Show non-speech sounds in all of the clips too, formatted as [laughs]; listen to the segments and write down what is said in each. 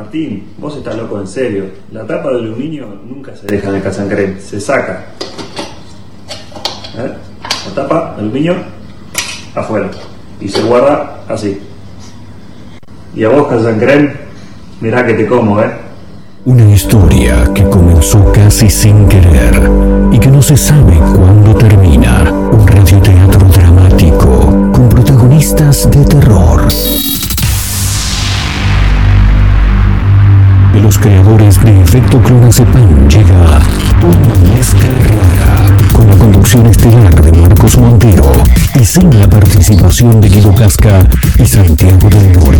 Martín, vos estás loco en serio. La tapa de aluminio nunca se deja en el se saca. ¿Eh? La tapa de aluminio afuera. Y se guarda así. Y a vos, casancrén, mirá que te como, ¿eh? Una historia que comenzó casi sin querer y que no se sabe cuándo termina. Un radioteatro dramático con protagonistas de terror. De los creadores de Efecto Clonazepam llega una mezcla rara con la conducción estelar de Marcos Montero y sin la participación de Guido Casca y Santiago del Moro.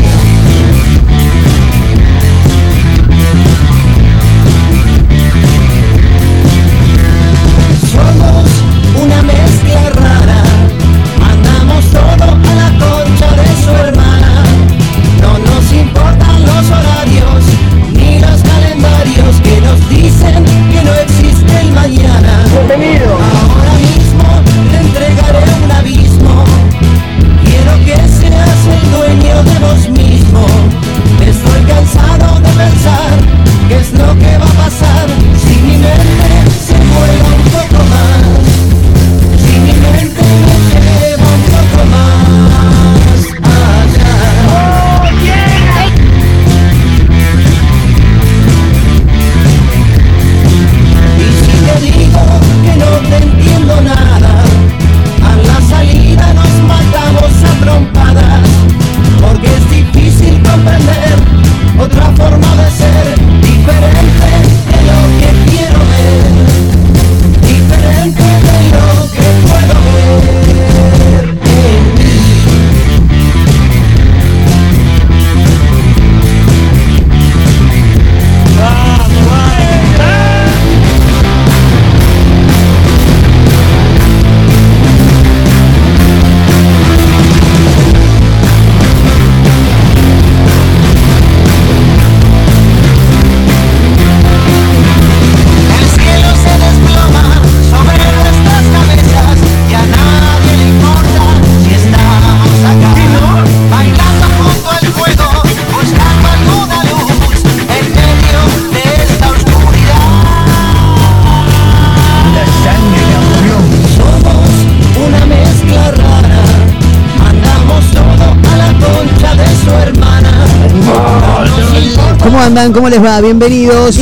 ¿Cómo andan? ¿Cómo les va? Bienvenidos.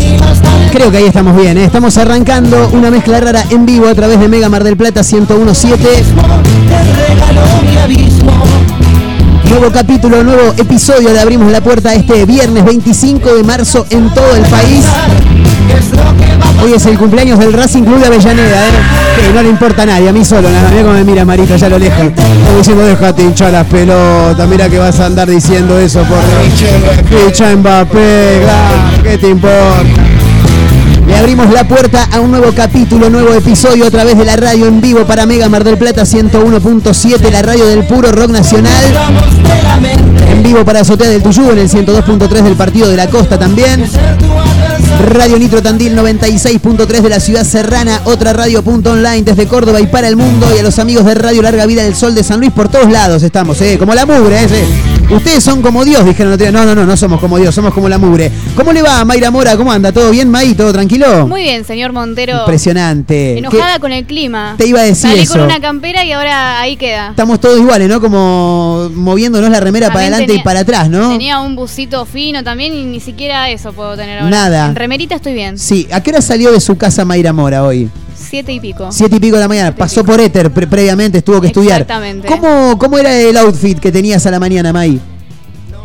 Creo que ahí estamos bien, ¿eh? Estamos arrancando una mezcla rara en vivo a través de Mega Mar del Plata 1017. Te regaló mi abismo. Nuevo capítulo, nuevo episodio. Le abrimos la puerta este viernes 25 de marzo en todo el país. ¿Qué es lo que va a Hoy es el cumpleaños del Racing Club de Avellaneda, ¿eh? Que no le importa a nadie, a mí solo, nada. Mira cómo me mira Marita, ya lo lejos. Como diciendo, déjate hinchar las pelotas. Mira que vas a andar diciendo eso por Ficha Mbappé, ¿qué te importa? Le abrimos la puerta a un nuevo capítulo, nuevo episodio a través de la radio en vivo para Mega Mar del Plata 101.7, la radio del puro rock nacional. En vivo para Azotea del Tuyú en el 102.3 del Partido de la Costa también. Radio Nitro Tandil 96.3 de la ciudad serrana, otra radio punto online desde Córdoba y para el mundo y a los amigos de Radio Larga Vida del Sol de San Luis por todos lados estamos, eh, como la mugre, eh. Ustedes son como Dios, dijeron otro día. No, no, no, no somos como Dios, somos como la mugre. ¿Cómo le va, Mayra Mora? ¿Cómo anda? ¿Todo bien, May? ¿Todo tranquilo? Muy bien, señor Montero. Impresionante. Enojada ¿Qué- con el clima. Te iba a decir Salí eso. con una campera y ahora ahí queda. Estamos todos iguales, ¿no? Como moviéndonos la remera para adelante y para atrás, ¿no? Tenía un busito fino también y ni siquiera eso puedo tener ahora. Nada. En remerita estoy bien. Sí, ¿a qué hora salió de su casa Mayra Mora hoy? Siete y pico. Siete y pico de la mañana. Pasó por éter pre- previamente, tuvo que estudiar. Exactamente. ¿Cómo, ¿Cómo era el outfit que tenías a la mañana, May?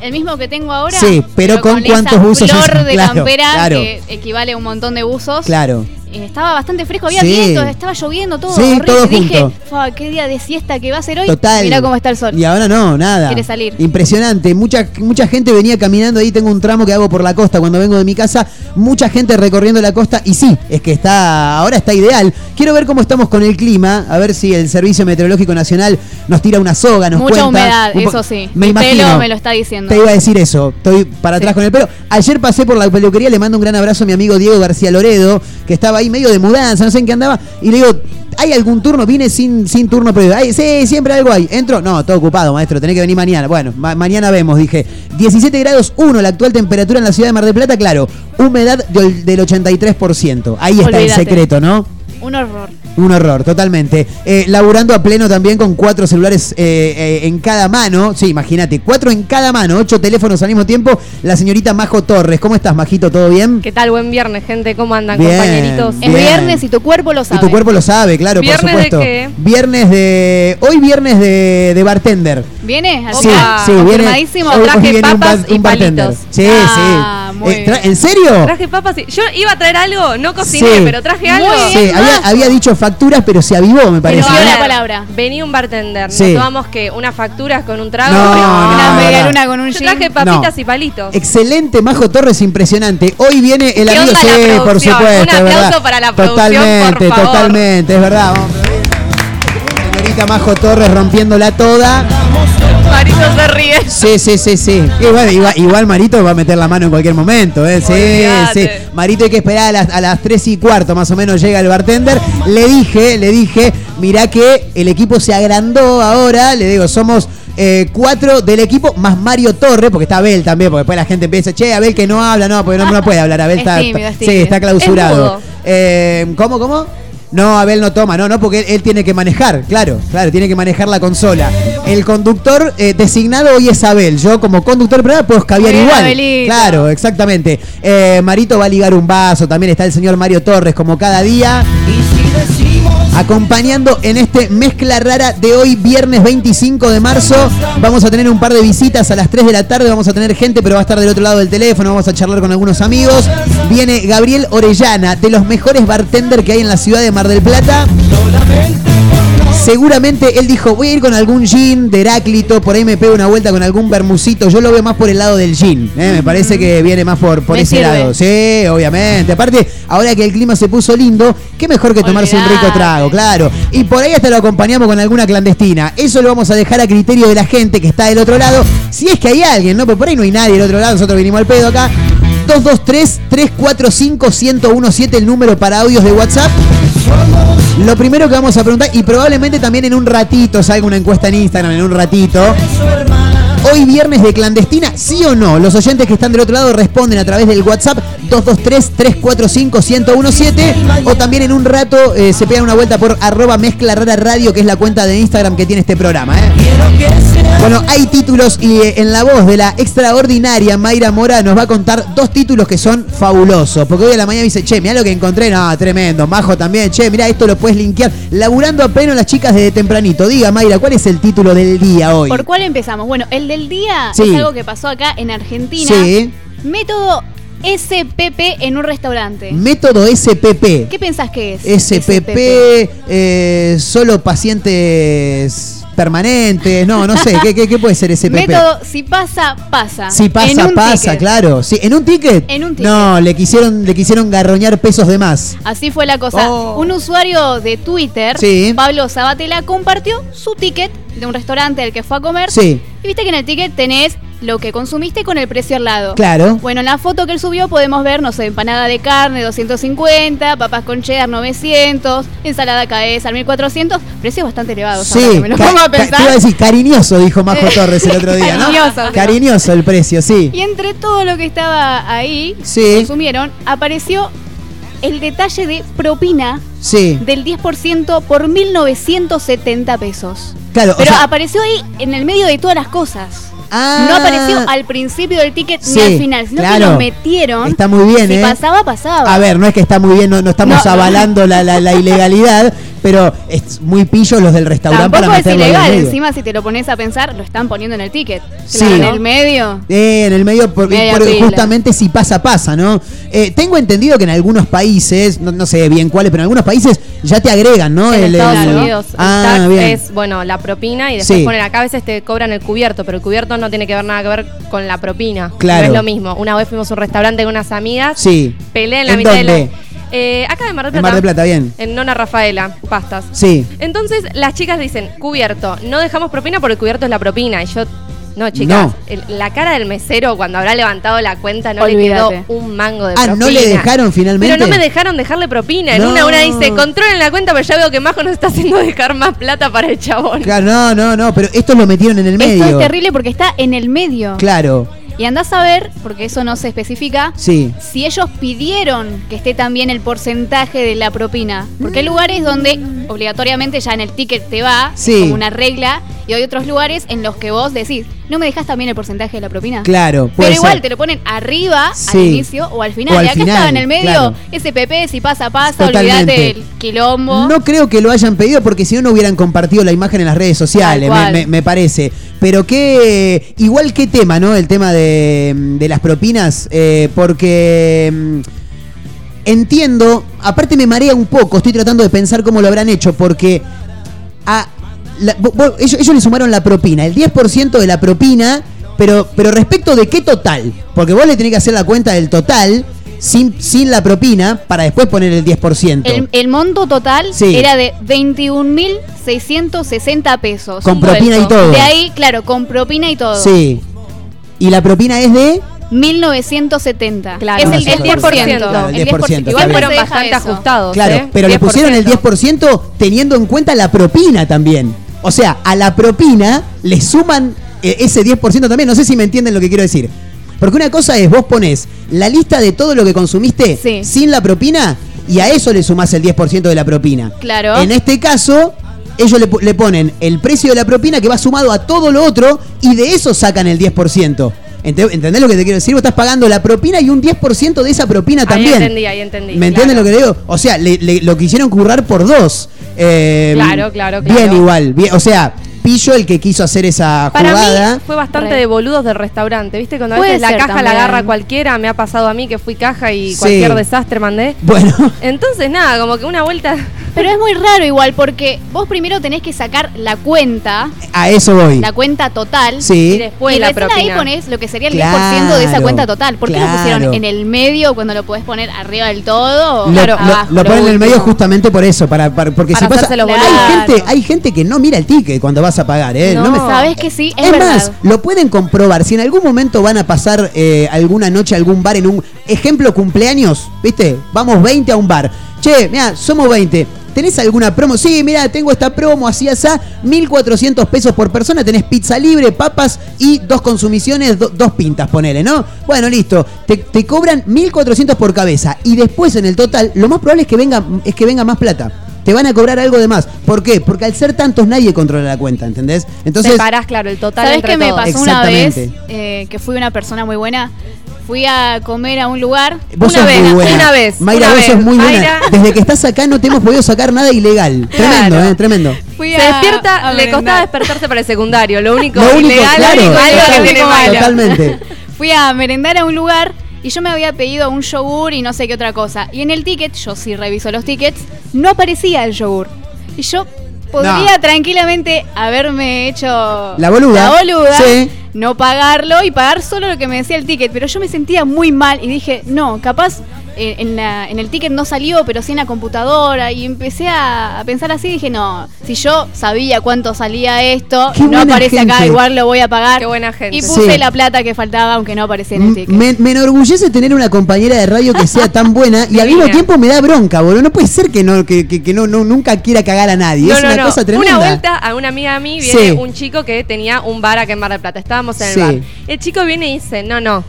El mismo que tengo ahora. Sí, pero con esa cuántos buzos flor de claro, campera claro. que equivale a un montón de buzos. Claro. Eh, estaba bastante fresco, había Sí. viento, estaba lloviendo todo. Sí, horrible. todo Dije, junto. "Fua, qué día de siesta que va a ser hoy. Total. Mirá cómo está el sol. Y ahora no, nada. Quiere salir. Impresionante. Mucha, mucha gente venía caminando ahí. Tengo un tramo que hago por la costa cuando vengo de mi casa. Mucha gente recorriendo la costa. Y sí, es que está ahora está ideal. Quiero ver cómo estamos con el clima. A ver si el Servicio Meteorológico Nacional nos tira una soga, nos Mucha cuenta. humedad, un eso sí. Me imagino. pelo me lo está diciendo. Te iba a decir eso. Estoy para atrás Sí. con el pelo. Ayer pasé por la peluquería. Le mando un gran abrazo a mi amigo Diego García Loredo, que estaba ahí medio de mudanza, no sé en qué andaba. Y le digo, ¿hay algún turno? Vine sin, sin turno previo. Ay, sí, siempre algo hay. ¿Entro? No, todo ocupado, maestro. Tenés que venir mañana. Bueno, ma- mañana vemos, dije. 17 grados 1 la actual temperatura en la ciudad de Mar del Plata, claro. Humedad del, del 83%. Ahí está el secreto, ¿no? Un horror. Un horror, totalmente. Eh, laburando a pleno también con cuatro celulares eh, eh, en cada mano. Sí, imagínate, cuatro en cada mano, ocho teléfonos al mismo tiempo. La señorita Majo Torres. ¿Cómo estás, Majito? ¿Todo bien? ¿Qué tal? Buen viernes, gente. ¿Cómo andan, Bien. compañeritos? Es viernes y tu cuerpo lo Y sabe. tu cuerpo lo sabe, claro, por ¿Viernes de supuesto. qué? Viernes de. Hoy viernes de, de bartender. ¿Viene? ¿Al Sí, sí, viene. Confirmadísimo. hoy- hoy traje viene un papas bar- y un bartender. palitos. Sí, Ah, sí. Muy Eh. ¿En serio? Traje papas y... Yo iba a traer algo, no cociné, Sí. pero traje Muy algo. bien. Sí, había, dicho facturas, pero se avivó, me parece. Pero la palabra. Venía un bartender. Sí. Nos tomamos que unas facturas con un trago. No, no, Una no, media luna con un Yo traje papitas No. y palitos. Excelente, Majo Torres, impresionante. Hoy viene el ¿Qué amigo, la por supuesto. Un aplauso verdad. para la producción, Totalmente, por favor. totalmente, es verdad. vamos. Señorita Majo Torres rompiéndola toda. Marito se ríe. Sí, sí, sí, sí. Bueno, igual, igual Marito va a meter la mano en cualquier momento, ¿eh? Sí, sí. Marito hay que esperar a las, a las 3 y cuarto, más o menos llega el bartender. Le dije, le dije, mirá que el equipo se agrandó ahora. Le digo, somos eh, cuatro del equipo, más Mario Torre, porque está Abel también, porque después la gente empieza, che, Abel que no habla, no, porque no, no puede hablar. Abel Es está, tímido, es sí, está clausurado. Es. Eh, ¿Cómo, cómo? No, Abel no toma, no, no, porque él, él tiene que manejar, claro, claro, tiene que manejar la consola. El conductor eh, designado hoy es Abel. Yo como conductor programa puedo escabiar igual. Abelito. Claro, exactamente. Eh, Marito va a ligar un vaso, también está el señor Mario Torres como cada día. Acompañando en este mezcla rara de hoy, viernes 25 de marzo. Vamos a tener un par de visitas a las 3 de la tarde. Vamos a tener gente, pero va a estar del otro lado del teléfono. Vamos a charlar con algunos amigos. Viene Gabriel Orellana, de los mejores bartender que hay en la ciudad de Mar del Plata. Seguramente él dijo, voy a ir con algún gin de Heráclito, por ahí me pego una vuelta con algún bermucito. Yo lo veo más por el lado del gin. ¿eh? Me parece que viene más por, por Me ese sirve. lado. Sí, obviamente. Aparte, ahora que el clima se puso lindo, qué mejor que tomarse un rico trago, claro. Y por ahí hasta lo acompañamos con alguna clandestina. Eso lo vamos a dejar a criterio de la gente que está del otro lado. Si es que hay alguien, ¿no? Pero por ahí no hay nadie del otro lado. Nosotros vinimos al pedo acá. 223-345-1017 el número para audios de WhatsApp. Lo primero que vamos a preguntar, y probablemente también en un ratito salga una encuesta en Instagram, en un ratito. Hoy viernes de clandestina, ¿sí o no? Los oyentes que están del otro lado responden a través del WhatsApp 223-345-1017 o también en un rato eh, se pegan una vuelta por arroba mezcla radio, que es la cuenta de Instagram que tiene este programa. ¿eh? Bueno, hay títulos y eh, en la voz de la extraordinaria Mayra Mora nos va a contar dos títulos que son fabulosos. Porque hoy a la mañana dice, che, mira lo que encontré. No, tremendo. Majo también. Che, mira, esto lo puedes linkear. Laburando a pleno las chicas desde tempranito. Diga, Mayra, ¿cuál es el título del día hoy? ¿Por cuál empezamos? Bueno, el del día Sí. es algo que pasó acá en Argentina. Sí. Método SPP en un restaurante. Método SPP. ¿Qué pensás que es? SPP, eh, solo pacientes permanentes. No, no sé. ¿Qué, qué, qué puede ser SPP? Método, si pasa, pasa. Si pasa, pasa, ticket. claro. Sí, ¿En un ticket? En un ticket. No, le quisieron, le quisieron garroñar pesos de más. Así fue la cosa. Oh. Un usuario de Twitter, Sí. Pablo Sabatella, compartió su ticket de un restaurante al que fue a comer. Sí. Y viste que en el ticket tenés lo que consumiste con el precio al lado. Claro. Bueno, en la foto que él subió podemos ver, no sé, empanada de carne 250, papas con cheddar 900, ensalada caesa 1400, precios bastante elevados. Sí, me lo pongo a ca- te pensar. iba a decir cariñoso, dijo Majo [laughs] Torres el otro día, ¿no? Cariñoso, Cariñoso el precio, sí. Y entre todo lo que estaba ahí, Sí. que consumieron, apareció el detalle de propina Sí. del 10% por 1970 pesos. Claro, o Pero sea- apareció ahí en el medio de todas las cosas. Ah. No apareció al principio del ticket Sí, ni al final, sino claro. que lo metieron. Está muy bien, si ¿eh? pasaba, pasaba. A ver, no es que está muy bien, no, no estamos No, no. avalando La, la- la ilegalidad, pero es muy pillo los del restaurante Tampoco para es meterlo en ilegal, medio. encima si te lo pones a pensar, lo están poniendo en el ticket. Sí. En el medio. Eh, en el medio, por- Media por- pila. justamente si pasa, pasa, ¿no? Eh, tengo entendido que en algunos países, no, no sé bien cuáles, pero en algunos países ya te agregan, ¿no? En El- Estados el- Unidos el Ah, tax bien. es, bueno, la propina y después Sí. ponen acá a veces te cobran el cubierto, pero el cubierto no tiene que ver nada que ver con la propina. Claro. No es lo mismo. Una vez fuimos a un restaurante con unas amigas, Sí. peleé en la ¿En mitad de dónde? la... Eh, acá de Mar del Plata. En Mar del Plata, bien. En Nona Rafaela, pastas. Sí. Entonces las chicas dicen, cubierto, no dejamos propina porque el cubierto es la propina. Y yo No, chicas, No. el- la cara del mesero cuando habrá levantado la cuenta no Olvídate. le quedó un mango de Ah, propina. ¿no le dejaron finalmente? Pero no me dejaron dejarle propina. En No. una una dice, controlen la cuenta, pero ya veo que Majo nos está haciendo dejar más plata para el chabón. Claro, no, no, no, pero esto lo metieron en el medio. Esto es terrible porque está en el medio. Claro, Y andás a ver, porque eso no se especifica, sí. si ellos pidieron que esté también el porcentaje de la propina. Porque hay lugares donde obligatoriamente ya en el ticket te va, Sí. como una regla, y hay otros lugares en los que vos decís, ¿no me dejas también el porcentaje de la propina? Claro, puede Pero igual ser. te lo ponen arriba, Sí. al inicio o al final. O al y acá final, estaba en el medio, claro. ese PP, si pasa, pasa, olvídate del quilombo. No creo que lo hayan pedido porque si no, no hubieran compartido la imagen en las redes sociales, me, cual. me- me parece. Pero que, igual qué tema, ¿no? El tema de, de las propinas, eh, porque mm, entiendo, aparte me marea un poco, estoy tratando de pensar cómo lo habrán hecho, porque a la- ellos, ellos le sumaron la propina, el 10% de la propina, pero, pero respecto de qué total, porque vos le tenés que hacer la cuenta del total sin, sin la propina para después poner el 10%. El, el monto total Sí. era de 21.660 pesos. Con propina y todo. De ahí, claro, con propina y todo. Sí. Y la propina es de 1970. Claro. es No, el sí, 10%. claro, el 10%, El 10%. Igual fueron bastante eso. ajustados. Claro, ¿eh? pero le pusieron el 10%. 10% teniendo en cuenta la propina también. O sea, a la propina le suman eh, ese 10% también. No sé si me entienden lo que quiero decir. Porque una cosa es, vos pones la lista de todo lo que consumiste Sí. sin la propina y a eso le sumás el 10% de la propina. Claro. En este caso, ellos le, le ponen el precio de la propina que va sumado a todo lo otro y de eso sacan el 10%. Ente- ¿Entendés lo que te quiero decir? Vos estás pagando la propina y un 10% de esa propina Ahí también. entendí, ahí entendí, ¿Me entienden claro. lo que digo? O sea, le- le- lo quisieron currar por dos. Eh, Claro, claro, Bien claro. igual. bien- o sea, pillo el que quiso hacer esa Para jugada. mí fue bastante Re. de boludos del restaurante, ¿viste? Cuando a veces la caja la también. agarra cualquiera, me ha pasado a mí que fui caja y Sí. cualquier desastre mandé. Bueno, Entonces, nada, como que una vuelta. [laughs] Pero es muy raro igual porque vos primero tenés que sacar la cuenta, a eso voy. la cuenta total. Sí. Y después y la recién ahí pones lo que sería el Claro, 10% de esa cuenta total. ¿Por qué claro. lo pusieron en el medio cuando lo podés poner arriba del todo? o Lo, lo- abajo, lo ponen en el medio justamente por eso, para, para- porque Para si pasa, hay gente, hay gente que no mira el ticket cuando vas a pagar, ¿eh? No. me- Sabes que sí, es, Es, verdad. más, lo pueden comprobar. Si en algún momento van a pasar eh, alguna noche a algún bar en un ejemplo cumpleaños, ¿viste? Vamos 20 a un bar. Che, mira, somos 20. ¿Tenés alguna promo? Sí, mira, tengo esta promo así asá, 1400 pesos por persona, tenés pizza libre, papas y dos consumiciones, do- dos pintas, ponele, ¿no? Bueno, listo. Te, te cobran 1400 por cabeza y después en el total, lo más probable es que venga es que venga más plata. Te van a cobrar algo de más. ¿Por qué? Porque al ser tantos nadie controla la cuenta, ¿entendés? Entonces, Separás, claro, el total ¿Sabes qué me pasó una vez? Exactamente. Eh, que fui una persona muy buena. Fui a comer a un lugar. Vos Una sos vez, muy buena. una vez, Mayra, una vos sos muy buena. Mayra. Desde que estás acá no te hemos podido sacar nada ilegal. Tremendo, Claro. eh, tremendo. Fui Se a- despierta, a le costaba despertarse para el secundario. Lo único, Lo único, ilegal, claro, algo que tiene malo. totalmente. [laughs] Fui a merendar a un lugar y yo me había pedido un yogur y no sé qué otra cosa. Y en el ticket, yo sí reviso los tickets, no aparecía el yogur. Y yo podría No. tranquilamente haberme hecho La boluda. la boluda, Sí. no pagarlo y pagar solo lo que me decía el ticket. Pero yo me sentía muy mal y dije, no, capaz en, la- en el ticket no salió, pero sí en la computadora. Y empecé a, a pensar así, dije, no, si yo sabía cuánto salía esto, Qué no aparece acá, igual lo voy a pagar. Qué buena gente. Y puse Sí. la plata que faltaba, aunque no aparecía en el ticket. Me, me enorgullece tener una compañera de radio que sea tan buena y al mismo tiempo me da bronca, boludo. No puede ser que no, que, que- que no, no- nunca quiera cagar a nadie. No, es no, una no. cosa tremenda. Una vuelta a una amiga a mí viene Sí. un chico que tenía un bar acá en Mar del Plata. Estábamos en el Sí. bar. El chico viene y dice, no, no.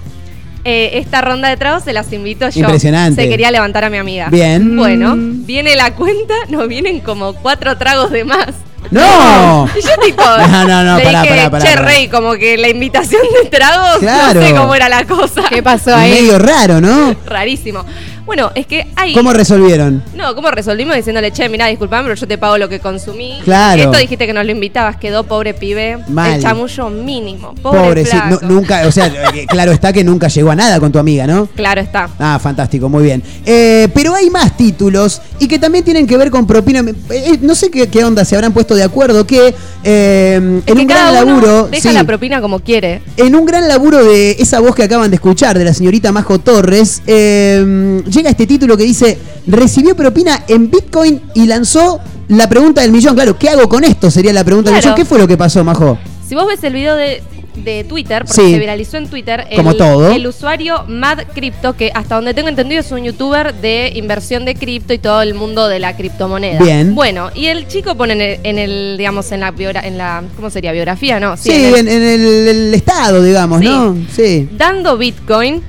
Eh, esta ronda de tragos se las invito yo. Impresionante. Se quería levantar a mi amiga. Bien. Bueno, Mm. viene la cuenta, nos vienen como cuatro tragos de más. ¡No! Y yo tipo, No, no, no, le pará, dije, pará, pará, che, pará. Rey, como que la invitación de tragos, Claro. no sé cómo era la cosa. ¿Qué pasó ahí? Medio raro, ¿no? Rarísimo. Bueno, es que hay... ¿Cómo resolvieron? No, ¿cómo resolvimos diciéndole, che, mirá, disculpame, pero yo te pago lo que consumí? Claro. Esto dijiste que nos lo invitabas, quedó pobre pibe. Mal. El chamullo mínimo. Pobre, Pobre, sí, flaco. nunca, o sea, eh, claro está que nunca llegó a nada con tu amiga, ¿no? Claro está. Ah, fantástico, muy bien. Eh, pero hay más títulos y que también tienen que ver con propina. Eh, no sé qué, qué onda, se habrán puesto de acuerdo que eh, en que un gran laburo. deja sí, la propina como quiere. en un gran laburo de esa voz que acaban de escuchar, de la señorita Majo Torres, eh, llega este título que dice: recibió propina en Bitcoin y lanzó la pregunta del millón. Claro, ¿qué hago con esto? Sería la pregunta del Claro. millón. ¿Qué fue lo que pasó, Majo? Si vos ves el video de de Twitter, porque Sí. se viralizó en Twitter. El, Como todo. El usuario Mad Crypto, que hasta donde tengo entendido es un youtuber de inversión de cripto y todo el mundo de la criptomoneda. Bien. Bueno, y el chico pone en el, en el, digamos, en la, biogra- en la, ¿cómo sería? Biografía, ¿no? Sí, en el- en, estado, digamos, Sí. ¿no? Sí. dando Bitcoin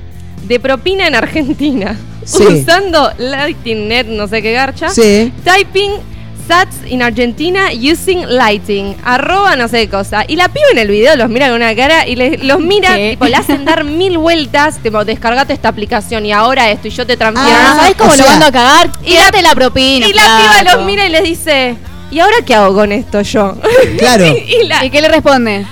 de propina en Argentina. [laughs] Sí. Usando Lightning Net, no sé qué garcha. Sí. Typing Sats in Argentina using lighting. Arroba no sé qué cosa. Y la piba en el video los mira con una cara y le- los mira, ¿Qué? tipo, le hacen dar mil vueltas. Tipo, descargate esta aplicación y ahora esto y yo te transfiero. Ah, no ¿Sabes cómo o lo sea- mando a cagar? Y la- date la propina. Y la piba los mira y les dice, ¿y ahora qué hago con esto yo? Claro. [laughs] y la, ¿Y qué le responde?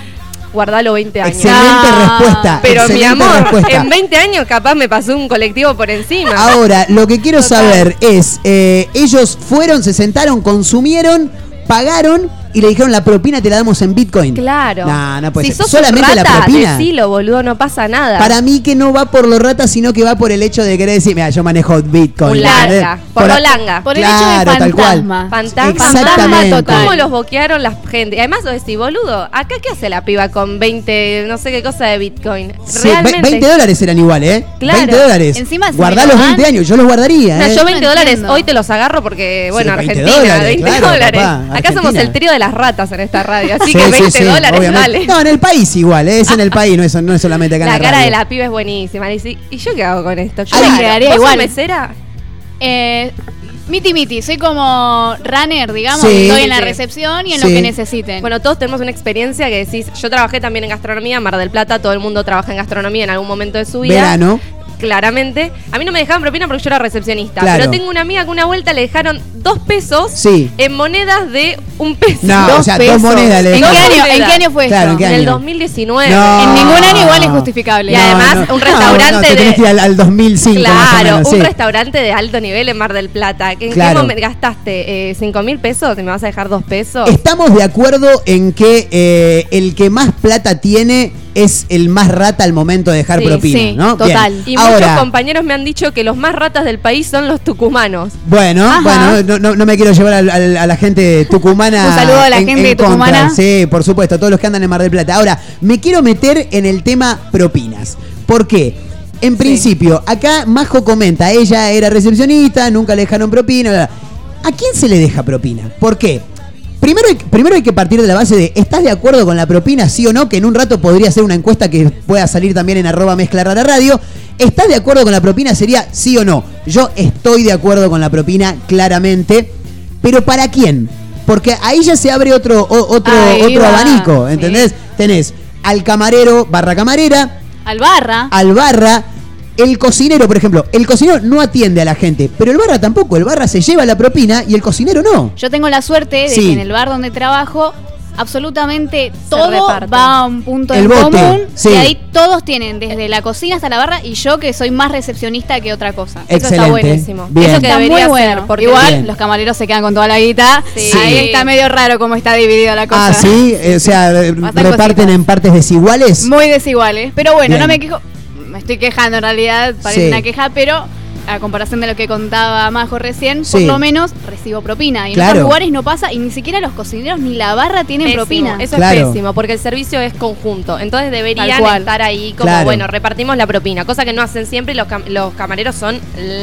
Guardalo 20 años. Excelente Ah. respuesta. Pero mi excelente amor, respuesta. en 20 años capaz me pasó un colectivo por encima. Ahora, lo que quiero Total. saber es, eh, ellos fueron, se sentaron, consumieron, pagaron y le dijeron la propina te la damos en Bitcoin. Claro. No, no puede si ser. sos Solamente un la rata, propina. decilo, boludo, no pasa nada. Para mí que no va por los ratas, sino que va por el hecho de querer decir, mira, yo manejo Bitcoin. Un langa, por lo langa. Por el Claro, hecho de tal cual. fantasma. Fantasma, Exactamente. fantasma total. ¿Cómo los boquearon la gente? Y además vos decís, boludo, ¿acá qué hace la piba con 20, no sé qué cosa de Bitcoin? Sí, Realmente. 20 dólares eran igual, ¿eh? Claro. 20 dólares. Encima, si Guardá los dan- 20 años, yo los guardaría, No, ¿eh? yo 20 no dólares entiendo. hoy te los agarro porque, bueno, 20 Argentina, dólares, 20 claro, dólares. papá, Acá Argentina. somos el trío de las ratas en esta radio, así Sí, que sí, 20 sí, dólares, obviamente. dale. No, en el país igual, ¿eh? es en el país, no es, no es solamente acá en La cara radio. de la piba es buenísima. Le dice, ¿y yo qué hago con esto? Yo Ay, me quedaría ¿Vos sos igual. mesera? Eh, miti miti, soy como runner, digamos, Sí. estoy en la recepción y en Sí. lo que necesiten. Bueno, todos tenemos una experiencia que decís, yo trabajé también en gastronomía, en Mar del Plata, todo el mundo trabaja en gastronomía en algún momento de su vida. Verano. Claramente. A mí no me dejaban propina porque yo era recepcionista. Claro. Pero tengo una amiga que una vuelta le dejaron dos pesos Sí. en monedas de un peso. No, Dos o sea, pesos. dos monedas le ¿En qué, dejaron. año. ¿En qué año fue Claro? ¿en qué En el año? 2019. No. En ningún año igual es justificable. Y además, un restaurante no, te de- tenés que ir al, al 2005 más o Claro, menos, un sí. restaurante de alto nivel en Mar del Plata. ¿En Claro. qué momento gastaste eh, 5 mil pesos? ¿Te me vas a dejar dos pesos? Estamos de acuerdo en que eh, el que más plata tiene es el más rata al momento de dejar Sí, propina, sí, ¿no? total. Bien. Y muchos Ahora, compañeros me han dicho que los más ratas del país son los tucumanos. Bueno, Ajá. bueno, no, no- no me quiero llevar a, la gente tucumana. [laughs] Un saludo a la gente contra. tucumana. Sí, por supuesto, todos los que andan en Mar del Plata. Ahora, me quiero meter en el tema propinas. ¿Por qué? En principio, acá Majo comenta, ella era recepcionista, nunca le dejaron propina. bla, bla. ¿A quién se le deja propina? ¿Por qué? Primero hay, primero hay que partir de la base de, ¿estás de acuerdo con la propina, sí o no? Que en un rato podría ser una encuesta que pueda salir también en arroba mezcla rara radio. ¿Estás de acuerdo con la propina? Sería sí o no. Yo estoy de acuerdo con la propina, claramente. Pero ¿para quién? Porque ahí ya se abre otro, o- otro, Ahí otro va, abanico. ¿entendés? Tenés al camarero barra camarera, Al barra. al barra, el cocinero, por ejemplo. El cocinero no atiende a la gente, pero el barra tampoco. El barra se lleva la propina y el cocinero no. Yo tengo la suerte de Sí. que en el bar donde trabajo absolutamente todo reparte. va a un punto El en bote, común sí. y ahí todos tienen desde la cocina hasta la barra y yo que soy más recepcionista que otra cosa. Eso Excelente. está buenísimo. Bien. Eso que Está muy debería bueno. ser. Porque Igual Bien. los camareros se quedan con toda la guita. Sí. Ahí está medio raro cómo está dividida la cosa. Ah, sí, eh, o sea, Pasan reparten cositas. en partes desiguales. Muy desiguales. Pero bueno, Bien. no me quejo. Me estoy quejando en realidad, parece Sí. una queja, pero a comparación de lo que contaba Majo recién, Sí. por lo menos recibo propina. Y en otros lugares no pasa y ni siquiera los cocineros ni la barra tienen Pésimo, propina. Eso Claro. es pésimo, porque el servicio es conjunto. Entonces deberían estar ahí como, Claro. bueno, repartimos la propina, cosa que no hacen siempre y los, cam- los camareros son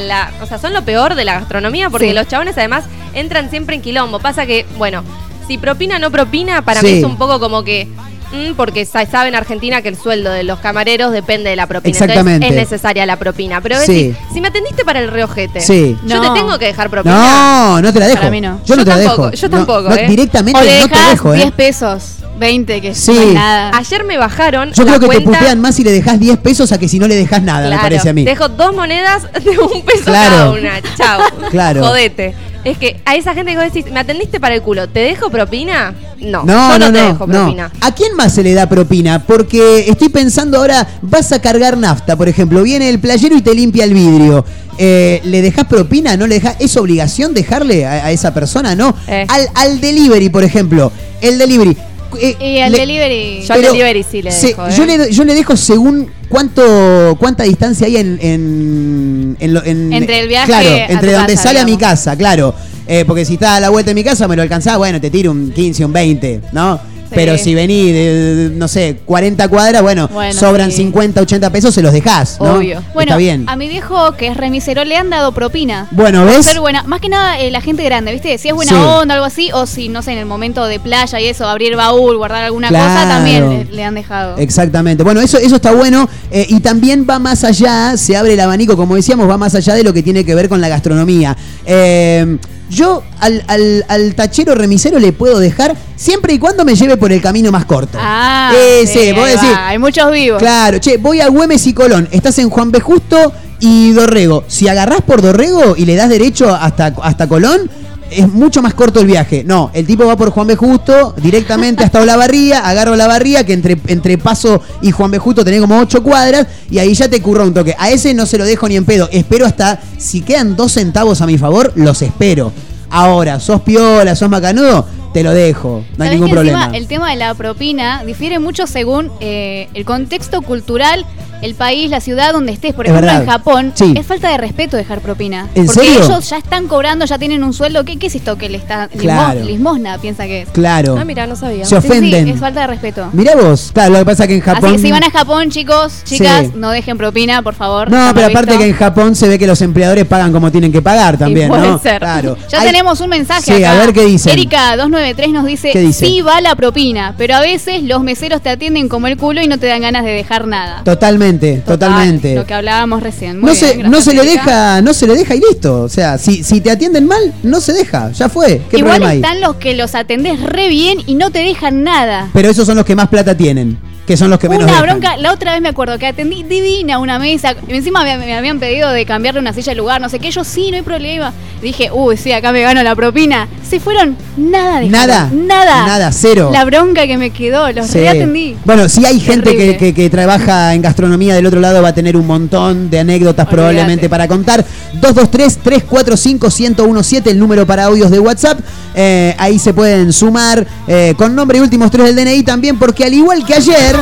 la, o sea, son lo peor de la gastronomía porque Sí. los chabones además entran siempre en quilombo. Pasa que, bueno, si propina o no propina, para Sí. mí es un poco como que mm, porque sa- sabe en Argentina que el sueldo de los camareros depende de la propina. Exactamente. Entonces es necesaria la propina. Pero Sí. decís, si me atendiste para el reojete, Sí. yo No. te tengo que dejar propina. No, no te la dejo. Para mí no. Yo no Yo te la tampoco, dejo. yo tampoco, no, ¿eh? Directamente o le no te dejo, 10 ¿eh? pesos, 20, que Sí. no es nada. Ayer me bajaron. Yo la creo que te putean más si le dejas 10 pesos a que si no le dejas nada, me parece a mí. Dejo dos monedas de un peso Claro. cada una. Chao. Claro. Jodete. Es que a esa gente que vos decís, ¿me atendiste para el culo? ¿Te dejo propina? No. No, yo no, no, te dejo no. propina. ¿A quién más se le da propina? Porque estoy pensando ahora, vas a cargar nafta, por ejemplo, viene el playero y te limpia el vidrio. Eh, ¿Le dejas propina? ¿No le dejas? ¿Es obligación dejarle a, a esa persona? No. Eh. Al, al delivery, por ejemplo. El delivery. Eh, Y al le- delivery. Yo al delivery sí le dejo, ¿eh? yo, le, yo le dejo según cuánto cuánta distancia hay en, en, en lo- en- Entre el viaje claro a entre donde casa, sale a mi casa claro Eh, porque si está a la vuelta de mi casa me lo alcanzaba bueno te tiro un 15 un 20 no Pero si vení de, no sé, 40 cuadras, bueno, Bueno, sobran sí. 50, 80 pesos, se los dejás, ¿no? Obvio. Bueno, Está bien. a mi viejo, que es remisero, le han dado propina. Bueno, ¿ves? ser buena. Más que nada eh, la gente grande, ¿viste? Si es buena Sí. onda o algo así, o si, no sé, en el momento de playa y eso, abrir baúl, guardar alguna Claro. cosa, también le, le han dejado. Exactamente. Bueno, eso, eso está bueno eh, y también va más allá, se abre el abanico, como decíamos, va más allá de lo que tiene que ver con la gastronomía. Eh, yo al, al- al tachero remisero le puedo dejar siempre y cuando me lleve por el camino más corto. Ah, sí, va, hay muchos vivos. Claro, che, voy a Güemes y Colón. Estás en Juan B. Justo y Dorrego. Si agarrás por Dorrego y le das derecho hasta, hasta Colón, es mucho más corto el viaje. No, el tipo va por Juan B. Justo directamente hasta Olavarría, agarro Olavarría, que entre, entre Paso y Juan B. Justo tenés como 8 cuadras, y ahí ya te curra un toque. A ese no se lo dejo ni en pedo. Espero hasta, si quedan dos centavos a mi favor, los espero. Ahora, sos piola, sos macanudo, te lo dejo. No hay ¿Sabés ningún que encima problema. el tema de la propina difiere mucho según eh, el contexto cultural, el país, la ciudad donde estés. Por ejemplo, en Japón Sí. es falta de respeto dejar propina. ¿En porque serio? ellos ya están cobrando, ya tienen un sueldo. ¿Qué, qué es esto que le está limos- Claro. limosna? Piensa que es. Claro. Ah, mira, no sabía. Se Sí, ofenden. Sí, es falta de respeto. Mirá vos, claro, lo que pasa es que en Japón. Así que si van a Japón, chicos, chicas, Sí. no dejen propina, por favor. No, pero aparte visto. que en Japón se ve que los empleadores pagan como tienen que pagar también, puede ¿no? ser. Claro. [laughs] Ya Hay- tenemos un mensaje Sí, acá. a ver qué dicen. Erika 293 nos dice, sí va la propina, pero a veces los meseros te atienden como el culo y no te dan ganas de dejar nada. Totalmente, Total, totalmente. Lo que hablábamos recién. Muy No bien, se, no se le deja, no se le deja y listo. O sea, si, si te atienden mal, no se deja. Ya fue. ¿Qué Igual hay? están los que los atendés re bien y no te dejan nada. Pero esos son los que más plata tienen. Que son los que menos Una dejan. bronca, la otra vez me acuerdo que atendí divina una mesa. y Encima me, me habían pedido de cambiarle una silla de lugar, no sé qué. Yo sí, no hay problema. Dije, uy, sí, acá me gano la propina. Se fueron nada de Nada, Nada. nada, cero. La bronca que me quedó, los Sí. reatendí. Bueno, si hay gente que, que- que trabaja en gastronomía del otro lado va a tener un montón de anécdotas probablemente para contar. 223-345-1017, el número para audios de WhatsApp. Eh, ahí se pueden sumar eh, con nombre y últimos tres del DNI también, porque al igual que ayer,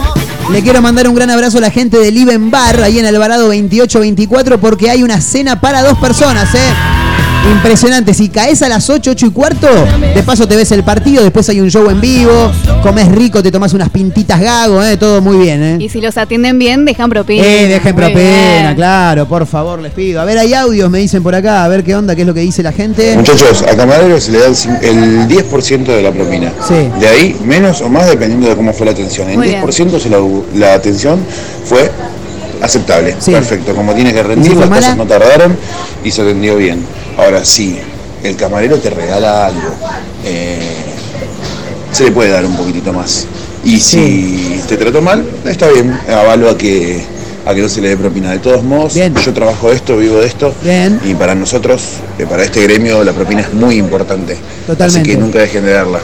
le quiero mandar un gran abrazo a la gente del Iben Bar, ahí en Alvarado 2824, porque hay una cena para dos personas, ¿eh? Impresionante, si caes a las 8, 8 y cuarto, de paso te ves el partido, después hay un show en vivo, comes rico, te tomas unas pintitas gago, ¿eh? todo muy bien. ¿eh? Y si los atienden bien, dejan propina. Eh, dejen Muy propina, bien. claro, por favor, les pido. A ver, hay audios, me dicen por acá, a ver qué onda, qué es lo que dice la gente. Muchachos, a camarero se le da el, cin- el 10% de la propina. Sí. De ahí, menos o más dependiendo de cómo fue la atención. El Muy bien. 10% se la, la atención fue aceptable. Sí. Perfecto, como tiene que ¿Y rendir, las cosas no tardaron y se atendió bien. Ahora sí, el camarero te regala algo. eh, se le puede dar un poquitito más. Y si te trató mal, está bien, avalo a que, a que no se le dé propina. De todos modos, Bien. yo trabajo esto, vivo de esto. Bien. Y para nosotros, eh, para este gremio, la propina es muy importante. Totalmente. Así que nunca dejen de darla.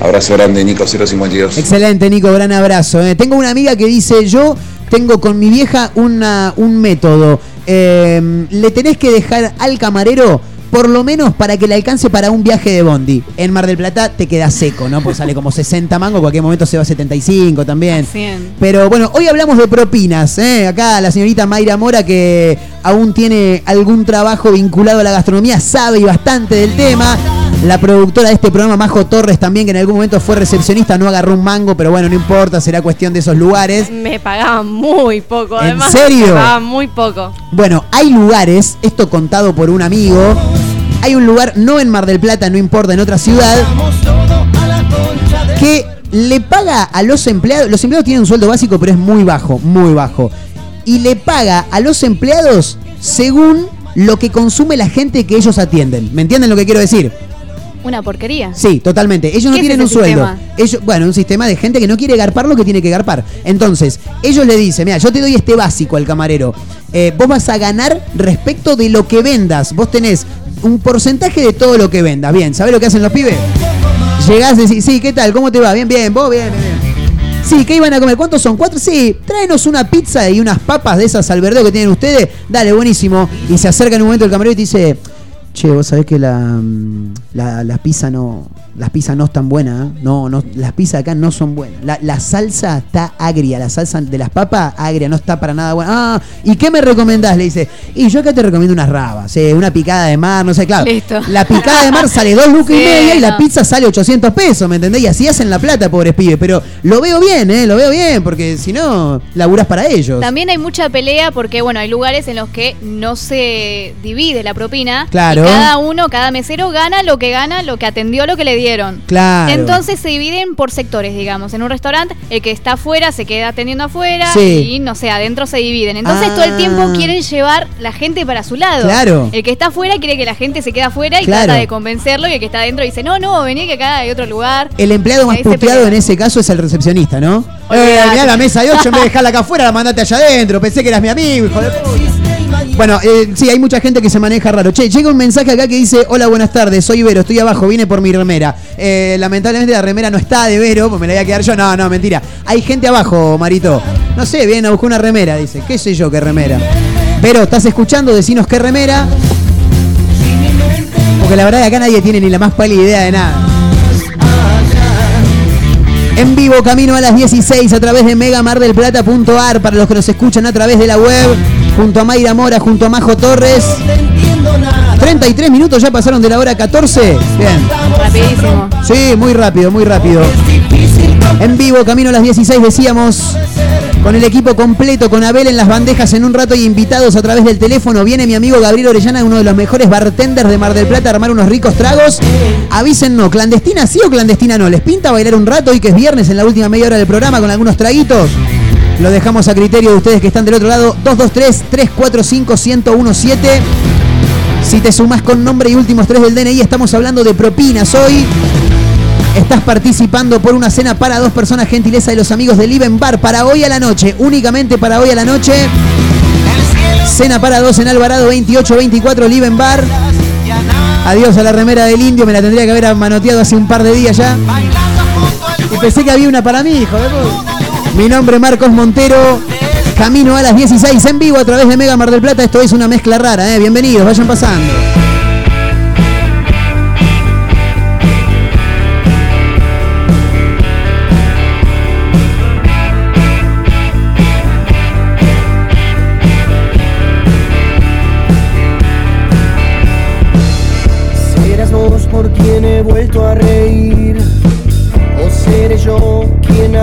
Abrazo grande, Nico 052. Excelente, Nico, gran abrazo. ¿eh? Tengo una amiga que dice, yo tengo con mi vieja una, un método. Eh, le tenés que dejar al camarero por lo menos para que le alcance para un viaje de Bondi. En Mar del Plata te queda seco, ¿no? Pues sale como 60 mangos, en cualquier momento se va a 75 también. Pero bueno, hoy hablamos de propinas. ¿eh? Acá la señorita Mayra Mora, que aún tiene algún trabajo vinculado a la gastronomía, sabe y bastante del tema. La productora de este programa, Majo Torres, también, que en algún momento fue recepcionista, no agarró un mango, pero bueno, no importa, será cuestión de esos lugares. Me pagaban muy poco, ¿En además. serio? Me pagaban muy poco. Bueno, hay lugares, esto contado por un amigo, hay un lugar, no en Mar del Plata, no importa, en otra ciudad, que le paga a los empleados, los empleados tienen un sueldo básico, pero es muy bajo, muy bajo, y le paga a los empleados según lo que consume la gente que ellos atienden. ¿Me entienden lo que quiero decir? Una porquería. Sí, totalmente. Ellos no ¿Qué es tienen un sueldo. Ellos, bueno, un sistema de gente que no quiere garpar lo que tiene que garpar. Entonces, ellos le dicen, mira, yo te doy este básico al camarero. Eh, vos vas a ganar respecto de lo que vendas. Vos tenés un porcentaje de todo lo que vendas. Bien, ¿sabés lo que hacen los pibes? Llegás y decís, sí, ¿qué tal? ¿Cómo te va? Bien, bien, vos, bien, bien, bien. Sí, ¿qué iban a comer? ¿Cuántos son? ¿Cuatro? Sí, tráenos una pizza y unas papas de esas al verdeo que tienen ustedes. Dale, buenísimo. Y se acerca en un momento el camarero y dice, Che, vos sabés que la, mm, la, la pizza no. Las pizzas no están buenas, ¿eh? No, no, las pizzas acá no son buenas. La, la salsa está agria, la salsa de las papas agria, no está para nada buena. Ah, ¿y qué me recomendás? Le dice. Y yo acá te recomiendo unas rabas, eh, una picada de mar, no sé, claro. Listo. La picada de mar sale dos lucas y [laughs] media y la pizza sale 800 pesos, ¿me entendés? Y así hacen la plata, pobres pibes. Pero lo veo bien, ¿eh? Lo veo bien, porque si no, laburás para ellos. También hay mucha pelea porque, bueno, hay lugares en los que no se divide la propina. Claro. Y cada uno, cada mesero gana lo que gana, lo que atendió, lo que le Claro. Entonces se dividen por sectores, digamos. En un restaurante, el que está afuera se queda atendiendo afuera Sí. y, no sé, adentro se dividen. Entonces Ah. todo el tiempo quieren llevar la gente para su lado. Claro. El que está afuera quiere que la gente se quede afuera y Claro. trata de convencerlo y el que está adentro dice, no, no, vení que acá hay otro lugar. El empleado más puteado en ese caso es el recepcionista, ¿no? Eh, mirá la mesa de 8, en vez de dejarla acá afuera, la mandaste allá adentro. Pensé que eras mi amigo, hijo de puta. Bueno, eh, sí, hay mucha gente que se maneja raro. Che, llega un mensaje acá que dice: Hola, buenas tardes, soy Vero, estoy abajo, vine por mi remera. Eh, lamentablemente la remera no está de Vero, pues me la voy a quedar yo. No, no, mentira. Hay gente abajo, Marito. No sé, vienen a buscar una remera, dice. ¿Qué sé yo qué remera? Vero, ¿estás escuchando? Decinos qué remera. Porque la verdad que acá nadie tiene ni la más pálida idea de nada. En vivo, camino a las 16 a través de megamardelplata.ar para los que nos escuchan a través de la web, junto a Mayra Mora, junto a Majo Torres. 33 minutos ya pasaron de la hora 14. Bien. Rapidísimo. Sí, muy rápido, muy rápido. En vivo, camino a las 16 decíamos, con el equipo completo, con Abel en las bandejas en un rato y invitados a través del teléfono. Viene mi amigo Gabriel Orellana, uno de los mejores bartenders de Mar del Plata, a armar unos ricos tragos. Avísennos, clandestina sí o clandestina no. ¿Les pinta bailar un rato hoy que es viernes en la última media hora del programa con algunos traguitos? Lo dejamos a criterio de ustedes que están del otro lado. 223-345-1017. Si te sumas con nombre y últimos tres del DNI, estamos hablando de propinas hoy. Estás participando por una cena para dos personas, gentileza de los amigos de Liven Bar, para hoy a la noche, únicamente para hoy a la noche. Cena para dos en Alvarado 2824 Liven Bar. Adiós a la remera del indio, me la tendría que haber manoteado hace un par de días ya. Y pensé que había una para mí, hijo de puta. Mi nombre es Marcos Montero. Camino a las 16 en vivo a través de Mega Mar del Plata. Esto es una mezcla rara, ¿eh? Bienvenidos, vayan pasando.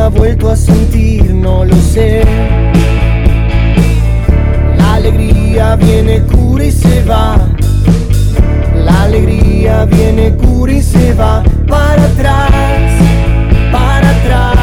Ha vuelto a sentir, no lo sé. La alegría viene, cura y se va. La alegría viene, cura y se va. Para atrás, para atrás,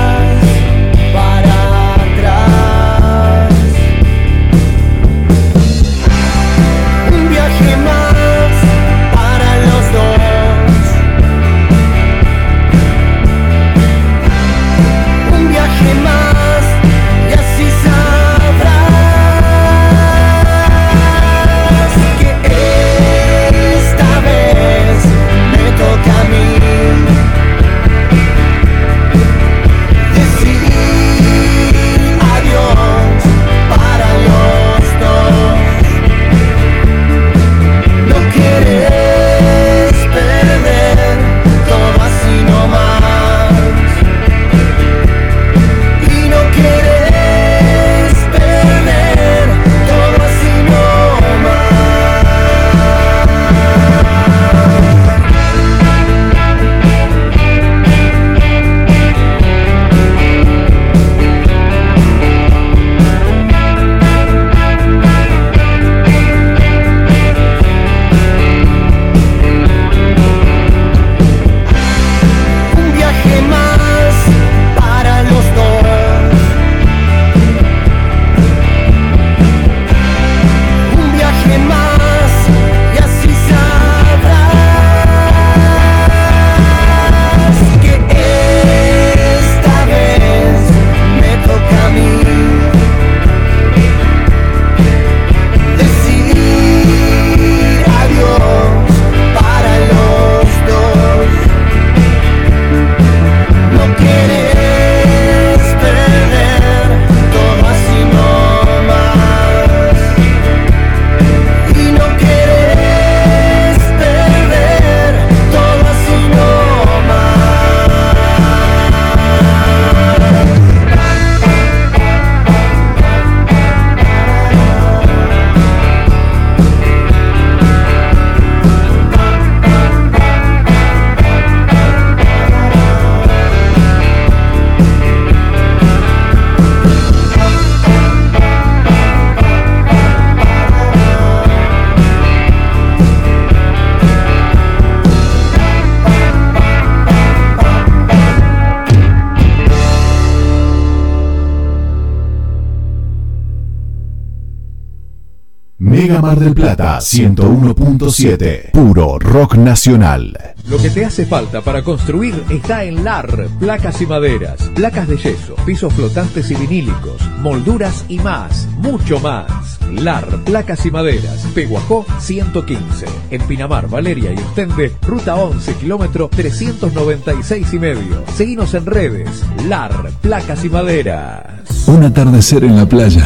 Mar del Plata 101.7. Puro rock nacional. Lo que te hace falta para construir está en LAR, placas y maderas, placas de yeso, pisos flotantes y vinílicos, molduras y más, mucho más. LAR, placas y maderas, Peguajó 115. En Pinamar, Valeria y Ostende, ruta 11, kilómetro 396 y medio. Seguinos en redes, LAR, placas y maderas. Un atardecer en la playa.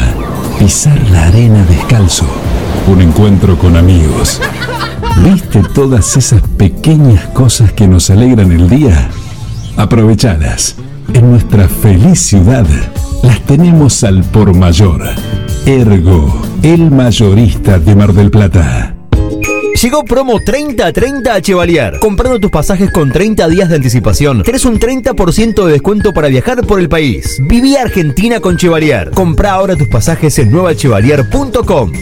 Pisar la arena descalzo. Un encuentro con amigos. ¿Viste todas esas pequeñas cosas que nos alegran el día? Aprovechadas. En nuestra feliz ciudad las tenemos al por mayor. Ergo, el mayorista de Mar del Plata. Llegó promo 30-30 a Chevalier. Comprando tus pasajes con 30 días de anticipación, tenés un 30% de descuento para viajar por el país. Viví Argentina con Chevalier. Compra ahora tus pasajes en nuevachevalier.com.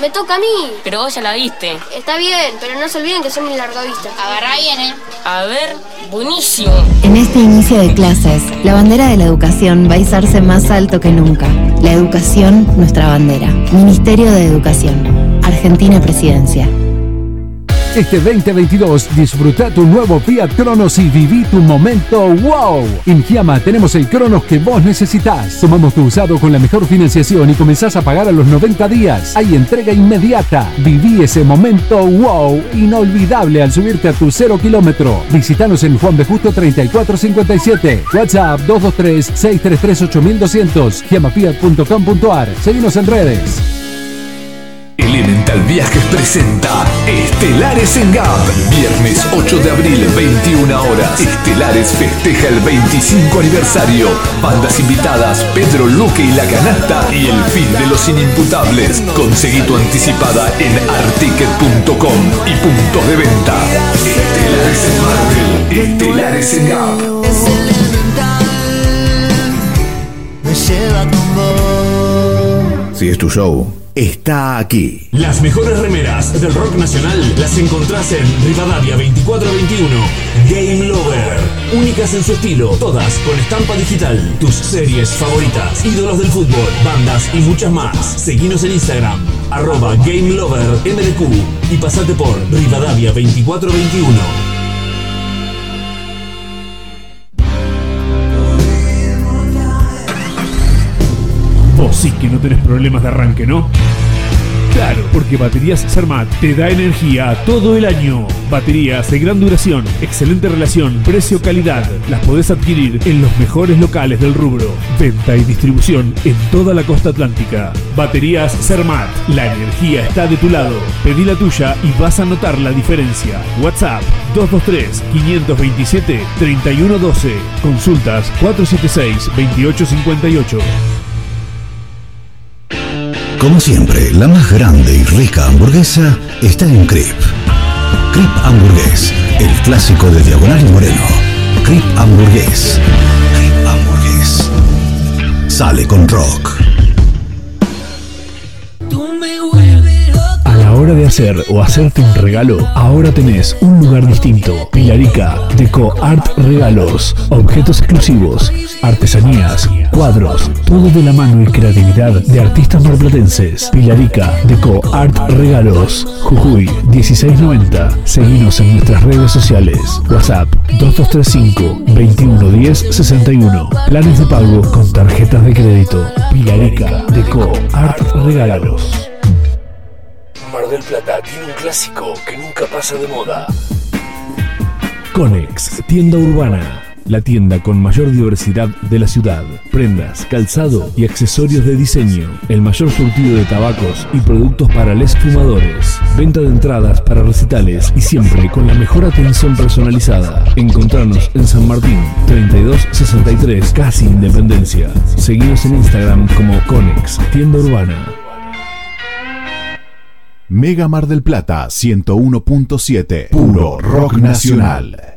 Me toca a mí. Pero vos ya la viste. Está bien, pero no se olviden que soy mi largavista. Agarrá bien, ¿eh? A ver, buenísimo. En este inicio de clases, la bandera de la educación va a izarse más alto que nunca. La educación, nuestra bandera. Ministerio de Educación. Argentina Presidencia. Este 2022 disfruta tu nuevo Fiat Cronos y viví tu momento wow. En Giamma tenemos el Cronos que vos necesitas. Tomamos tu usado con la mejor financiación y comenzás a pagar a los 90 días. Hay entrega inmediata. Viví ese momento wow inolvidable al subirte a tu cero kilómetro. Visítanos en Juan de Justo 3457. WhatsApp 223 633 8200. giamafiat.com.ar. Seguimos en redes. Elemental Viajes presenta Estelares en GAP. Viernes 8 de abril, 21 horas. Estelares festeja el 25 aniversario. Bandas invitadas, Pedro Luque y La Canasta y el fin de los inimputables. Conseguí tu anticipada en articket.com y puntos de venta. Estelares en Marvel. Estelares en GAP. Me lleva con vos. Si es tu show, está aquí. Las mejores remeras del rock nacional las encontrás en Rivadavia 2421. Game Lover. Únicas en su estilo, todas con estampa digital. Tus series favoritas, ídolos del fútbol, bandas y muchas más. Seguinos en Instagram, arroba Game Lover MDQ y pasate por Rivadavia 2421. Vos sí que no tenés problemas de arranque, ¿no? Claro, porque Baterías Sermat te da energía todo el año. Baterías de gran duración, excelente relación, precio-calidad. Las podés adquirir en los mejores locales del rubro. Venta y distribución en toda la costa atlántica. Baterías Sermat, la energía está de tu lado. Pedí la tuya y vas a notar la diferencia. WhatsApp 223-527-3112. Consultas 476-2858. Como siempre, la más grande y rica hamburguesa está en Crip. Crip Hamburgués, el clásico de Diagonal y Moreno. Crip Hamburgués. Crip Hamburgués. Sale con rock. Hora de hacer o hacerte un regalo, ahora tenés un lugar distinto. Pilarica, Deco Art Regalos, objetos exclusivos, artesanías, cuadros, todo de la mano y creatividad de artistas marplatenses. Pilarica, Deco Art Regalos, Jujuy 1690. Seguinos en nuestras redes sociales. WhatsApp 2235 2110 61. Planes de pago con tarjetas de crédito. Pilarica, Deco Art Regalos. Mar del Plata tiene un clásico que nunca pasa de moda. Conex, tienda urbana. La tienda con mayor diversidad de la ciudad. Prendas, calzado y accesorios de diseño. El mayor surtido de tabacos y productos para les fumadores. Venta de entradas para recitales y siempre con la mejor atención personalizada. Encontrarnos en San Martín, 3263, casi Independencia. Seguimos en Instagram como Conex, tienda urbana. Mega Mar del Plata 101.7. Puro rock nacional.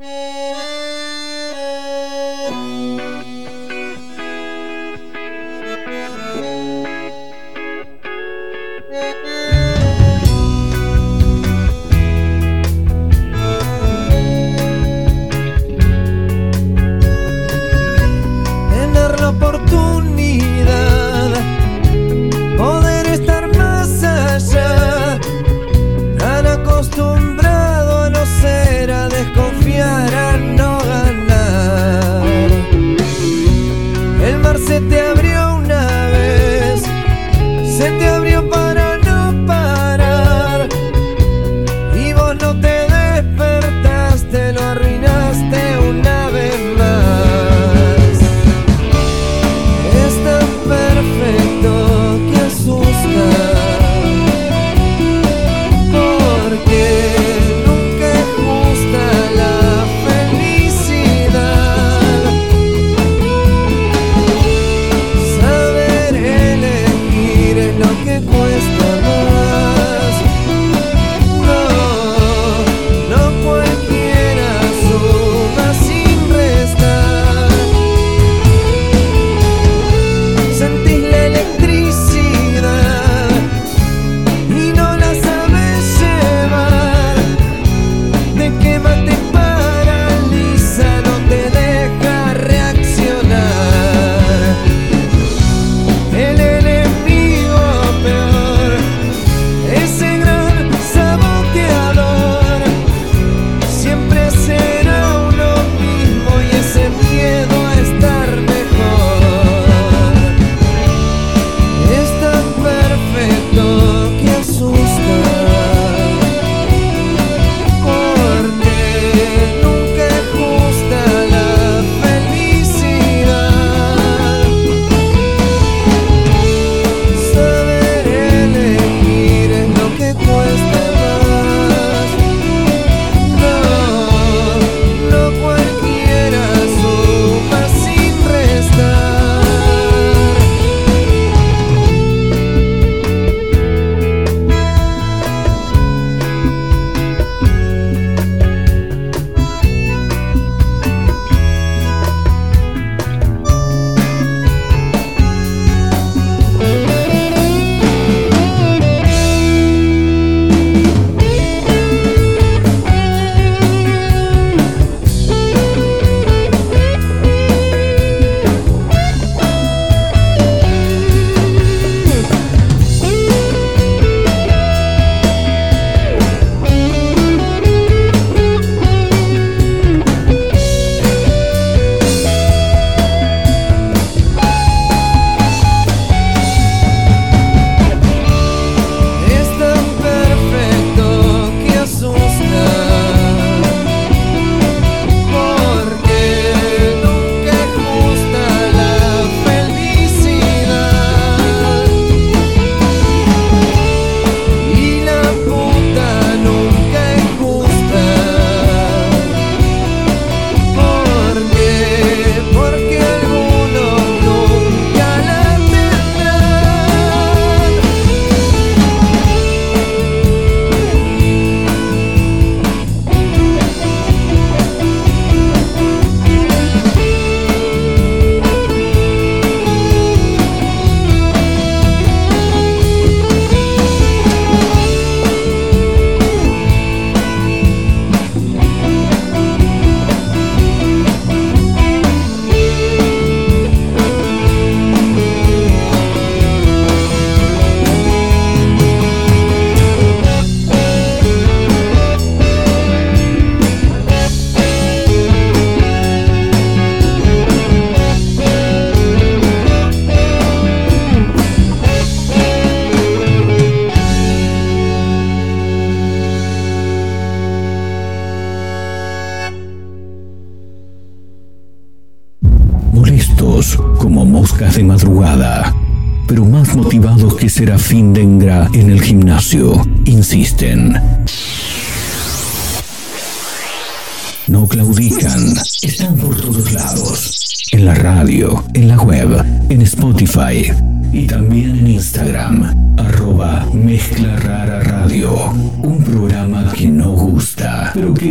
En el gimnasio, insisten.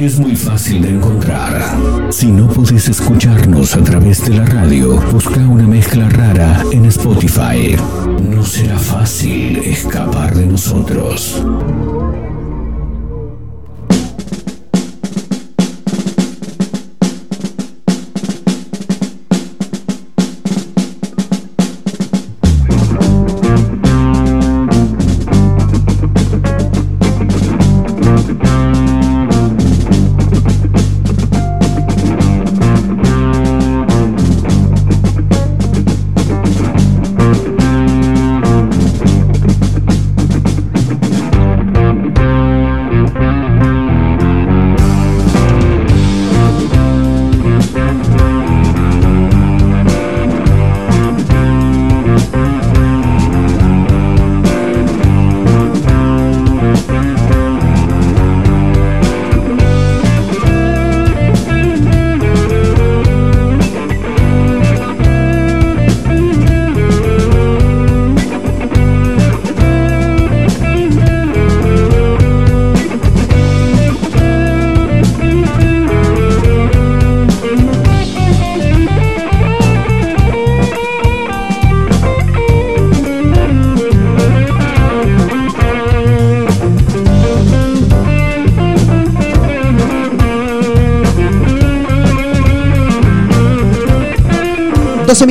Es muy fácil de encontrar. Si no podés escucharnos a través de la radio, busca una mezcla rara en Spotify. No será fácil escapar de nosotros.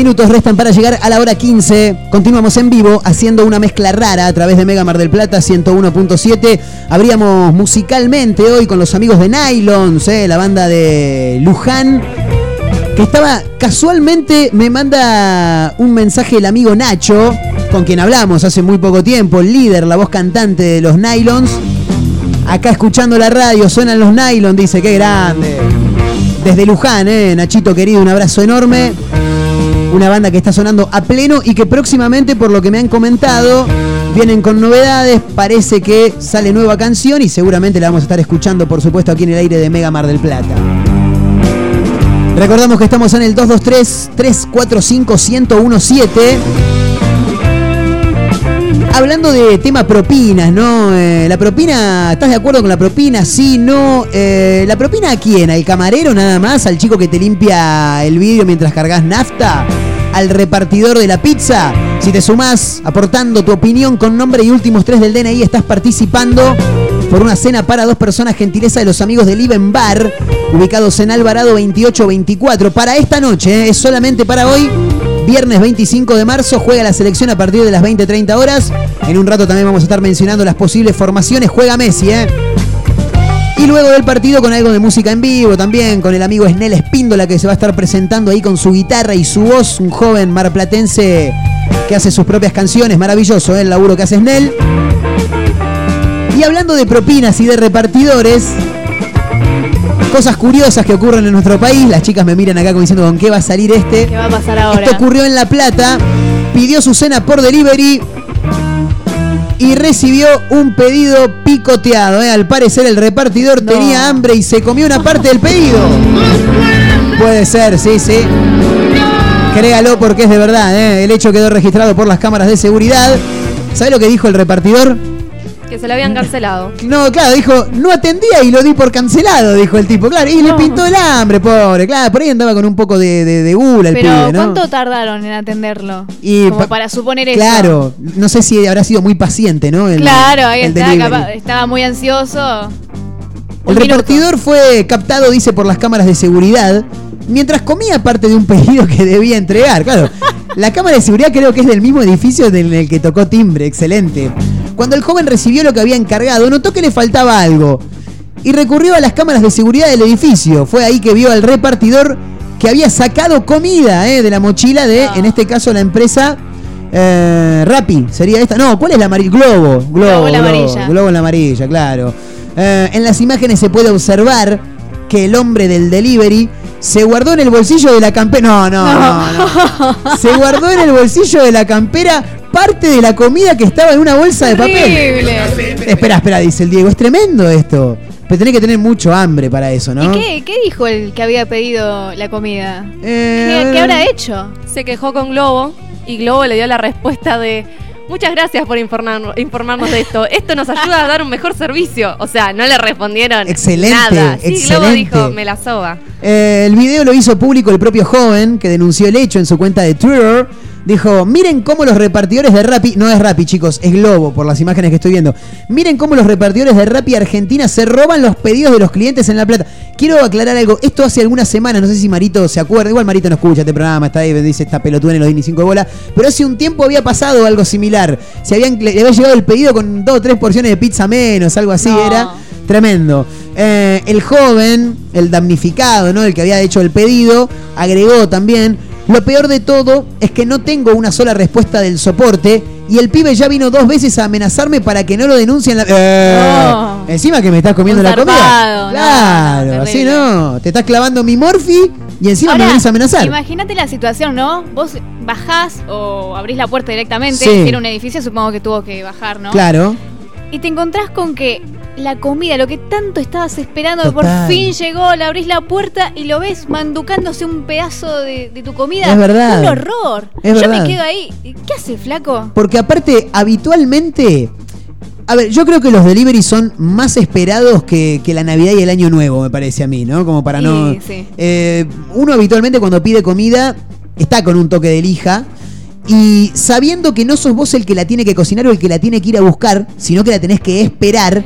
Minutos restan para llegar a la hora 15. Continuamos en vivo haciendo una mezcla rara a través de Mega Mar del Plata 101.7. Abríamos musicalmente hoy con los amigos de Nylons, eh, la banda de Luján. Que estaba casualmente, me manda un mensaje el amigo Nacho, con quien hablamos hace muy poco tiempo, el líder, la voz cantante de los Nylons. Acá escuchando la radio, suenan los Nylons, dice, qué grande. Desde Luján, eh, Nachito querido, un abrazo enorme. Una banda que está sonando a pleno y que próximamente, por lo que me han comentado, vienen con novedades. Parece que sale nueva canción y seguramente la vamos a estar escuchando, por supuesto, aquí en el aire de Mega Mar del Plata. Recordamos que estamos en el 223-345-1017. Hablando de tema propinas, ¿no? Eh, la propina, ¿estás de acuerdo con la propina? Sí, no. Eh, ¿La propina a quién? ¿Al camarero nada más? ¿Al chico que te limpia el vidrio mientras cargas nafta? ¿Al repartidor de la pizza? Si te sumás aportando tu opinión con nombre y últimos tres del DNI, estás participando por una cena para dos personas, gentileza de los amigos del Iben Bar, ubicados en Alvarado 2824. Para esta noche, ¿eh? es solamente para hoy. Viernes 25 de marzo juega la selección a partir de las 20-30 horas. En un rato también vamos a estar mencionando las posibles formaciones. Juega Messi, ¿eh? Y luego del partido con algo de música en vivo también, con el amigo Snell Espíndola que se va a estar presentando ahí con su guitarra y su voz, un joven marplatense que hace sus propias canciones, maravilloso ¿eh? el laburo que hace Snell. Y hablando de propinas y de repartidores, cosas curiosas que ocurren en nuestro país, las chicas me miran acá como diciendo con qué va a salir este. ¿Qué va a pasar ahora? Esto ocurrió en La Plata, pidió su cena por delivery y recibió un pedido picoteado. ¿eh? Al parecer el repartidor tenía hambre y se comió una parte del pedido. Puede ser, sí, sí. Créalo porque es de verdad. ¿eh? El hecho quedó registrado por las cámaras de seguridad. ¿Sabe lo que dijo el repartidor? Que se lo habían cancelado. No, claro, dijo, no atendía y lo di por cancelado, dijo el tipo. Claro, y le pintó el hambre, pobre. Claro, por ahí andaba con un poco de, de, de gula el Pero pibe, ¿no? ¿cuánto tardaron en atenderlo? Y Como pa- para suponer eso. Claro, no sé si habrá sido muy paciente, ¿no? El- Claro, ahí delivery. capaz- estaba muy ansioso. El repartidor fue captado, dice, por las cámaras de seguridad mientras comía parte de un pedido que debía entregar. Claro, la cámara de seguridad creo que es del mismo edificio del el que tocó timbre, excelente. Cuando el joven recibió lo que había encargado, notó que le faltaba algo y recurrió a las cámaras de seguridad del edificio. Fue ahí que vio al repartidor que había sacado comida eh, de la mochila de, en este caso, la empresa eh, Rappi. Sería esta. No, ¿cuál es la amarilla? Globo. Globo, Globo, la Globo, amarilla. Globo en la amarilla, claro. Eh, en las imágenes se puede observar que el hombre del delivery se guardó en el bolsillo de la campera. No, no, no, no. [laughs] Se guardó en el bolsillo de la campera parte de la comida que estaba en una bolsa de papel. Espera, espera, dice el Diego. Es tremendo esto. Pero tenés que tener mucho hambre para eso, ¿no? ¿Y qué, qué dijo el que había pedido la comida? Eh, ¿Qué, qué habrá hecho? Se quejó con Globo y Globo le dio la respuesta de muchas gracias por informarnos, informarnos de esto. Esto nos ayuda a dar un mejor servicio. O sea, no le respondieron Excelente, nada. Sí, Globo excelente. dijo, me la soba. Eh, el video lo hizo público el propio joven que denunció el hecho en su cuenta de Twitter. Dijo, miren cómo los repartidores de Rappi, no es Rappi chicos, es Globo por las imágenes que estoy viendo. Miren cómo los repartidores de Rappi Argentina se roban los pedidos de los clientes en La Plata. Quiero aclarar algo, esto hace algunas semanas, no sé si Marito se acuerda, igual Marito no escucha este programa, está ahí, dice esta pelotuda en los 25 de bola, pero hace un tiempo había pasado algo similar. Se habían, le había llegado el pedido con dos o tres porciones de pizza menos, algo así era. Tremendo. Eh, el joven, el damnificado, ¿no? El que había hecho el pedido, agregó también. Lo peor de todo es que no tengo una sola respuesta del soporte y el pibe ya vino dos veces a amenazarme para que no lo denuncien. La... Eh, Encima que me estás comiendo la comida. Claro, no, así no. Te estás clavando mi morfi y encima me venís a amenazar. Imagínate la situación, ¿no? Vos bajás o abrís la puerta directamente. Sí. Si era un edificio, supongo que tuvo que bajar, ¿no? Claro. Y te encontrás con que la comida, lo que tanto estabas esperando, por fin llegó, le abrís la puerta y lo ves manducándose un pedazo de, de tu comida. Es verdad. Un horror. Es Yo verdad. me quedo ahí. ¿Qué hace, flaco? Porque aparte, habitualmente. A ver, yo creo que los deliveries son más esperados que, que la Navidad y el Año Nuevo, me parece a mí, ¿no? Como para no. Sí, sí. Eh, uno habitualmente cuando pide comida está con un toque de lija. Y sabiendo que no sos vos el que la tiene que cocinar o el que la tiene que ir a buscar, sino que la tenés que esperar,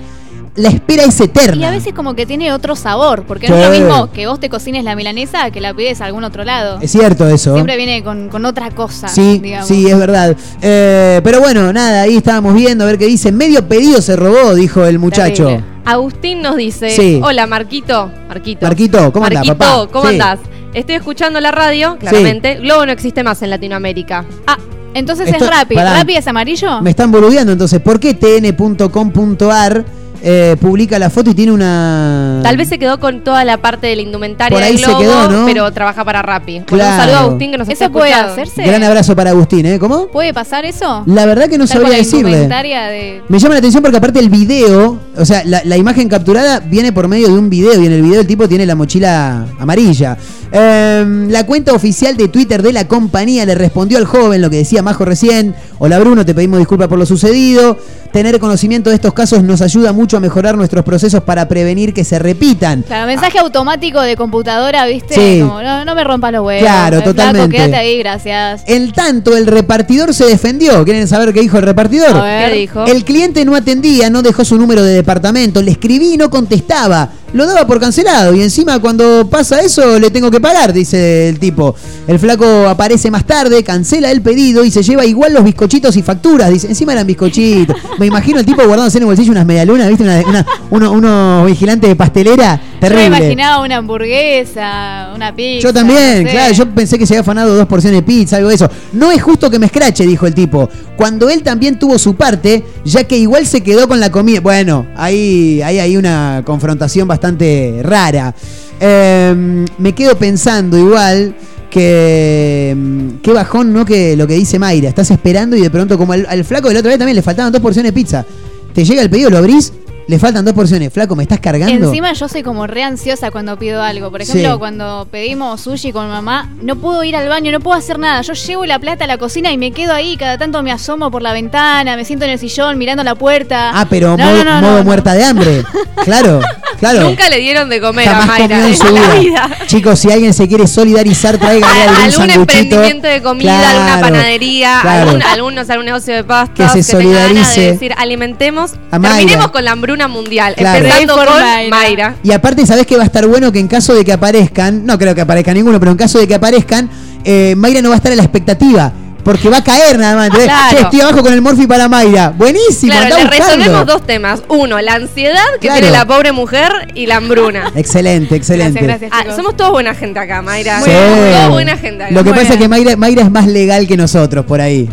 la espera es eterna. Y a veces como que tiene otro sabor, porque Sí. no es lo mismo que vos te cocines la milanesa que la pides a algún otro lado. Es cierto eso. Siempre viene con, con otra cosa, Sí, digamos. sí, es verdad. Eh, pero bueno, nada, ahí estábamos viendo a ver qué dice. Medio pedido se robó, dijo el muchacho. Terrible. Agustín nos dice, Sí. hola Marquito. Marquito. Marquito, ¿cómo andás, Marquito, papá? ¿cómo Sí. andás? Estoy escuchando la radio, claramente. Globo no existe más en Latinoamérica. Ah, entonces Esto- es Rappi. ¿Rappi es amarillo? Me están boludeando entonces. ¿Por qué tn.com.ar eh, publica la foto y tiene una. Tal vez se quedó con toda la parte de la indumentaria Por ahí de se Globo, quedó, ¿no? pero trabaja para Rappi. Bueno, un saludo a Agustín que nos está ¿Eso puede hacerse? Gran abrazo para Agustín, ¿eh? ¿Cómo? ¿Puede pasar eso? La verdad que no Estar la decirle. indumentaria de... Me llama la atención porque aparte el video, o sea, la, la imagen capturada viene por medio de un video y en el video el tipo tiene la mochila amarilla. Em, la cuenta oficial de Twitter de la compañía le respondió al joven lo que decía Majo recién. Hola Bruno, te pedimos disculpas por lo sucedido. Tener conocimiento de estos casos nos ayuda mucho a mejorar nuestros procesos para prevenir que se repitan. Claro, mensaje automático de computadora, ¿viste? Sí. Como, no, no me rompa los huevos. Claro, flaco, totalmente. quédate ahí, gracias. En tanto, el repartidor se defendió. ¿Quieren saber qué dijo el repartidor? A ver. ¿Qué dijo? El cliente no atendía, no dejó su número de departamento, le escribí y no contestaba. Lo daba por cancelado y encima cuando pasa eso le tengo que pagar, dice el tipo. El flaco aparece más tarde, cancela el pedido y se lleva igual los bizcochitos y facturas. Dice, encima eran bizcochitos. Me imagino el tipo guardándose en el bolsillo unas medialunas, ¿viste? Una, una- uno, uno vigilante de pastelera. Yo me Terrible. imaginaba una hamburguesa, una pizza. Yo también, no sé. claro, yo pensé que se había afanado dos porciones de pizza, algo de eso. No es justo que me escrache, dijo el tipo. Cuando él también tuvo su parte, ya que igual se quedó con la comida. Bueno, ahí ahí hay una confrontación bastante rara. Eh, me quedo pensando igual que mm, qué bajón, ¿no? Que lo que dice Mayra. Estás esperando y de pronto, como al, al flaco de la otra vez también le faltaban dos porciones de pizza. Te llega el pedido, lo abrís, le faltan dos porciones. Flaco, ¿me estás cargando? Encima yo soy como re ansiosa cuando pido algo. Por ejemplo, Sí. cuando pedimos sushi con mamá, no puedo ir al baño, no puedo hacer nada. Yo llevo la plata a la cocina y me quedo ahí. Cada tanto me asomo por la ventana, me siento en el sillón mirando la puerta. Ah, pero No, modo, no, no, modo no, no. muerta de hambre. [laughs] Claro, claro. Nunca le dieron de comer a Jamás Mayra comió en su vida. vida. Chicos, si alguien se quiere solidarizar, tráigale algún, algún emprendimiento de comida, alguna panadería, claro. algún, algún, no sé, algún negocio de pastas Que se ganas solidarice. de decir alimentemos, A Mayra. terminemos con la hambruna mundial, Claro. empezando con Mayra. Mayra. Y aparte, ¿sabés que va a estar bueno que en caso de que aparezcan, no creo que aparezca ninguno, pero en caso de que aparezcan, eh, Mayra no va a estar a la expectativa. Porque va a caer nada más. ¿entendés? Claro. Che, estoy abajo con el Morphy para Mayra. Buenísimo, Claro, le resolvemos dos temas. Uno, la ansiedad que Claro. tiene la pobre mujer y la hambruna. Excelente, [laughs] excelente. Gracias, gracias, Ah, somos todos buena gente acá, Mayra. Sí. Todos buena gente acá. Lo que Muy pasa es que Mayra, Mayra es más legal que nosotros por ahí.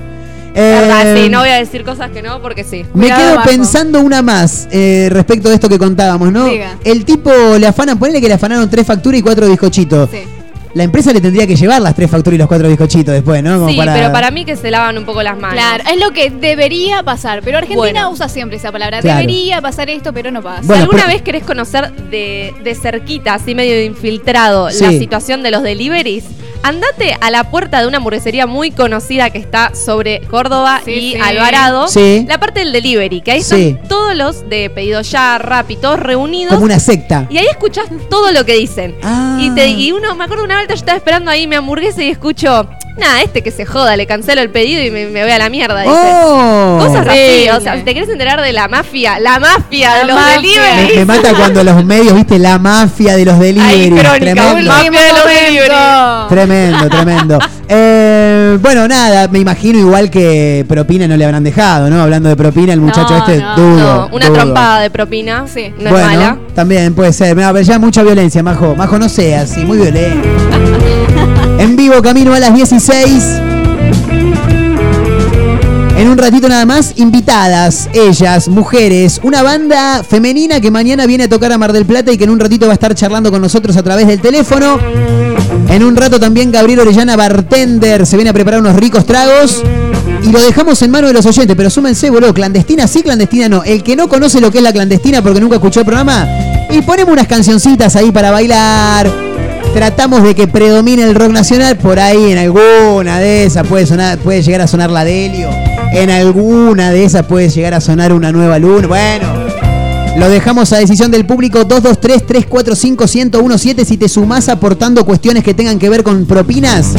Verdad, Eh, sí, no voy a decir cosas que no, porque sí. Me Cuidado quedo abajo. pensando una más eh, respecto de esto que contábamos, ¿no? Diga. El tipo le afanan, ponele que le afanaron tres facturas y cuatro bizcochitos. Sí. La empresa le tendría que llevar las tres facturas y los cuatro bizcochitos después, ¿no? Como Sí, pero para mí que se lavan un poco las manos. Claro, es lo que debería pasar. Pero Argentina Bueno. usa siempre esa palabra. Claro. Debería pasar esto, pero no pasa. Bueno, si alguna pero- vez querés conocer de, de cerquita, así medio infiltrado, Sí. la situación de los deliveries, andate a la puerta de una hamburguesería muy conocida que está sobre Córdoba Sí, y sí. Alvarado. Sí. La parte del delivery, que ahí Sí. están todos los de pedido ya, rap y todos reunidos. Como una secta. Y ahí escuchás todo lo que dicen. Ah. Y, te, y uno, me acuerdo una vuelta, yo estaba esperando ahí mi hamburguesa y escucho, nada, este que se joda, le cancelo el pedido y me, me voy a la mierda. Dice. ¡Oh! Cosas así, o sea, si te querés enterar de la mafia, la mafia de La los mafia. Deliveries. me mata cuando los medios, viste, la mafia de los delivery. crónica, Tremendo. mafia de los delivery. Tremendo, tremendo. [laughs] Eh, bueno, nada, me imagino igual que propina no le habrán dejado, ¿no? Hablando de propina, el muchacho No, este, no. dudo. No, una dudo. trompada de propina. Sí. No bueno, es mala. también puede ser. Mira, ya mucha violencia, Majo. Majo, no sea así, muy violento. [laughs] en vivo, camino a las 16. En un ratito nada más, invitadas, ellas, mujeres, una banda femenina que mañana viene a tocar a Mar del Plata y que en un ratito va a estar charlando con nosotros a través del teléfono. En un rato también Gabriel Orellana, bartender, se viene a preparar unos ricos tragos. Y lo dejamos en manos de los oyentes, pero súmense, boludo, clandestina sí, clandestina no. El que no conoce lo que es la clandestina porque nunca escuchó el programa, y ponemos unas cancioncitas ahí para bailar. Tratamos de que predomine el rock nacional, por ahí en alguna de esas puede sonar, puede llegar a sonar la Delio. En alguna de esas puede llegar a sonar una nueva luna. Bueno, lo dejamos a decisión del público 223-345-1017. Si te sumás aportando cuestiones que tengan que ver con propinas,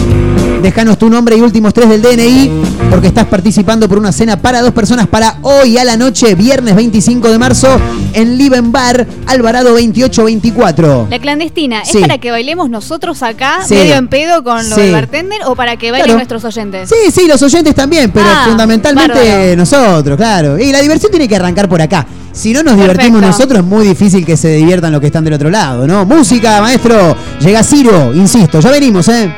déjanos tu nombre y últimos tres del DNI, porque estás participando por una cena para dos personas para hoy a la noche, viernes 25 de marzo, en Liven Bar, Alvarado 2824. La clandestina, Sí. ¿es para que bailemos nosotros acá, Sí. medio en pedo con lo Sí. del bartender, o para que bailen Claro. nuestros oyentes? Sí, sí, los oyentes también, pero Ah, fundamentalmente bárbaro. nosotros, claro. Y la diversión tiene que arrancar por acá. Si no nos divertimos Perfecto. nosotros, es muy difícil que se diviertan los que están del otro lado, ¿no? Música, maestro. Llega Ciro, insisto, ya venimos, ¿eh?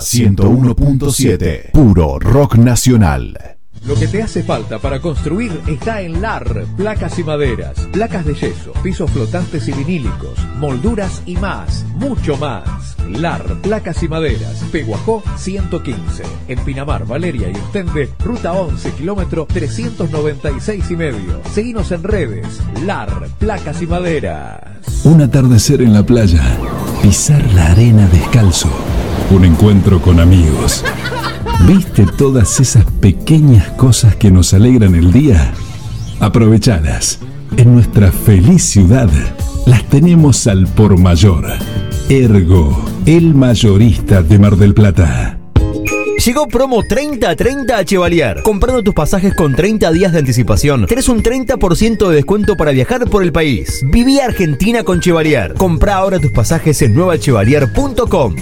Del Plata 101.7. Puro rock nacional. Lo que te hace falta para construir está en LAR, placas y maderas, placas de yeso, pisos flotantes y vinílicos, molduras y más, mucho más. LAR, placas y maderas, Peguajó 115, en Pinamar, Valeria y Ostende, ruta 11, kilómetro 396 y medio. Seguinos en redes, LAR, placas y maderas. Un atardecer en la playa, pisar la arena descalzo, un encuentro con amigos. ¿Viste todas esas pequeñas cosas que nos alegran el día? Aprovechadas. En nuestra feliz ciudad las tenemos al por mayor. Ergo, el mayorista de Mar del Plata. Llegó promo 30-30 a Chevalier. Comprando tus pasajes con 30 días de anticipación, tenés un 30% de descuento para viajar por el país. Viví Argentina con Chevalier. Compra ahora tus pasajes en nuevachevalier.com.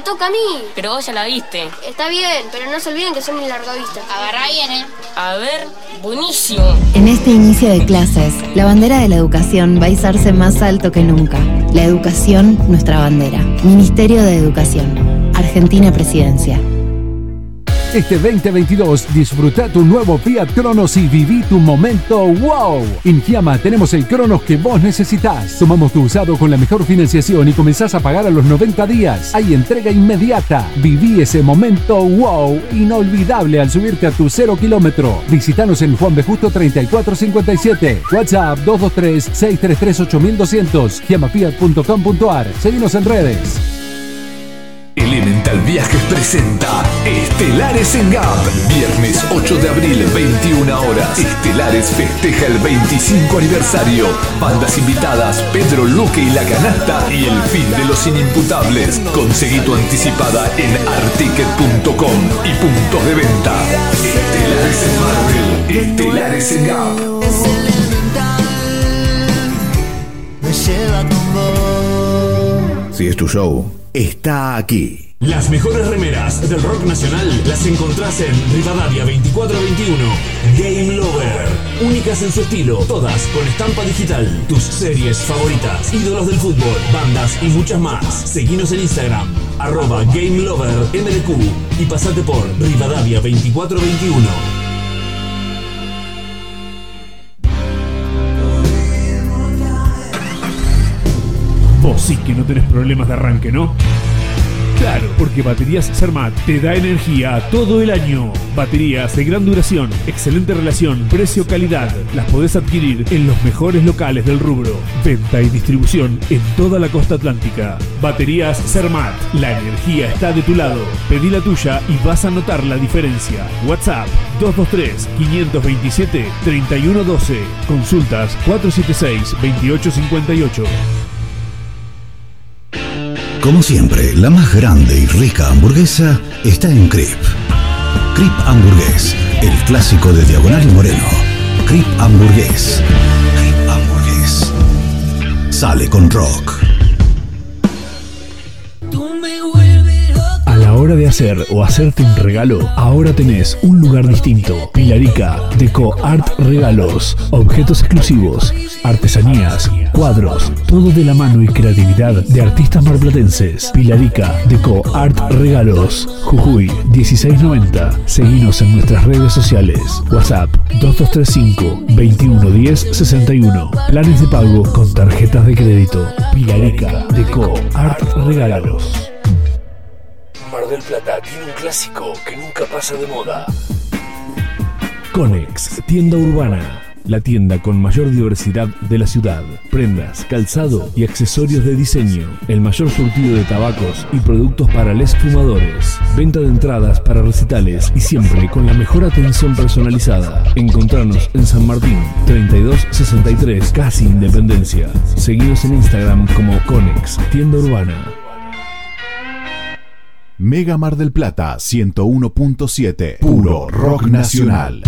Me toca a mí. Pero vos ya la viste. Está bien, pero no se olviden que soy un largovista. Agarrá bien, ¿eh? A ver, buenísimo. En este inicio de clases, la bandera de la educación va a izarse más alto que nunca. La educación, nuestra bandera. Ministerio de Educación. Argentina Presidencia. Este 2022 disfruta tu nuevo Fiat Cronos y viví tu momento wow. En Giamma tenemos el Cronos que vos necesitas. Tomamos tu usado con la mejor financiación y comenzás a pagar a los 90 días. Hay entrega inmediata. Viví ese momento wow inolvidable al subirte a tu cero kilómetro. Visítanos en Juan B. Justo 3457. WhatsApp 223-633-8200. Giamafiat.com.ar. Seguimos en redes. Elemental Viajes presenta Estelares en Gap. Viernes 8 de abril, 21 horas. Estelares festeja el 25 aniversario. Bandas invitadas, Pedro Luque y La Canasta y el fin de los inimputables. Conseguí tu anticipada en articket.com y puntos de venta. Estelares en Marvel. Estelares en Gap. Si es tu show, está aquí. Las mejores remeras del rock nacional las encontrás en Rivadavia 2421. Game Lover. Únicas en su estilo, todas con estampa digital. Tus series favoritas, ídolos del fútbol, bandas y muchas más. Seguinos en Instagram, arroba Game Lover MDQ y pasate por Rivadavia 2421. Vos sí que no tenés problemas de arranque, ¿no? Claro, porque Baterías Cermat te da energía todo el año. Baterías de gran duración, excelente relación, precio-calidad. Las podés adquirir en los mejores locales del rubro. Venta y distribución en toda la costa atlántica. Baterías Cermat, la energía está de tu lado. Pedí la tuya y vas a notar la diferencia. WhatsApp 223-527-3112. Consultas 476-2858. Como siempre, la más grande y rica hamburguesa está en Crip. Crip Hamburgués, el clásico de Diagonal y Moreno. Crip Hamburgués. Crip Hamburgués. Sale con rock. De hacer o hacerte un regalo, ahora tenés un lugar distinto. Pilarica, Deco Art Regalos, objetos exclusivos, artesanías, cuadros, todo de la mano y creatividad de artistas marplatenses. Pilarica, Deco Art Regalos, Jujuy 1690. Seguinos en nuestras redes sociales. WhatsApp 2235 2110 61. Planes de pago con tarjetas de crédito. Pilarica, Deco Art Regalos. Mar del Plata tiene un clásico que nunca pasa de moda. Conex, tienda urbana. La tienda con mayor diversidad de la ciudad. Prendas, calzado y accesorios de diseño. El mayor surtido de tabacos y productos para les fumadores. Venta de entradas para recitales y siempre con la mejor atención personalizada. Encontrarnos en San Martín, 3263, casi Independencia. Seguidos en Instagram como Conex, tienda urbana. Mega Mar del Plata 101.7. Puro rock nacional.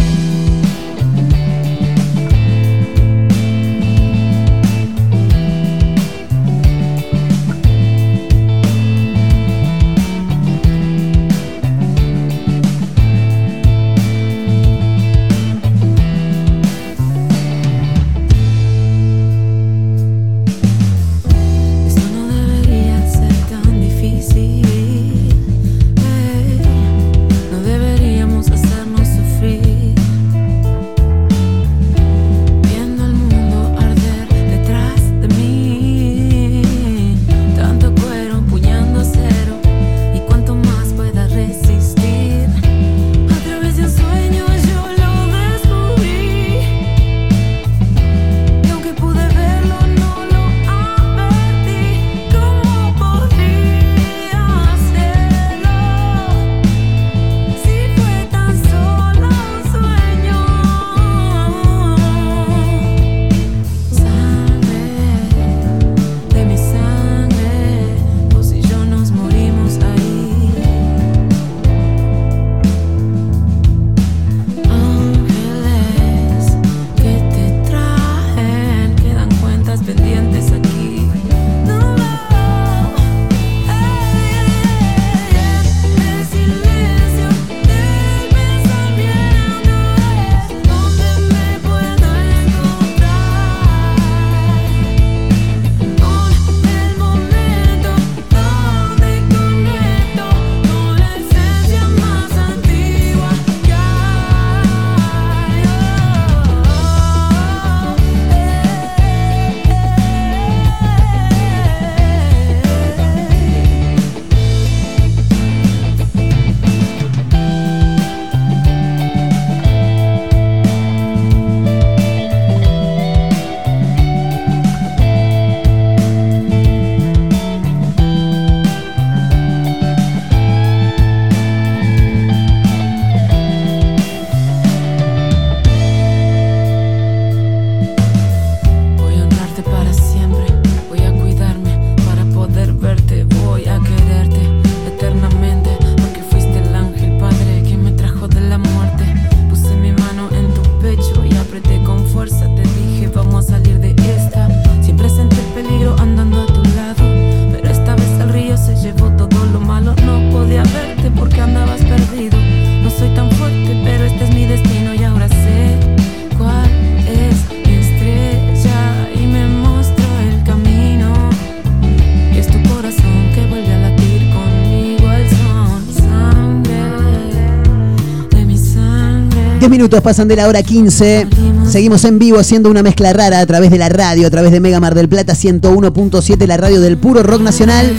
Minutos pasan de la hora 15. Seguimos en vivo haciendo una mezcla rara a través de la radio, a través de Mega Mar del Plata 101.7, la radio del puro rock nacional.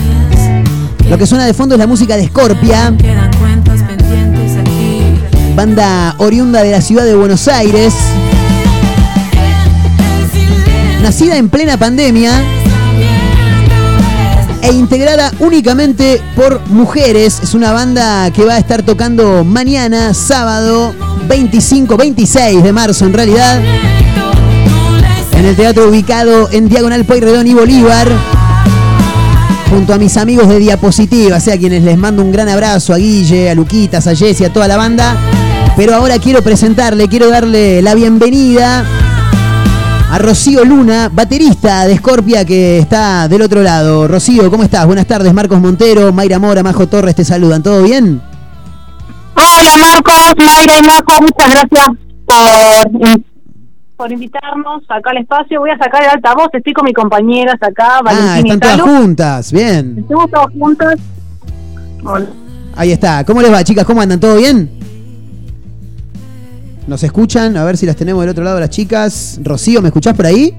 Lo que suena de fondo es la música de Scorpia, banda oriunda de la ciudad de Buenos Aires. Nacida en plena pandemia e integrada únicamente por mujeres. Es una banda que va a estar tocando mañana, sábado 25, 26 de marzo en realidad. En el teatro ubicado en Diagonal Pueyrredón y Bolívar. Junto a mis amigos de Diapositiva, sea quienes les mando un gran abrazo a Guille, a Luquitas, a Jessy, a toda la banda. Pero ahora quiero presentarle, quiero darle la bienvenida a Rocío Luna, baterista de Scorpia que está del otro lado. Rocío, ¿cómo estás? Buenas tardes, Marcos Montero, Mayra Mora, Majo Torres te saludan. ¿Todo bien? Hola Marcos, Mayra y Majo, muchas gracias por, por invitarnos acá al espacio. Voy a sacar el altavoz, estoy con mis compañeras acá, Ah, y están todas Talu. juntas, bien. Estamos todas juntas. Hola. Ahí está. ¿Cómo les va, chicas? ¿Cómo andan? ¿Todo bien? ¿Nos escuchan? A ver si las tenemos del otro lado las chicas. Rocío, ¿me escuchás por ahí?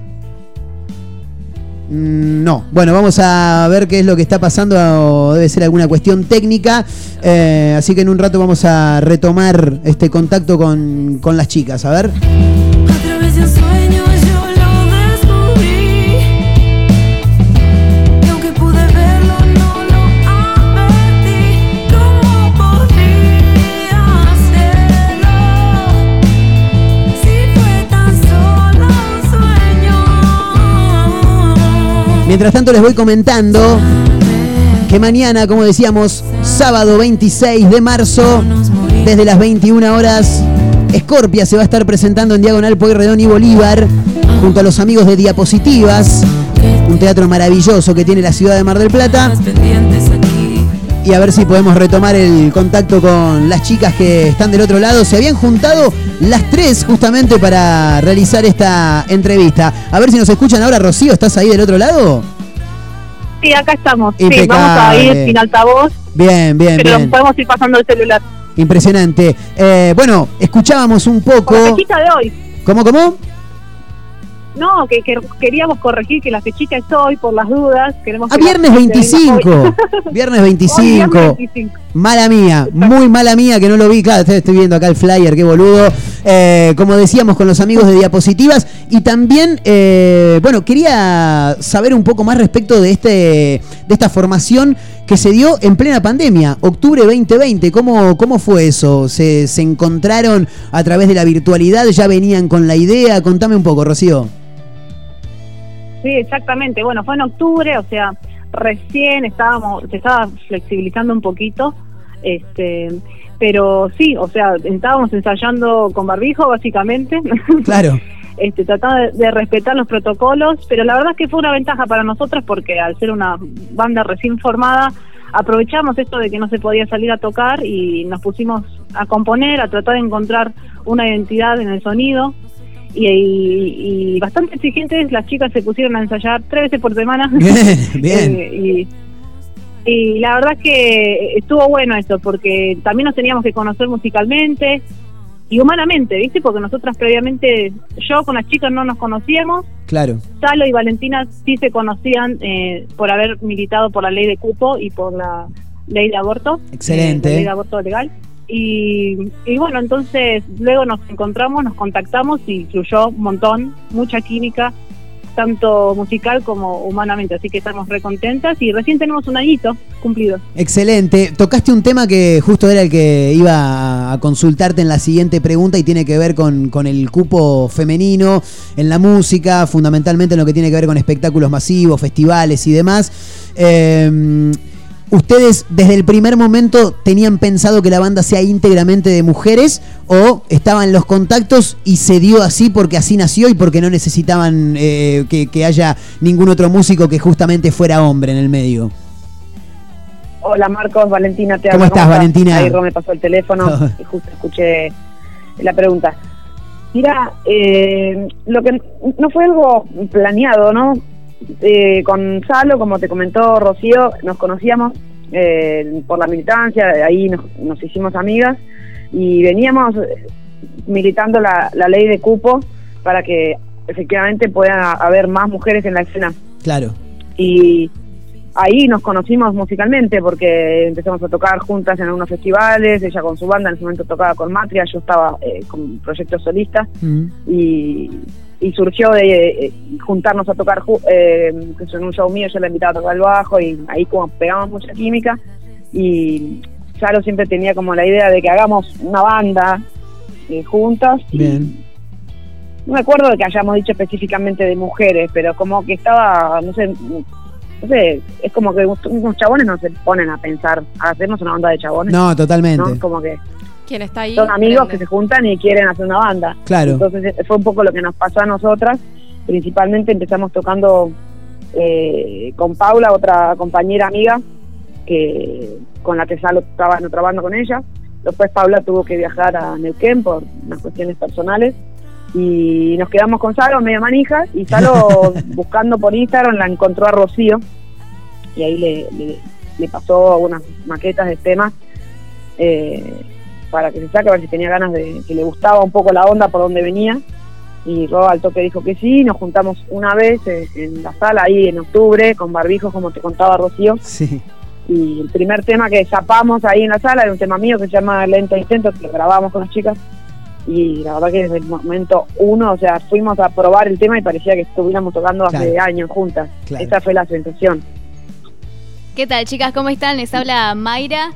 Mm, No. Bueno, vamos a ver qué es lo que está pasando. Debe ser alguna cuestión técnica. Eh, así que en un rato vamos a retomar este contacto con, con las chicas. A ver. Mientras tanto les voy comentando que mañana, como decíamos, sábado 26 de marzo, desde las 21 horas, Scorpia se va a estar presentando en Diagonal Pueyrredón y Bolívar, junto a los amigos de Diapositivas, un teatro maravilloso que tiene la ciudad de Mar del Plata. Y a ver si podemos retomar el contacto con las chicas que están del otro lado. Se habían juntado las tres justamente para realizar esta entrevista. A ver si nos escuchan ahora. Rocío, ¿estás ahí del otro lado? Sí, acá estamos. Sí, vamos a ir sin altavoz, Bien, bien, pero bien. podemos ir pasando el celular. Impresionante. Eh, bueno, escuchábamos un poco. La fechita de hoy. ¿Cómo, cómo? No, que, que queríamos corregir que la fechita es hoy por las dudas. Queremos Ah, que viernes gente venga 25. [laughs] hoy. Viernes Hoy, 25. viernes 25. Mala mía, muy mala mía que no lo vi. Claro, estoy, estoy viendo acá el flyer, qué boludo. Eh, como decíamos con los amigos de Diapositivas. Y también, eh, bueno, quería saber un poco más respecto de, este, de esta formación que se dio en plena pandemia, octubre 2020. ¿Cómo, cómo fue eso? ¿Se, ¿Se encontraron a través de la virtualidad? ¿Ya venían con la idea? Contame un poco, Rocío. Sí, exactamente. Bueno, fue en octubre, o sea, recién estábamos, se estaba flexibilizando un poquito, este, pero sí, o sea, estábamos ensayando con barbijo, básicamente. [laughs] Claro. este, tratando de, de respetar los protocolos, pero la verdad es que fue una ventaja para nosotros porque al ser una banda recién formada, aprovechamos esto de que no se podía salir a tocar y nos pusimos a componer, a tratar de encontrar una identidad en el sonido. Y, y- y bastante exigentes, las chicas se pusieron a ensayar tres veces por semana. [laughs] Bien, [laughs] bien. Eh, y, y la verdad es que estuvo bueno eso, porque también nos teníamos que conocer musicalmente y humanamente, ¿viste? Porque nosotras previamente, yo con las chicas no nos conocíamos, Claro. Salo y Valentina sí se conocían eh, por haber militado por la ley de cupo y por la ley de aborto. Excelente. eh, la ley de aborto legal. Y, y bueno, entonces luego nos encontramos, nos contactamos y fluyó un montón, mucha química, tanto musical como humanamente. Así que estamos recontentas y recién tenemos un añito cumplido. Excelente. Tocaste un tema que justo era el que iba a consultarte en la siguiente pregunta y tiene que ver con, con el cupo femenino en la música, fundamentalmente en lo que tiene que ver con espectáculos masivos, festivales y demás. Eh, ¿Ustedes desde el primer momento tenían pensado que la banda sea íntegramente de mujeres o estaban los contactos y se dio así porque así nació y porque no necesitaban eh, que, que haya ningún otro músico que justamente fuera hombre en el medio? Hola Marcos, Valentina, te ¿Cómo hablo. estás, Valentina? Ahí me pasó el teléfono [laughs] y justo escuché la pregunta. Mira, eh, lo que no fue algo planeado, ¿no? Eh, con Salo, como te comentó Rocío, nos conocíamos eh, por la militancia, ahí nos, nos hicimos amigas y veníamos militando la, la ley de cupo para que efectivamente pueda haber más mujeres en la escena. Claro. Y ahí nos conocimos musicalmente porque empezamos a tocar juntas en algunos festivales, ella con su banda en ese momento tocaba con Matria, yo estaba eh, con proyectos solistas Mm. y, y surgió de eh, juntarnos a tocar eh, que en un show mío, yo la invitaba a tocar el bajo y ahí como pegamos mucha química y Charo siempre tenía como la idea de que hagamos una banda eh, juntas. Bien. No me acuerdo de que hayamos dicho específicamente de mujeres, pero como que estaba, no sé, no sé, es como que unos chabones no se ponen a pensar, hacemos una banda de chabones. No, totalmente. ¿no? Como que ¿Quién está ahí? son amigos Prende. que se juntan y quieren hacer una banda. Claro. Entonces eh, fue un poco lo que nos pasó a nosotras. Principalmente empezamos tocando eh, con Paula, otra compañera amiga, que con la que Salo estaba en otra banda con ella. Después Paula tuvo que viajar a Neuquén por unas cuestiones personales y nos quedamos con Salo medio manija y Salo [laughs] buscando por Instagram la encontró a Rocío y ahí le, le, le pasó unas maquetas de temas eh, para que se saque, a ver si tenía ganas de que le gustaba un poco la onda por donde venía. Y Rob al toque dijo que sí, nos juntamos una vez en la sala ahí en octubre con barbijos, como te contaba Rocío. Sí. Y el primer tema que zapamos ahí en la sala era un tema mío que se llama Lento Intento, que lo grabamos con las chicas. Y la verdad que desde el momento uno, o sea, fuimos a probar el tema y parecía que estuviéramos tocando hace años juntas. Claro. Esa fue la sensación. ¿Qué tal, chicas? ¿Cómo están? Les habla Mayra.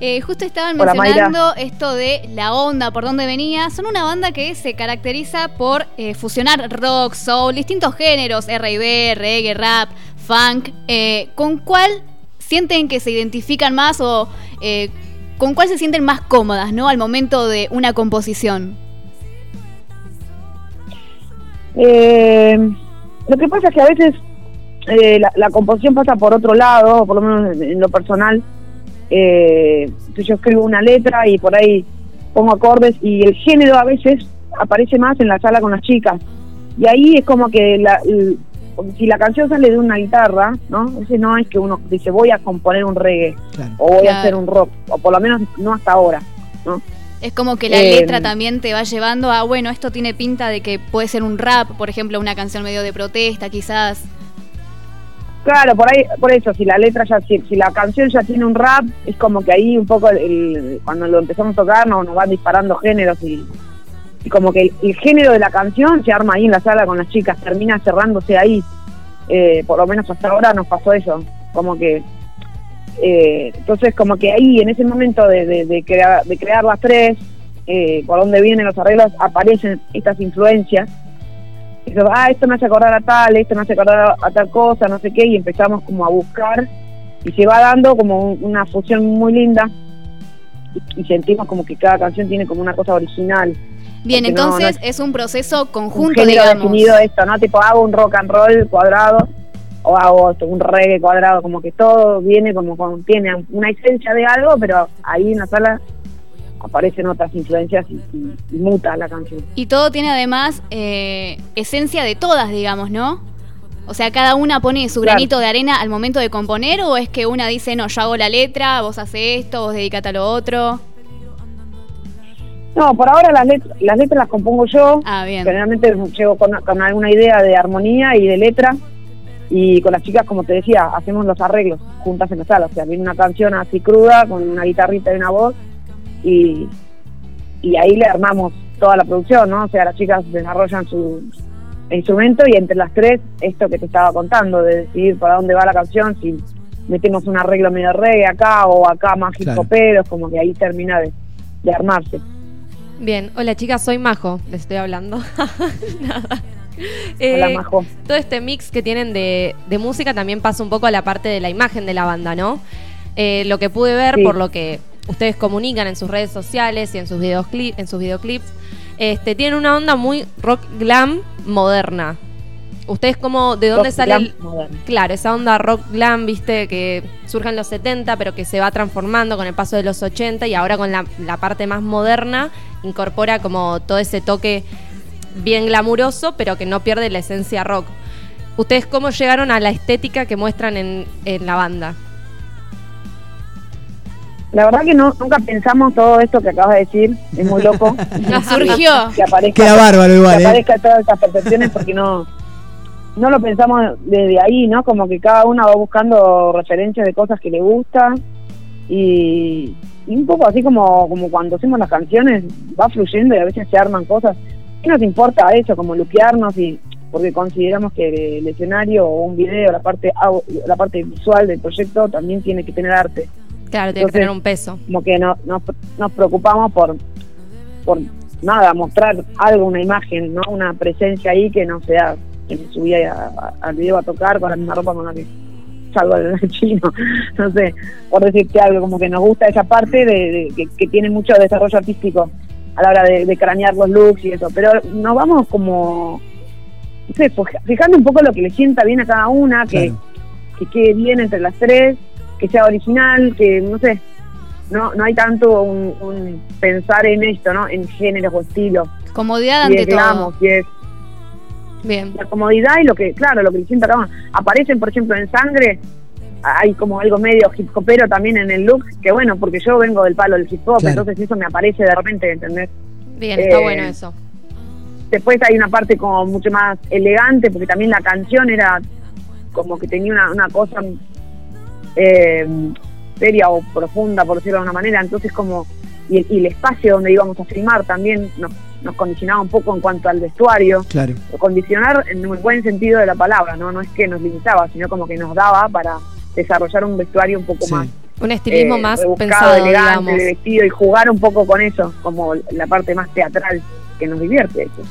Eh, justo estaban Hola, mencionando esto de la onda, por dónde venía. Son una banda que se caracteriza por eh, fusionar rock, soul, distintos géneros, R&B, reggae, rap, funk. Eh, ¿Con cuál sienten que se identifican más o eh, con cuál se sienten más cómodas, no, al momento de una composición? Eh, lo que pasa es que a veces eh, la, la composición pasa por otro lado, por lo menos en, en lo personal. Eh, yo escribo una letra y por ahí pongo acordes y el género a veces aparece más en la sala con las chicas. Y ahí es como que la, el- si la canción sale de una guitarra, ¿no? Ese no es que uno dice voy a componer un reggae o voy a hacer un rock, o por lo menos no hasta ahora, ¿no? Es como que la Eh, letra también te va llevando a, bueno, esto tiene pinta de que puede ser un rap, por ejemplo, una canción medio de protesta, quizás. Claro, por ahí, por eso, si la letra ya, si, si la canción ya tiene un rap, es como que ahí un poco, el- cuando lo empezamos a tocar, nos, nos van disparando géneros y, y como que el, género de la canción se arma ahí en la sala con las chicas, termina cerrándose ahí. Eh, por lo menos hasta ahora nos pasó eso, como que, eh, entonces como que ahí en ese momento de, de, de crear, de crear las tres, eh, por donde vienen los arreglos, aparecen estas influencias Dice, ah, esto me hace acordar a tal, esto me hace acordar a, tal cosa, no sé qué, y empezamos como a buscar y se va dando como un- una fusión muy linda y, y sentimos como que cada canción tiene como una cosa original. Bien, Porque no- no entonces es es un proceso un conjunto, género digamos. definido esto, ¿no? Tipo, hago un rock and roll cuadrado o hago un reggae cuadrado, como que todo viene como con, tiene una esencia de algo, pero ahí en la sala aparecen otras influencias y, y- y muta la canción. Y todo tiene además eh, esencia de todas, digamos, ¿no? O sea, cada una pone su Claro. granito de arena al momento de componer o es que una dice, no, yo hago la letra, vos haces esto, vos dedicate a lo otro. No, por ahora las, let- las letras las compongo yo. Ah, bien. Generalmente llego con, con alguna idea de armonía y de letra. Y con las chicas, como te decía, hacemos los arreglos juntas en la sala. O sea, viene una canción así cruda, con una guitarrita y una voz. Y, y ahí le armamos toda la producción, ¿no? O sea, las chicas desarrollan su instrumento y entre las tres, esto que te estaba contando, de decidir para dónde va la canción, si metemos un arreglo medio reggae acá o acá más hip Claro. como que ahí termina de, de armarse. Bien, hola chicas, soy Majo, les estoy hablando. [laughs] Nada. Eh, Hola, Majo. Todo este mix que tienen de, de música también pasa un poco a la parte de la imagen de la banda, ¿no? Eh, lo que pude ver Sí. por lo que ustedes comunican en sus redes sociales y en sus videoclips, en sus videoclips, este, tienen una onda muy rock glam moderna. ¿Ustedes cómo, de dónde Rock sale el-. Claro, esa onda rock glam, viste, que surge en los 70, pero que se va transformando con el paso de los 80 y ahora con la, la parte más moderna incorpora como todo ese toque bien glamuroso, pero que no pierde la esencia rock. ¿Ustedes cómo llegaron a la estética que muestran en, en la banda? La verdad que no, nunca pensamos todo esto que acabas de decir, es muy loco. [laughs] Surgió. Que aparezca, Queda bárbaro igual, que ¿eh? aparezca todas estas percepciones porque no no lo pensamos desde ahí, ¿no? Como que cada una va buscando referencias de cosas que le gustan y, y un poco así como, como cuando hacemos las canciones, va fluyendo y a veces se arman cosas. ¿Qué nos importa eso? Como luquearnos y porque consideramos que el escenario o un video, la parte la parte visual del proyecto también tiene que tener arte. Claro, tiene que tener un peso. Como que no, no- nos preocupamos por, por nada, mostrar algo, una imagen, ¿no? Una presencia ahí que no sea que me subí a- a- al video a tocar con la misma ropa con la que salgo del [laughs] chino. No sé, por decirte algo, como que nos gusta esa parte de, de- que, que tiene mucho desarrollo artístico a la hora de, de cranear los looks y eso. Pero nos vamos como, no sé, fija- fijando un poco lo que le sienta bien a cada una, que, que quede bien entre las tres, que sea original, que no sé, no no hay tanto un, un pensar en esto, ¿no? En géneros o estilos. Comodidad Y ante es todo. es Bien. la comodidad y lo que, claro, lo que cada uno. Aparecen, por ejemplo, en sangre, hay como algo medio hip hopero también en el look, que bueno, porque yo vengo del palo del hip hop, Claro. entonces eso me aparece de repente, ¿entendés? Bien, está Eh, bueno eso. Después hay una parte como mucho más elegante, porque también la canción era como que tenía una, una cosa eh, seria o profunda, por decirlo de una manera, entonces como, y el, y el espacio donde íbamos a filmar también nos, nos condicionaba un poco en cuanto al vestuario, Claro. condicionar en el buen sentido de la palabra, ¿no? No es que nos limitaba, sino como que nos daba para desarrollar un vestuario un poco más Un estilismo eh, más pensado, elegante, digamos. de vestido y jugar un poco con eso, como la parte más teatral que nos divierte. Eso.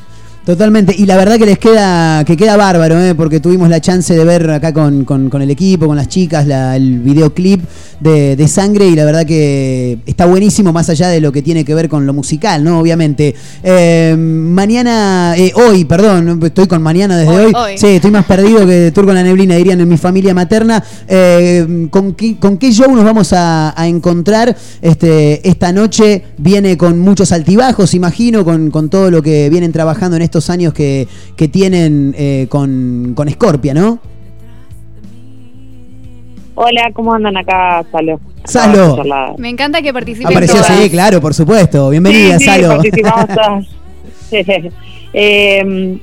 Totalmente, y la verdad que les queda, que queda bárbaro, ¿eh? porque tuvimos la chance de ver acá con, con- con el equipo, con las chicas, la- el videoclip de, de Sangre, y la verdad que está buenísimo, más allá de lo que tiene que ver con lo musical, ¿no? Obviamente. Eh, mañana, eh, hoy, perdón, estoy con mañana desde Hoy, hoy. hoy. Sí, estoy más perdido que Turco en la neblina, dirían en mi familia materna. Eh, ¿con, qué, ¿Con qué show nos vamos a, a encontrar este, esta noche? Viene con muchos altibajos, imagino, con, con todo lo que vienen trabajando en estos años que, que tienen eh, con, con Scorpia, ¿no? Hola, ¿cómo andan acá, Salo? Salo. Me encanta que participen Apareció, todas. sí, claro, por supuesto. Bienvenida, sí, sí, Salo. participamos [laughs] todas. [laughs] Eh,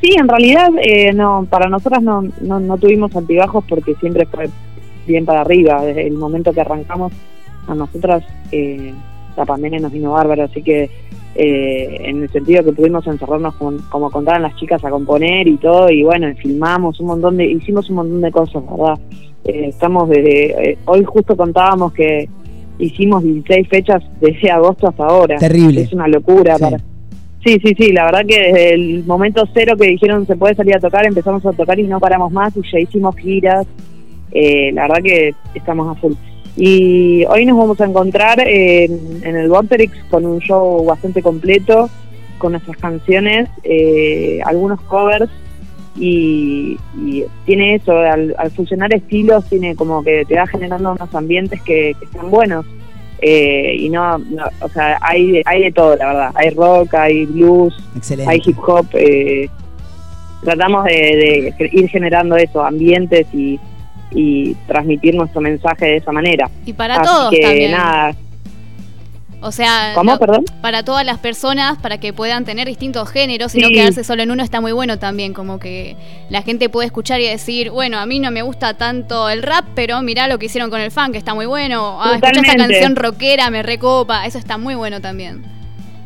sí, en realidad eh, no, para nosotras no, no, no tuvimos altibajos porque siempre fue bien para arriba. Desde el momento que arrancamos, a nosotras eh, la pandemia nos vino bárbaro, así que eh, en el sentido que pudimos encerrarnos con- como contaban las chicas a componer y todo, y bueno, filmamos un montón de, hicimos un montón de cosas, ¿verdad? Eh, estamos desde, eh, hoy justo contábamos que hicimos 16 fechas desde agosto hasta ahora. Terrible. Es una locura Sí. para... Sí, sí, sí, la verdad que desde el momento cero que dijeron se puede salir a tocar, empezamos a tocar y no paramos más y ya hicimos giras. Eh, la verdad que estamos a full. Y hoy nos vamos a encontrar en, en el Vorterix con un show bastante completo, con nuestras canciones, eh, algunos covers y, y tiene eso, al, al fusionar estilos, tiene como que te va generando unos ambientes que, que están buenos. Eh, y no, no, o sea, hay, de- hay de todo, la verdad. Hay rock, hay blues, Excelente. hay hip hop. eh, tratamos de, de ir generando eso, ambientes y, y transmitir nuestro mensaje de esa manera. Y para Así todos que también. nada, O sea, ¿Cómo, perdón? para todas las personas, para que puedan tener distintos géneros y no Sí. quedarse solo en uno, está muy bueno también. Como que la gente puede escuchar y decir, bueno, a mí no me gusta tanto el rap, pero mirá lo que hicieron con el funk, está muy bueno. Ah, esta canción rockera, me recopa. Eso está muy bueno también.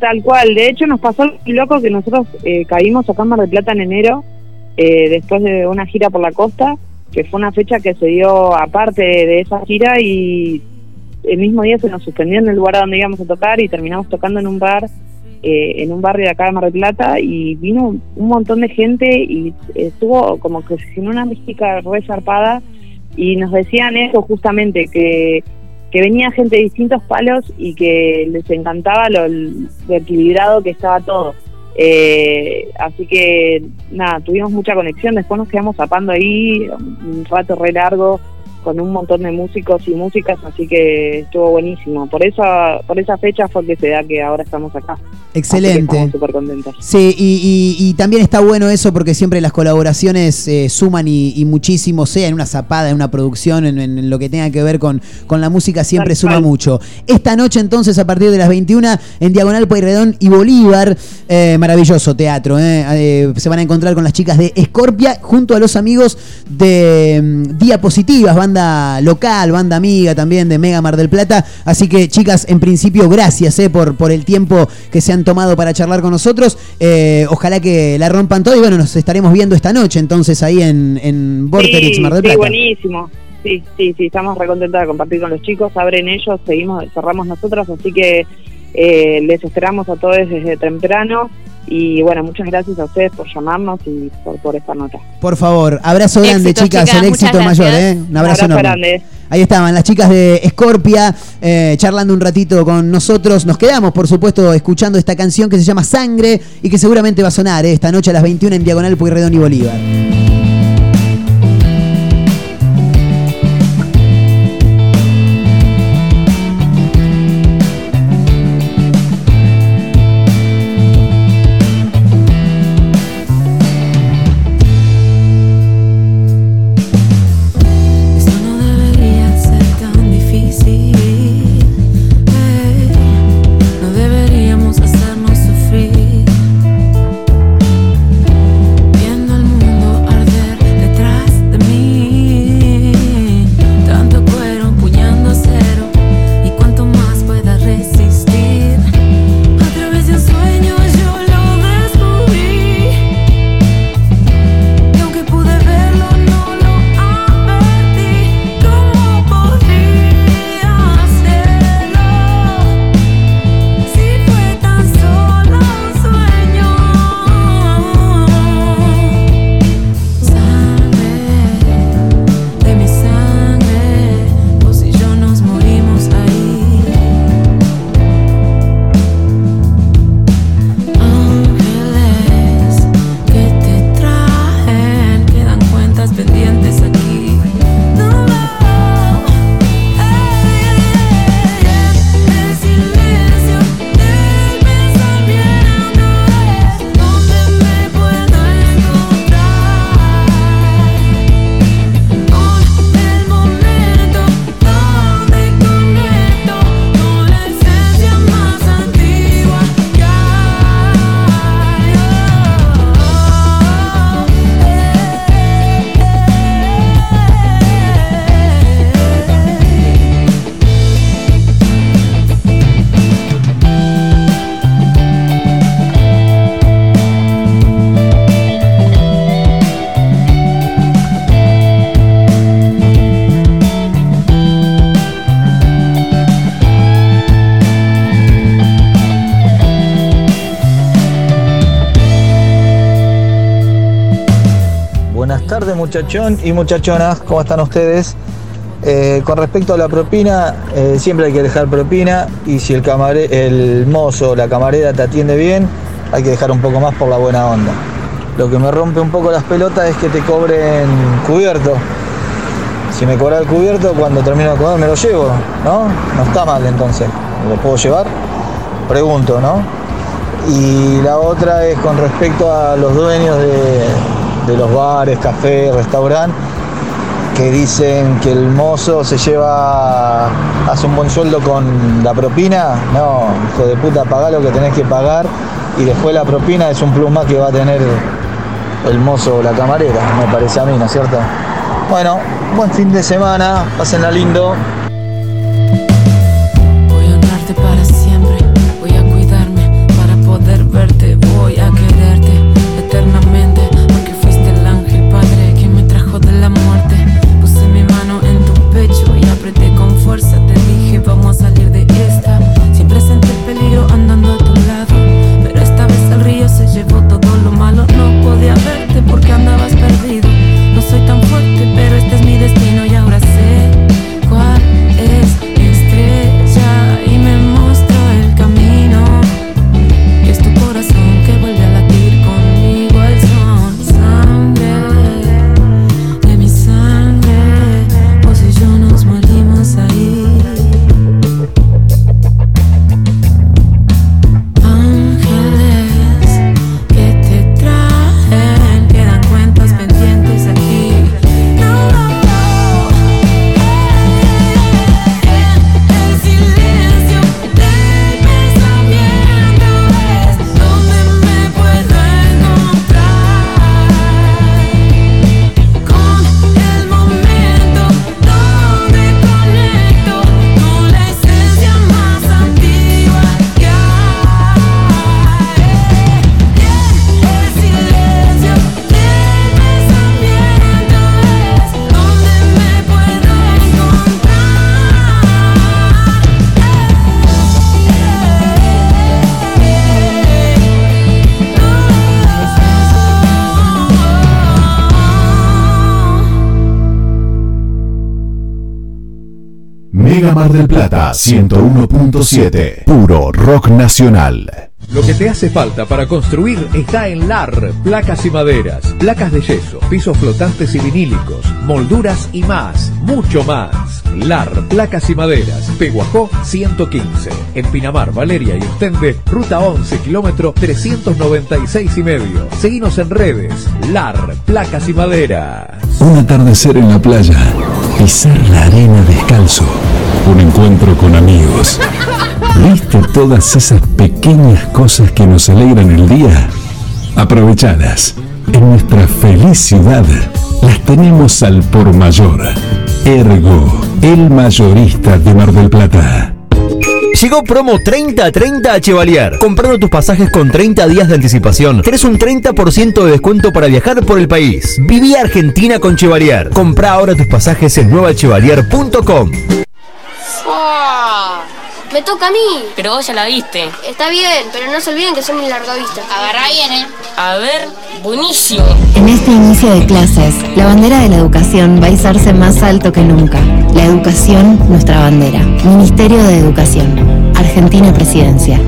Tal cual, de hecho nos pasó loco que nosotros eh, caímos a Mar de Plata en enero, eh, después de una gira por la costa, que fue una fecha que se dio aparte de esa gira y el mismo día se nos suspendió en el lugar donde íbamos a tocar y terminamos tocando en un bar, eh, en un barrio de acá de Mar del Plata y vino un montón de gente y estuvo como que generó una mística re y nos decían eso justamente, que que venía gente de distintos palos y que les encantaba lo, lo equilibrado que estaba todo. Eh, así que nada, tuvimos mucha conexión, después nos quedamos zapando ahí un rato re largo, con un montón de músicos y músicas, así que estuvo buenísimo. Por esa, por esa fecha fue que se da que ahora estamos acá. Excelente. Estamos súper contentos. Sí, y, y- y también está bueno eso porque siempre las colaboraciones eh, suman y, y muchísimo, sea en una zapada, en una producción, en, en lo que tenga que ver con, con la música, siempre suma mucho. Esta noche entonces, a partir de las 21, en Diagonal Pueyrredón y Bolívar, eh, maravilloso teatro. eh, eh, se van a encontrar con las chicas de Escorpia junto a los amigos de mm, Diapositivas, banda local, banda amiga también de Mega Mar del Plata. Así que chicas, en principio, gracias eh, por, por el tiempo que se han tomado para charlar con nosotros. Eh, ojalá que la rompan todo y bueno, nos estaremos viendo esta noche entonces ahí en, en Vorterix sí, Mar del sí, Plata. buenísimo. Sí, sí, sí, estamos recontentas de compartir con los chicos, abren ellos, seguimos, cerramos nosotros, así que eh, les esperamos a todos desde temprano y bueno, muchas gracias a ustedes por llamarnos y por, por esta nota. Por favor, abrazo grande, chicas, chicas, el éxito mayor. ¿eh? Un abrazo, Un abrazo enorme. grande. Ahí estaban las chicas de Scorpia eh, charlando un ratito con nosotros. Nos quedamos, por supuesto, escuchando esta canción que se llama Sangre y que seguramente va a sonar eh, esta noche a las 21 en Diagonal Pueyrredón y Bolívar. Muchachón y muchachonas, ¿cómo están ustedes? Eh, con respecto a la propina, eh, siempre hay que dejar propina y si el, camare- el mozo o la camarera te atiende bien, hay que dejar un poco más por la buena onda. Lo que me rompe un poco las pelotas es que te cobren cubierto. Si me cobra el cubierto, cuando termino de comer me lo llevo, ¿no? No está mal entonces. ¿Lo puedo llevar? Pregunto, ¿no? Y la otra es con respecto a los dueños de, de los bares, cafés, restaurantes, que dicen que el mozo se lleva, hace un buen sueldo con la propina. No, hijo de puta, pagá lo que tenés que pagar y después la propina es un plus que va a tener el mozo o la camarera, me parece a mí, ¿no es cierto? Bueno, buen fin de semana, pásenla lindo. Mega Mar del Plata 101.7. Puro rock nacional. Lo que te hace falta para construir está en LAR, placas y maderas, placas de yeso, pisos flotantes y vinílicos, molduras y más, mucho más. LAR, placas y maderas, Peguajó 115, en Pinamar, Valeria y Ostende, ruta 11, kilómetro 396 y medio. Seguinos en redes, LAR, placas y maderas. Un atardecer en la playa, pisar la arena descalzo, un encuentro con amigos. ¿Viste todas esas pequeñas cosas que nos alegran el día? Aprovechadas. En nuestra feliz ciudad las tenemos al por mayor. Ergo, el mayorista de Mar del Plata. Llegó promo 30-30 a Chevalier. Comprando tus pasajes con 30 días de anticipación, tenés un 30% de descuento para viajar por el país. Viví Argentina con Chevalier. Compra ahora tus pasajes en nuevachevalier.com. Me toca a mí. Pero vos ya la viste. Está bien, pero no se olviden que son mis largavistas. Agarra bien, ¿eh? A ver, buenísimo. En este inicio de clases, la bandera de la educación va a izarse más alto que nunca. La educación, nuestra bandera. Ministerio de Educación. Argentina Presidencia.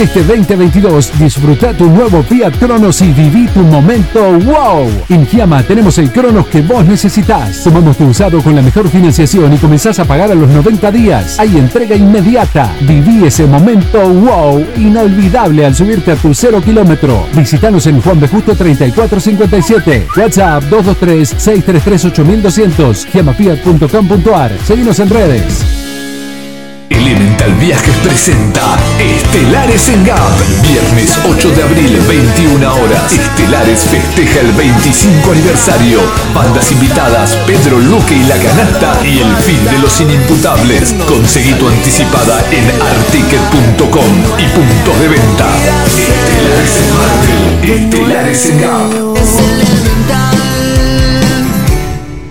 Este 2022 disfruta tu nuevo Fiat Cronos y viví tu momento wow. En Giama tenemos el Cronos que vos necesitas. Tomamos tu usado con la mejor financiación y comenzás a pagar a los 90 días. Hay entrega inmediata. Viví ese momento wow inolvidable al subirte a tu cero kilómetro. Visítanos en Juan B. Justo 3457. WhatsApp 223-633-8200. Giamafiat.com.ar. Seguimos en redes. Elemental Viajes presenta Estelares en Gap. Viernes 8 de abril, 21 horas. Estelares festeja el 25 aniversario. Bandas invitadas, Pedro Luque y La Canasta y el fin de los inimputables. Conseguí tu anticipada en articket.com y puntos de venta. Estelares en Marvel. Estelares en Gap.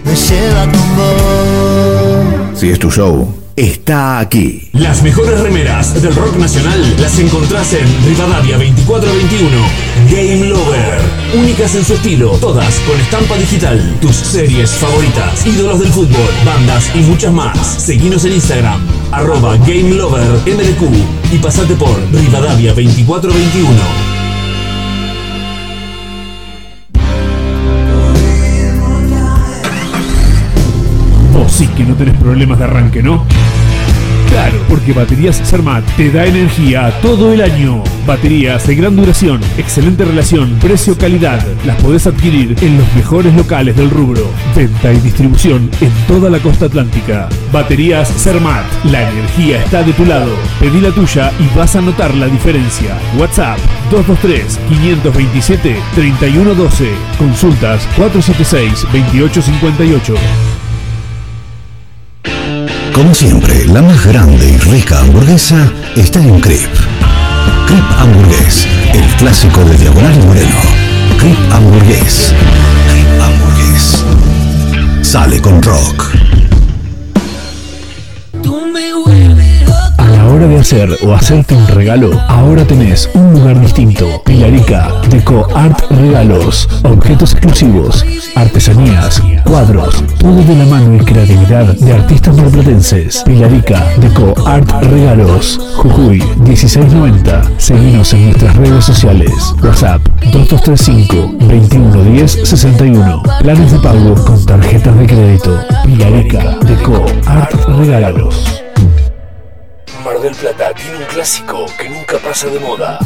Me lleva con vos. Si es tu show, está aquí. Las mejores remeras del rock nacional las encontrás en Rivadavia 2421. Game Lover. Únicas en su estilo, todas con estampa digital. Tus series favoritas, ídolos del fútbol, bandas y muchas más. Seguinos en Instagram, arroba Game Lover MDQ y pasate por Rivadavia 2421. Sí que no tenés problemas de arranque, ¿no? Claro, porque Baterías Sermat te da energía todo el año. Baterías de gran duración, excelente relación, precio-calidad. Las podés adquirir en los mejores locales del rubro. Venta y distribución en toda la costa atlántica. Baterías Sermat, la energía está de tu lado. Pedí la tuya y vas a notar la diferencia. WhatsApp 223-527-3112. Consultas 476-2858. Como siempre, la más grande y rica hamburguesa está en Crip. Crip Hamburgués, el clásico de Diagonal y Moreno. Crip Hamburgués. Crip Hamburgués. Sale con rock. Hacer o hacerte un regalo, ahora tenés un lugar distinto. Pilarica, Deco Art Regalos, objetos exclusivos, artesanías, cuadros, todo de la mano y creatividad de artistas marplatenses. Pilarica, Deco Art Regalos, Jujuy 1690. Seguinos en nuestras redes sociales. WhatsApp 2235 2110 61. Planes de pago con tarjetas de crédito. Pilarica, Deco Art Regalos. Mar del Plata tiene un clásico que nunca pasa de moda.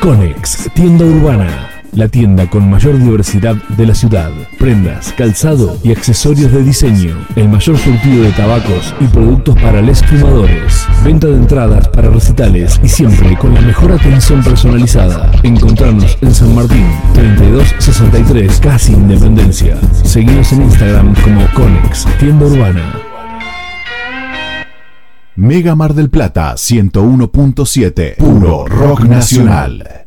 Conex, tienda urbana. La tienda con mayor diversidad de la ciudad. Prendas, calzado y accesorios de diseño. El mayor surtido de tabacos y productos para les fumadores. Venta de entradas para recitales y siempre con la mejor atención personalizada. Encontrarnos en San Martín, 3263, casi Independencia. Seguimos en Instagram como Conex, tienda urbana. Mega Mar del Plata 101.7. Puro rock nacional.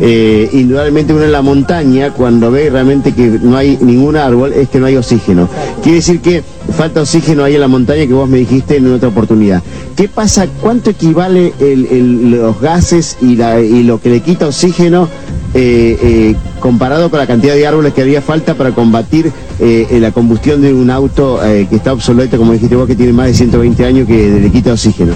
eh, indudablemente uno en la montaña, cuando ve realmente que no hay ningún árbol, es que no hay oxígeno. Quiere decir que falta oxígeno ahí en la montaña que vos me dijiste en otra oportunidad. ¿Qué pasa? ¿Cuánto equivale los gases y, la- y lo que le quita oxígeno eh, eh, comparado con la cantidad de árboles que haría falta para combatir la combustión de un auto que está obsoleto, como dijiste vos, que tiene más de 120 años, que le quita oxígeno?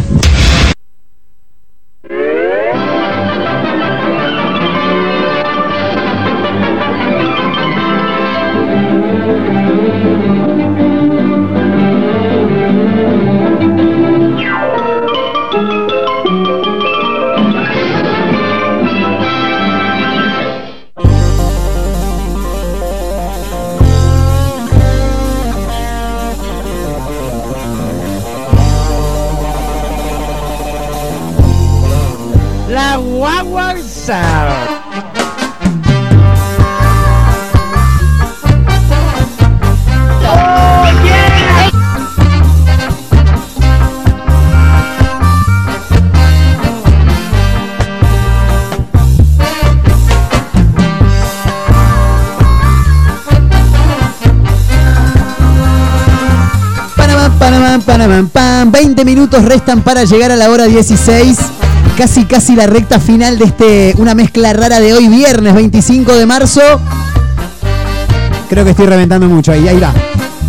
Minutos restan para llegar a la hora 16. Casi, casi la recta final de este, una mezcla rara de hoy, viernes 25 de marzo. Creo que estoy reventando mucho ahí, ahí va.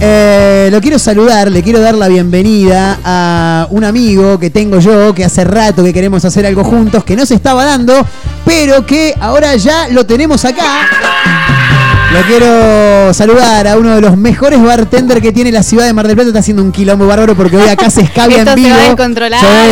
Eh, lo quiero saludar, le quiero dar la bienvenida a un amigo que tengo yo, que hace rato que queremos hacer algo juntos, que no se estaba dando, pero que ahora ya lo tenemos acá. Lo quiero saludar a uno de los mejores bartenders que tiene la ciudad de Mar del Plata. Está haciendo un quilombo bárbaro porque hoy acá se escabia [laughs] Esto en se vivo. va a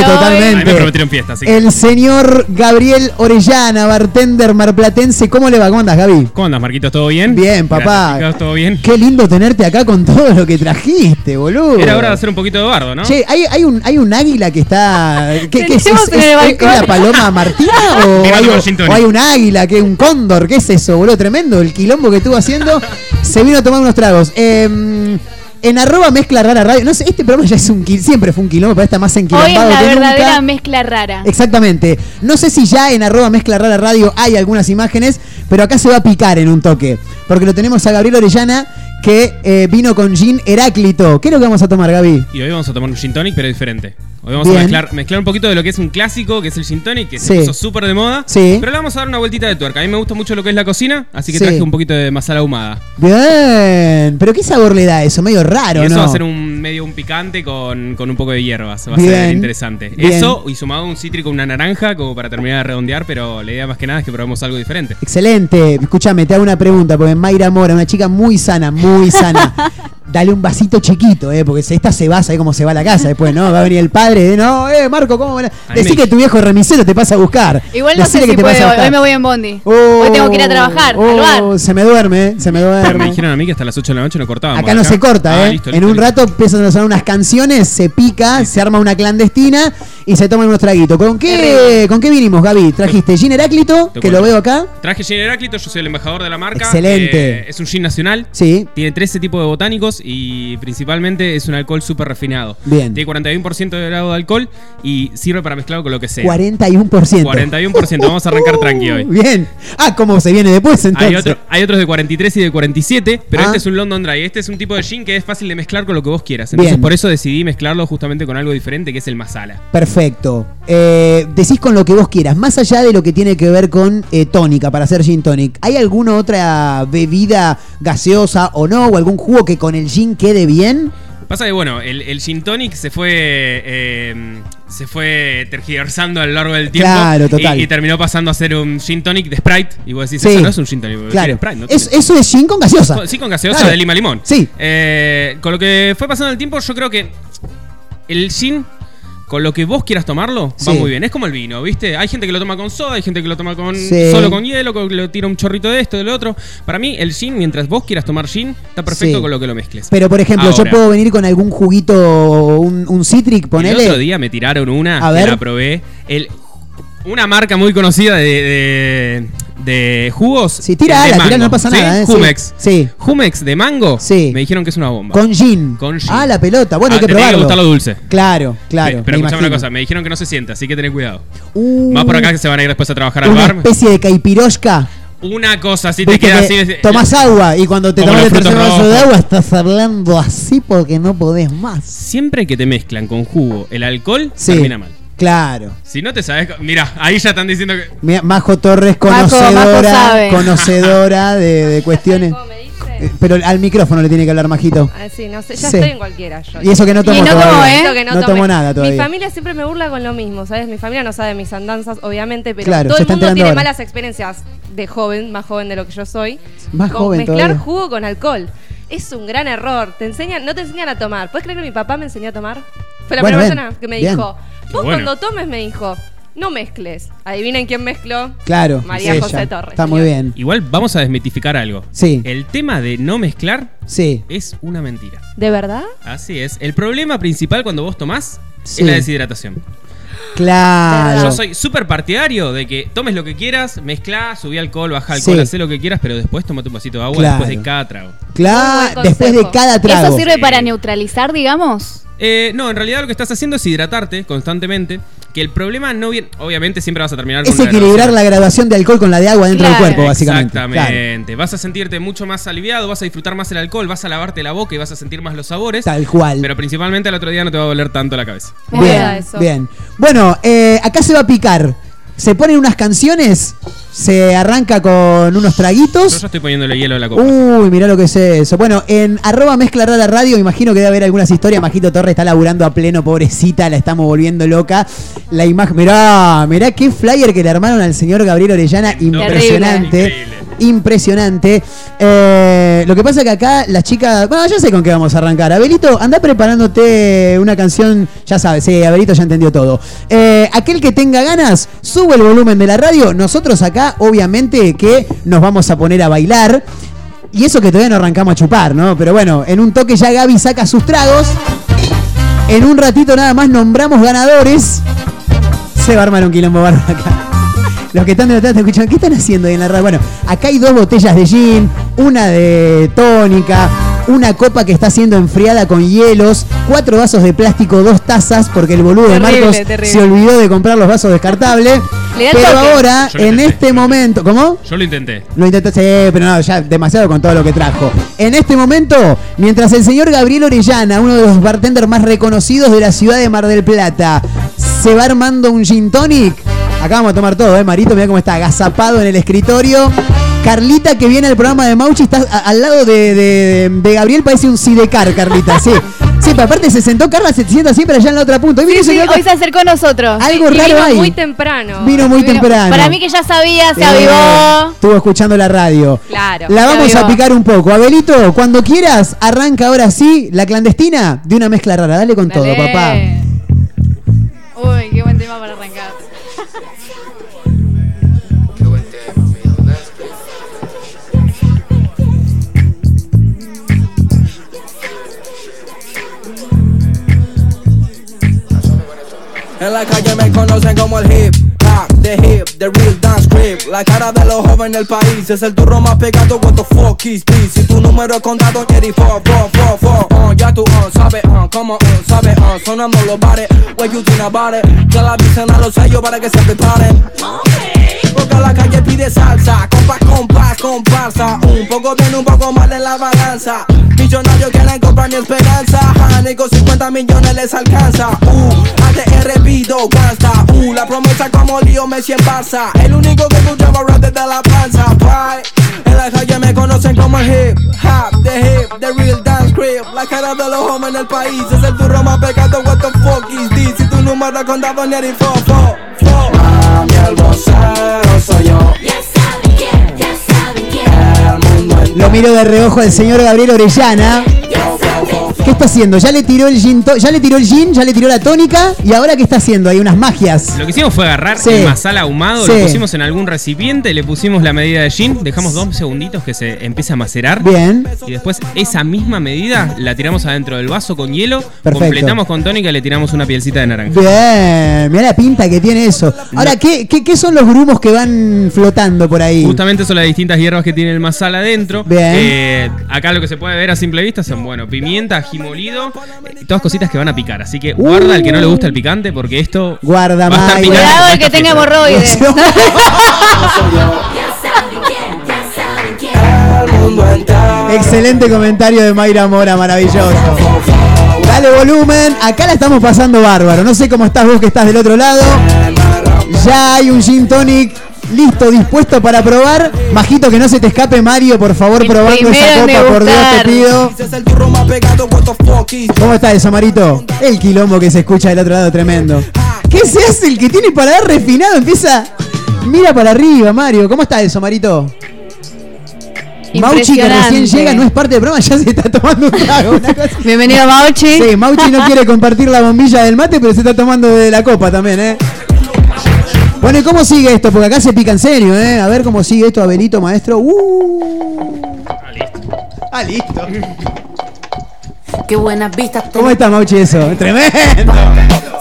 totalmente. A mí me prometieron fiesta, así que- El señor Gabriel Orellana, bartender marplatense. ¿Cómo le va? ¿Cómo andas, Gaby? ¿Cómo andas, Marquitos? ¿Todo bien? Bien, papá. Gracias, ¿Todo bien? Qué lindo tenerte acá con todo lo que trajiste, boludo. Era hora de hacer un poquito de bardo, ¿no? Che, ¿hay, hay, un, ¿hay un águila que está. ¿Qué, qué [laughs] es, es, es- es la paloma Martina? [laughs] ¿O hay, o hay un águila, que un cóndor? ¿Qué es eso, boludo? Tremendo el quilombo que estuvo haciendo. Se vino a tomar unos tragos. Eh, en arroba mezcla rara radio. No sé, este programa ya es un siempre fue un quilombo, pero está más Hoy es enquilombado la que verdadera nunca. mezcla rara. Exactamente. No sé si ya en arroba mezcla rara radio hay algunas imágenes, pero acá se va a picar en un toque. Porque lo tenemos a Gabriel Orellana, que eh, vino con gin Heráclito. ¿Qué es lo que vamos a tomar, Gaby? Y hoy vamos a tomar un gin tonic, pero diferente. Hoy vamos Bien. a mezclar, mezclar un poquito de lo que es un clásico, que es el gin tonic, que se Sí. puso súper de moda. Sí. Pero le vamos a dar una vueltita de tuerca. A mí me gusta mucho lo que es la cocina, así que Sí. traje un poquito de masala ahumada. Bien. ¿Pero qué sabor le da eso? Medio raro, y eso ¿no? va a ser un medio un picante con, con un poco de hierbas. Va a ser interesante. Bien. Eso, y sumado un cítrico, una naranja, como para terminar de redondear, pero la idea más que nada es que probemos algo diferente. Excelente. Escúchame, te hago una pregunta, porque Mayra Mora, una chica muy sana, muy sana. [laughs] Dale un vasito chiquito, eh, porque esta se va, ¿sabes cómo se va a la casa después, no? Va a venir el padre, eh, no, eh, Marco, ¿cómo? va a- Decí me- que tu viejo remisero te pasa a buscar. Igual no Decile sé que si te puedo hoy. me voy en Bondi. Oh, hoy tengo que ir a trabajar, oh, al bar. Se me duerme, se me Pero me duerme. dijeron a mí que hasta las 8 de la noche no cortábamos. Acá no se corta, Ah, ¿eh? listo, en un listo. rato empiezan a sonar unas canciones, se pica, se arma una clandestina y se toman unos traguitos. ¿Con qué, ¿con qué vinimos, Gaby? ¿Trajiste gin Heráclito, que lo veo acá? Traje gin Heráclito, yo soy el embajador de la marca. Excelente. Eh, es un gin nacional. Sí. Tiene 13 tipos de botánicos y principalmente es un alcohol súper refinado. Bien. Tiene 41% de grado de alcohol y sirve para mezclar con lo que sea. 41%. 41%. Vamos a arrancar [laughs] tranqui hoy. Bien. Ah, ¿cómo se viene después entonces? Hay, otro- hay otros de 43 y de 47, pero Ah. este es un London Dry. Este es un tipo de gin que es fácil de mezclar con lo que vos quieras. Entonces Bien. por eso decidí mezclarlo justamente con algo diferente que es el masala. Perfecto. Eh, decís con lo que vos quieras, más allá de lo que tiene que ver con eh, tónica, para hacer gin tonic, ¿hay alguna otra bebida gaseosa o no, o algún jugo que con el gin quede bien? Pasa que bueno, el, el gin tonic se fue eh, se fue tergiversando a lo largo del tiempo Claro, y- total. Y, terminó pasando a ser un gin tonic de Sprite y vos decís, Sí. eso no es un gin tonic, Claro. Sprite, ¿no? Es- eso es gin con gaseosa. Sí, con gaseosa Claro. de lima limón. Sí. Eh, con lo que fue pasando el tiempo, yo creo que el gin, con lo que vos quieras tomarlo, va muy bien. Es como el vino, ¿viste? Hay gente que lo toma con soda, hay gente que lo toma con Sí. solo con hielo, que le tira un chorrito de esto, de lo otro. Para mí, el gin, mientras vos quieras tomar gin, está perfecto Sí. con lo que lo mezcles. Pero por ejemplo, yo puedo venir con algún juguito, un, un citric, El ponele. otro día me tiraron una, A ver. la probé. El, una marca muy conocida de, de, de jugos. Sí, tira de ala, tira, mango. no pasa ¿Sí? nada, ¿eh? Jumex. Sí. Jumex de mango. Sí. Me dijeron que es una bomba. Con gin. Con gin. Ah, la pelota. Bueno, Ah, hay que te probarlo. gustar lo dulce. Claro, claro. Pe- Pero me escuchame una cosa, me dijeron que no se siente, así que tenés cuidado. Uh, Más por acá que se van a ir después a trabajar al Una bar. especie de caipirosca. Una cosa así te Viste queda que así. tomás agua y cuando te tomas el tercer vaso de agua estás hablando así porque no podés más. Siempre que te mezclan con jugo el alcohol, Sí. termina mal. Claro. Si no te sabes. Mira, ahí ya están diciendo que. Mira, Majo Torres, Majo, Majo conocedora, [laughs] conocedora de, de cuestiones. Eh, Pero al micrófono le tiene que hablar Majito. Ah, sí, no sé, ya Sí. estoy en cualquiera. Yo. Y eso que no tomó Y no todavía. ¿eh? Que no tomó nada Mi familia siempre me burla con lo mismo, ¿sabes? Mi familia no sabe mis andanzas, obviamente, pero Claro, todo el mundo tiene ahora. malas experiencias de joven, más joven de lo que yo soy. Más con joven mezclar todavía. jugo con alcohol. Es un gran error. Te enseñan, no te enseñan a tomar. ¿Puedes creer que mi papá me enseñó a tomar? Fue la Bueno, primera bien, persona que me bien. dijo, vos bueno. cuando tomes me dijo, no mezcles. Adivinen quién mezcló. Claro. María es José. Torres. Está muy bien. Igual vamos a desmitificar algo. Sí. El tema de no mezclar Sí. es una mentira. ¿De verdad? Así es. El problema principal cuando vos tomás Sí. es la deshidratación. Claro. Yo soy súper partidario de que tomes lo que quieras, mezclá, subí alcohol, baja alcohol, Sí. lo que quieras, pero después tomate un vasito de agua Claro. después de cada trago. Claro. Después de cada trago. ¿Eso sirve Sí. para neutralizar, digamos? Eh, no, en realidad lo que estás haciendo es hidratarte constantemente. Que el problema no viene. Obviamente siempre vas a terminar con Es una equilibrar la graduación de alcohol con la de agua dentro Claro. del cuerpo, básicamente. Claro. Exactamente. Vas a sentirte mucho más aliviado, vas a disfrutar más el alcohol, vas a lavarte la boca y vas a sentir más los sabores. Tal cual. Pero principalmente al otro día no te va a doler tanto la cabeza. Bien, eso. bien. Bueno, eh, acá se va a picar. se ponen unas canciones, se arranca con unos Yo traguitos. ya estoy poniéndole hielo a la copa. Uy, mirá lo que es eso. Bueno, en arroba mezcla rara radio, imagino que debe haber algunas historias. Majito Torres está laburando a pleno, pobrecita, la estamos volviendo loca. La imagen, mirá, mirá qué flyer que le armaron al señor Gabriel Orellana, impresionante. Impresionante. Eh, lo que pasa que acá las chicas. Bueno, ya sé con qué vamos a arrancar. Abelito, anda preparándote una canción. Ya sabes, sí, Abelito ya entendió todo. Eh, aquel que tenga ganas, sube el volumen de la radio. Nosotros acá, obviamente, que nos vamos a poner a bailar. Y eso que todavía no arrancamos a chupar, ¿no? Pero bueno, en un toque ya Gaby saca sus tragos. En un ratito nada más nombramos ganadores. Se va a armar un quilombo bárbaro acá. Los que están de atrás te escuchan, ¿qué están haciendo ahí en la radio? Bueno, acá hay dos botellas de gin, una de tónica, una copa que está siendo enfriada con hielos, cuatro vasos de plástico, dos tazas, porque el boludo de Marcos terrible. se olvidó de comprar los vasos descartables. Pero toque. ahora, en intenté, este momento, ¿cómo? Yo lo intenté. Lo intentó, sí, pero no, ya demasiado con todo lo que trajo. En este momento, mientras el señor Gabriel Orellana, uno de los bartenders más reconocidos de la ciudad de Mar del Plata, se va armando un gin tonic. Acá vamos a tomar todo, ¿eh? Marito, mira cómo está, agazapado en el escritorio. Carlita, que viene al programa de Mauchi, está al lado de, de- de Gabriel, parece un sidecar, Carlita, sí. Sí, pero aparte se sentó Carla, se sienta siempre allá en la otra punta. Y viene Sí, sí, hoy se acercó a nosotros. Algo Y raro vino hay. muy temprano. Vino muy Vino- temprano. Para mí que ya sabía, se Eh, avivó. Estuvo escuchando la radio. Claro. La vamos a picar un poco. Abelito, cuando quieras, arranca ahora sí la clandestina de una mezcla rara. Dale con todo, papá. En la calle me conocen como el hip hop, the hip, the real dance creep. La cara de los jóvenes del país es el turro más pegado. What the fuck is this? Si tu número es contado, Jerry, four, four, four, four. Uh, ya tú uh, sabes, uh, como uh, sabes, uh, sonando los bares. What you think about it? Ya la avisen a los sellos para que se preparen. Porque la calle pide salsa, compas, compas, comparsa. Un poco bien, un poco mal en la balanza. Millonarios quieren comprar mi esperanza. Con 50 millones les alcanza. Uh, ATR pido gasta. Uh, la promesa como lío Messi en Barça. El único que escuchaba rap desde la panza. Bye. En la calle me conocen como el hip hop, the hip, the real dance crib. La cara de los jóvenes del país es el turro más pecado. What the fuck is this? Si tu número contado ni el fo, fo, fo. Mami, el vocero soy yo. El mundo Lo miro de reojo al señor Gabriel Orellana. ¿Qué está haciendo? Ya le tiró el gin, ya le tiró el gin, ya le tiró la tónica y ahora qué está haciendo? Hay unas magias. Lo que hicimos fue agarrar Sí. el masala ahumado, Sí. lo pusimos en algún recipiente, le pusimos la medida de gin, dejamos dos segunditos que se empiece a macerar. Bien. Y después esa misma medida la tiramos adentro del vaso con hielo, Perfecto. completamos con tónica y le tiramos una pielcita de naranja. Bien, mira la pinta que tiene eso. Ahora, ¿qué, qué, qué son los grumos que van flotando por ahí? Justamente son las distintas hierbas que tiene el masala adentro. Bien. Eh, acá lo que se puede ver a simple vista son, bueno, pimienta, ají molido, eh, todas cositas que van a picar. Así que guarda al que no le gusta el picante porque esto Guarda, va a estar May. picante. Cuidado el que tenga hemorroides. [laughs] Excelente comentario de Mayra Mora, maravilloso. Dale volumen, acá la estamos pasando bárbaro. No sé cómo estás vos que estás del otro lado. Ya hay un gin tonic listo, dispuesto para probar. Majito, que no se te escape Mario, por favor, probando esa copa, por Dios te pido. ¿Cómo está eso, Marito? El quilombo que se escucha del otro lado, tremendo. ¿Qué se hace? El que tiene paladar refinado empieza. Mira para arriba, Mario. ¿Cómo está eso, Marito? Mauchi, que recién llega, no es parte del programa, [laughs] ya se está tomando un trago. Bienvenido, Mauchi. Sí, Mauchi no quiere [laughs] compartir la bombilla del mate, pero se está tomando de la copa también, ¿eh? Bueno, ¿y cómo sigue esto? Porque acá se pica en serio, ¿eh? A ver cómo sigue esto, Abelito, maestro. Uh. Ah, listo. Qué buenas vistas ¿Cómo está, Mauchi, eso? Tremendo.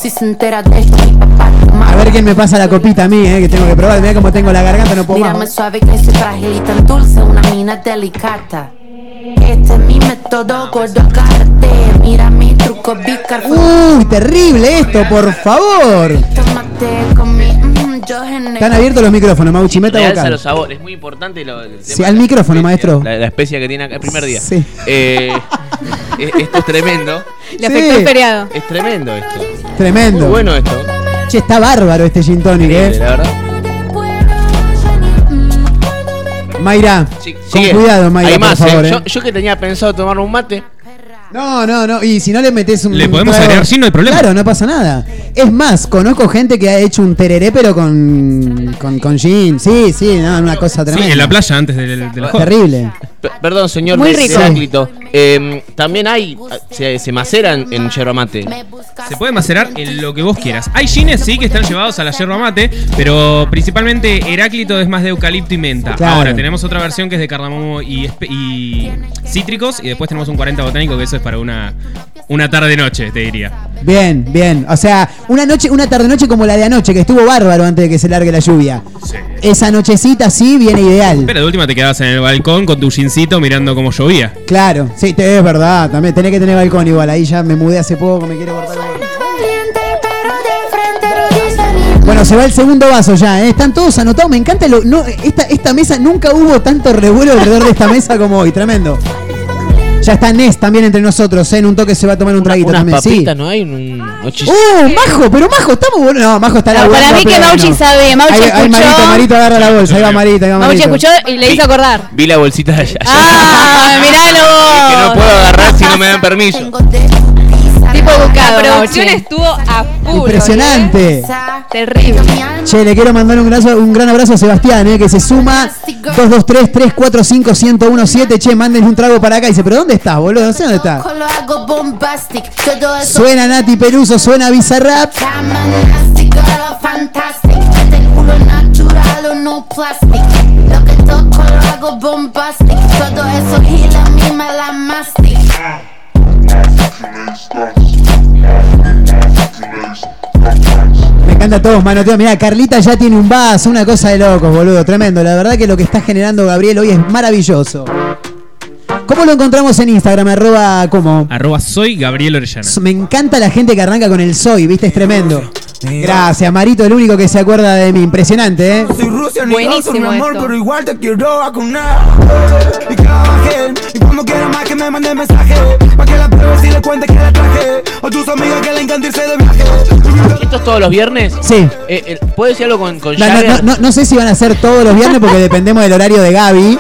Si se entera de esto, A ver quién me pasa la copita a mí, ¿eh? Que tengo que probar. Mira cómo tengo la garganta, no puedo Mírame más. suave que soy frágil y tan dulce, una mina delicata. Este es mi método, gordo agárrate. Mira mi truco, bicar. Uy, terrible esto, por favor. Tómate con mi mm, están abiertos los micrófonos, Mauchi, meta Realza los sabores, es muy importante. Lo, el tema sí, al micrófono, maestro. La, la, especia que tiene acá el primer día. Sí. Eh, [laughs] e, esto es tremendo. Le afectó el feriado. Es tremendo esto. Tremendo. Muy bueno esto. Che, está bárbaro este gin tonic, eh. La verdad. Mayra, con cuidado, Mayra, Hay por favor, eh. eh. Yo, yo que tenía pensado tomar un mate, no, no, no. Y si no le metes un. Le podemos trago- agregar, sí, no hay problema. Claro, no pasa nada. Es más, conozco gente que ha hecho un tereré, pero con. con, con gin. Sí, sí, no, una cosa Sí, tremenda. en la playa antes del. Terrible. P- Perdón, señor Muy rico. Heráclito. Eh, también hay. Se, se maceran en yerba mate. Se puede macerar en lo que vos quieras. Hay gines, sí, que están llevados a la yerba mate, pero principalmente Heráclito es más de eucalipto y menta. Claro. Ahora, tenemos otra versión que es de cardamomo y, y cítricos, y después tenemos un 40 botánico, que eso es para una, una tarde-noche, te diría. Bien, bien. O sea, una noche, una tarde-noche como la de anoche, que estuvo bárbaro antes de que se largue la lluvia. Esa nochecita sí viene ideal. Pero de última te quedabas en el balcón con tu gincito mirando cómo llovía. Claro, sí, te- es verdad. También tenés que tener balcón igual. Ahí ya me mudé hace poco, me quiero cortar. Bueno, se va el segundo vaso ya, ¿eh? están todos anotados. Me encanta lo, no, esta, esta mesa, nunca hubo tanto revuelo alrededor de esta mesa como hoy, tremendo. Ya está Ness también entre nosotros, ¿eh? en un toque se va a tomar un traguito Unas también. Sí. papitas, ¿no hay? Un, un chis- ¡Uh, Majo! Pero Majo, estamos bueno. No, Majo está No, para mí que. Mauchi sabe, Mauchi Ahí- ahí escuchó. Marito, Marito agarra la bolsa, ahí va Marito, ahí va Mauchi Marito. escuchó y le hizo acordar. Vi la bolsita de allá. ¡Ah, [laughs] miralo! que no puedo agarrar si no me dan permiso. Tipo buscado, La producción Mauchi. estuvo a full. Impresionante. Terrible. Che, le quiero mandar un, graso- un gran abrazo a Sebastián, eh, que se suma 223-345-1017. Che, mándenle un trago para acá. Dice, ¿pero dónde estás, boludo? No sé dónde estás. Lo hago bombastic, todo eso Suena Nati Peluso, suena Bizarrap. Este no plastic. Lo que toco lo hago bombastic. Todo eso gila a mí me la mastic. Me encanta todos, manoteo. Mirá, Carlita ya tiene un vaso, una cosa de locos, boludo. Tremendo. La verdad que lo que está generando Gabriel hoy es maravilloso. ¿Cómo lo encontramos en Instagram? Arroba, ¿cómo? Arroba soy Gabriel Orellana. Me encanta la gente que arranca con el soy, ¿viste? Es tremendo. Gracias, Marito, el único que se acuerda de mí. Impresionante, ¿eh? Soy Rusia ni Buenísimo mi amor, esto. pero igual te quiero vacunar. Y que la bajen, y cuando quiera más que me mande mensaje. Pa' que la pruebes y le cuentes que la traje. O tus amigas que le encanta irse de viaje. ¿Esto es todos los viernes? Sí. Eh, eh, ¿Puedo decir algo con, con No, no, Jagger? no, no- no sé si van a ser todos los viernes porque dependemos del horario de Gaby.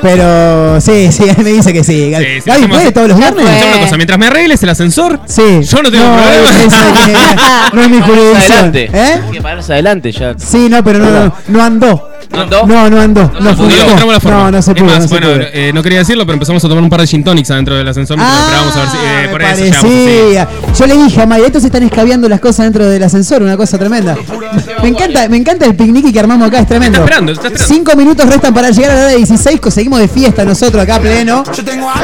Pero sí, sí, él me dice que sí. Gaby, Sí, sí, Gaby, hacemos- ¿puede todos los viernes? Escuchame una cosa, mientras me arregles el ascensor, Sí. yo no tengo no, problema. es- [laughs] es- no es mi. Adelante. ¿Eh? Hay que pararse adelante ya. Sí, no, pero no, no, no andó. ¿No andó? No, no andó. No, No, funcionó. No, no se Es pudo. más, no se bueno, pudo. eh, no quería decirlo, pero empezamos a tomar un par de gin tonics adentro del ascensor esperábamos a ver si. eh, Ah, por me eso llegamos parecía. Yo le dije a Maya, estos están escabeando las cosas dentro del ascensor, una cosa tremenda. Me encanta, me encanta el picnic que armamos acá, es tremendo. Está esperando, está esperando. Cinco minutos restan para llegar a la hora de 16, seguimos de fiesta nosotros acá pleno.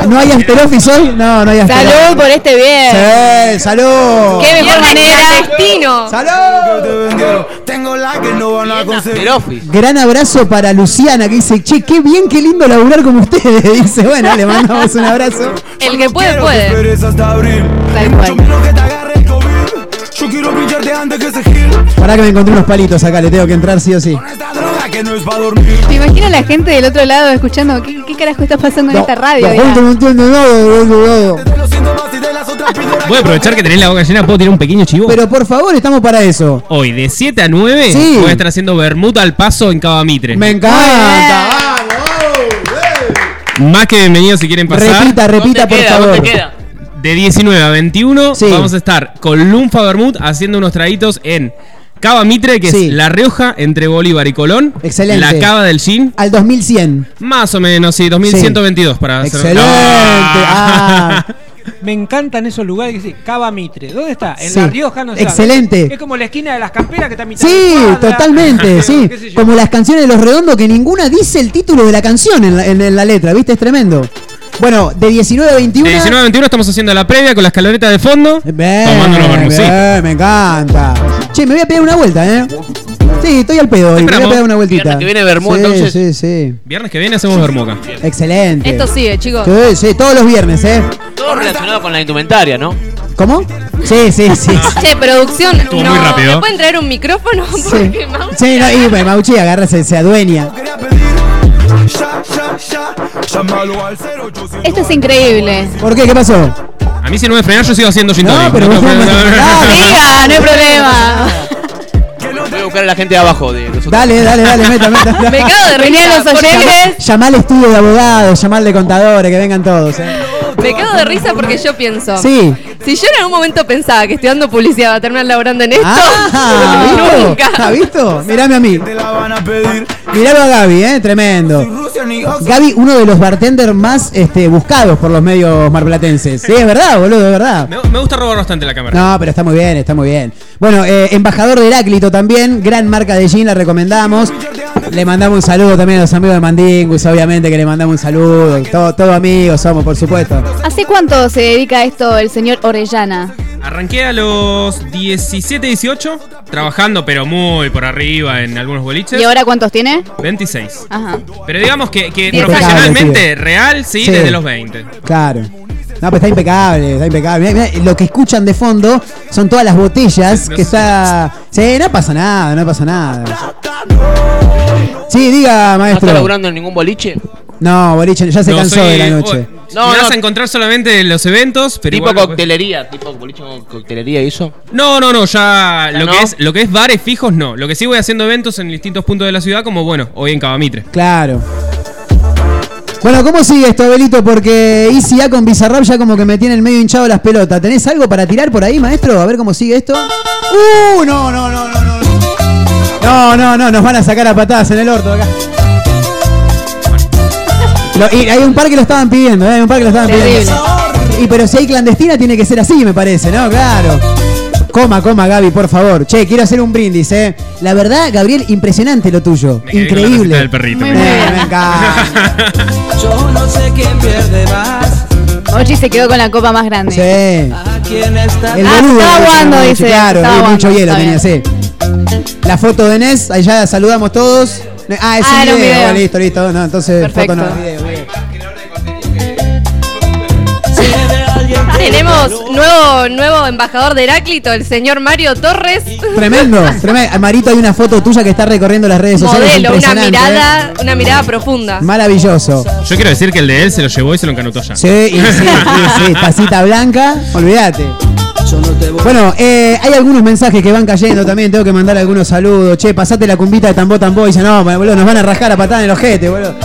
¿No hay after office hoy? No, no hay after Salud por este bien. Sí, salud. Qué mejor manera. Destino. ¡Salud! Tengo la que no van a conseguir. Gran abrazo para Luciana que dice, che, qué bien, qué lindo laburar con ustedes. [laughs] Dice, bueno, le mandamos un abrazo. El que puede, puede. Yo quiero pincharte antes que se gil. Pará que me encontré unos palitos acá, le tengo que entrar sí o sí. Esta que no es para dormir. Me imagino a la gente del otro lado escuchando qué, qué carajo está pasando en esta radio. La gente no entiende nada, no entiende nada. De los síntomas y de las otras píldoras. Voy a aprovechar que tenés la boca llena, puedo tirar un pequeño chivo. Pero por favor, estamos para eso. Hoy, de 7 a 9, Sí. voy a estar haciendo Bermud al paso en Cava Mitre. Me encanta. Más que bienvenido si quieren pasar. Repita, repita, ¿Dónde por queda? favor. ¿Dónde queda? De 19 a 21 Sí. vamos a estar con Lunfa Bermud haciendo unos traguitos en Cava Mitre, que Sí. es La Rioja entre Bolívar y Colón. Excelente. La Cava del Gin. Al 2100. Más o menos, sí, 2122 para hacer- Excelente. Ah. [laughs] Me encantan esos lugares que sí, Cava Mitre. ¿Dónde está? En Sí. La Rioja, no sé. Excelente. Es como la esquina de las camperas que está a mitad Sí, de cuadra. totalmente, [laughs] sí. ¿Qué sé yo? Como las canciones de Los Redondos que ninguna dice el título de la canción en la, en- en la letra, ¿viste? Es tremendo. Bueno, de 19 a 21. De 19 a 21 estamos haciendo la previa con la escaloneta de fondo. Bien, sí. bien, me encanta. Che, me voy a pegar una vuelta, ¿eh? Sí, estoy al pedo hoy. Me voy a pegar una vueltita. Viernes que viene Bermú, sí, entonces. Sí, sí. Viernes que viene hacemos Bermuca. Excelente. Esto sigue, chicos. Sí, sí, todos los viernes, ¿eh? Todo relacionado con la indumentaria, ¿no? ¿Cómo? Sí, sí, sí. Che, producción. Estuvo no, muy rápido. ¿Me pueden traer un micrófono? Sí, [laughs] Porque Mau- sí no, y Mauchi agarra, se, se adueña. Quería pedir. Ya, ya, ya. Llámalo al 0800. Esto es increíble. ¿Por qué? ¿Qué pasó? A mí si no me frenas yo sigo haciendo gin No, pero vos- problema. Ah, [laughs] Diga, no hay problema. Voy a buscar a la gente de abajo de nosotros. Dale, dale, dale, meta, meta. Me cago de risa. los oyentes. Llamá al estudio de abogados, llamá al de contadores, que vengan todos. ¿eh? Me cago de risa porque yo pienso. Sí. Si yo en algún momento pensaba que estudiando publicidad va a terminar laborando en esto, Ah, [laughs] ¿visto? nunca. ¿Ah, visto? Mirame a mí. Miralo a Gaby, ¿eh? Tremendo. Gaby, uno de los bartenders más este, buscados por los medios marplatenses. Sí, es verdad, boludo, es verdad. Me, me gusta robar bastante la cámara. No, pero está muy bien, está muy bien. Bueno, eh, embajador de Heráclito también, gran marca de jean, la recomendamos. Le mandamos un saludo también a los amigos de Mandingus, obviamente que le mandamos un saludo. Todo, todo amigos somos, por supuesto. ¿Hace cuánto se dedica a esto el señor Orellana? Arranqué a los 17, 18, trabajando, pero muy por arriba en algunos boliches. ¿Y ahora cuántos tiene? 26. Ajá. Pero digamos que, profesionalmente, real, sí, Sí. desde los 20. Claro. No, pero está impecable, está impecable. Mirá, mirá, lo que escuchan de fondo son todas las botellas que está. Sí, no pasa nada, no pasa nada. Sí, diga, ¿No maestro. está laburando en ningún boliche? No, boliche, ya se No, cansó soy- de la noche. No, me no. vas a encontrar solamente en los eventos, pero tipo igual- coctelería, tipo boliche con coctelería y eso. No, no, no, ya ¿Ya lo no? que es lo que es bares fijos no. Lo que sí voy haciendo eventos en distintos puntos de la ciudad, como bueno, hoy en Cabamitre. Claro. Bueno, ¿cómo sigue esto, Abelito? Porque ICA con Bizarrap ya como que me tiene el medio hinchado las pelotas. ¿Tenés algo para tirar por ahí, maestro? A ver cómo sigue esto. ¡Uh! No, no, no, no, no. No, no, no, nos van a sacar a patadas en el orto acá. Lo- y hay un par que lo estaban pidiendo, ¿eh? Hay un par que lo estaban Terrible. pidiendo. Y pero si hay clandestina tiene que ser así, me parece, ¿no? Claro. Coma, coma, Gaby, por favor. Che, quiero hacer un brindis, ¿eh? La verdad, Gabriel, impresionante lo tuyo. Me Increíble. del perrito. Muy me quedé. Me encanta. [laughs] Yo no sé quién pierde más. Ochi se quedó con la copa más grande. Sí. ¿A quién está? El Ah, boludo. dicen aguando, dice, Claro, hay mucho aguando, hielo tenía, sí. La foto de Nes, ahí ya saludamos todos. Ah, es Ah, un video. video. Listo, listo. No, entonces Perfecto. foto no, video, Tenemos nuevo, nuevo embajador de Heráclito, el señor Mario Torres. Tremendo, [laughs] tremendo. Marito, hay una foto tuya que está recorriendo las redes sociales. Modelo, una impresionante, mirada, ¿eh? una mirada profunda. Maravilloso. Yo quiero decir que el de él se lo llevó y se lo encanutó ya. Sí, y sí, y sí, [laughs] tacita blanca, olvídate. Bueno, eh, hay algunos mensajes que van cayendo también, tengo que mandar algunos saludos. Che, pasate la cumbita de tambó tambó y dice, no, boludo, nos van a rascar a patada en el ojete, boludo.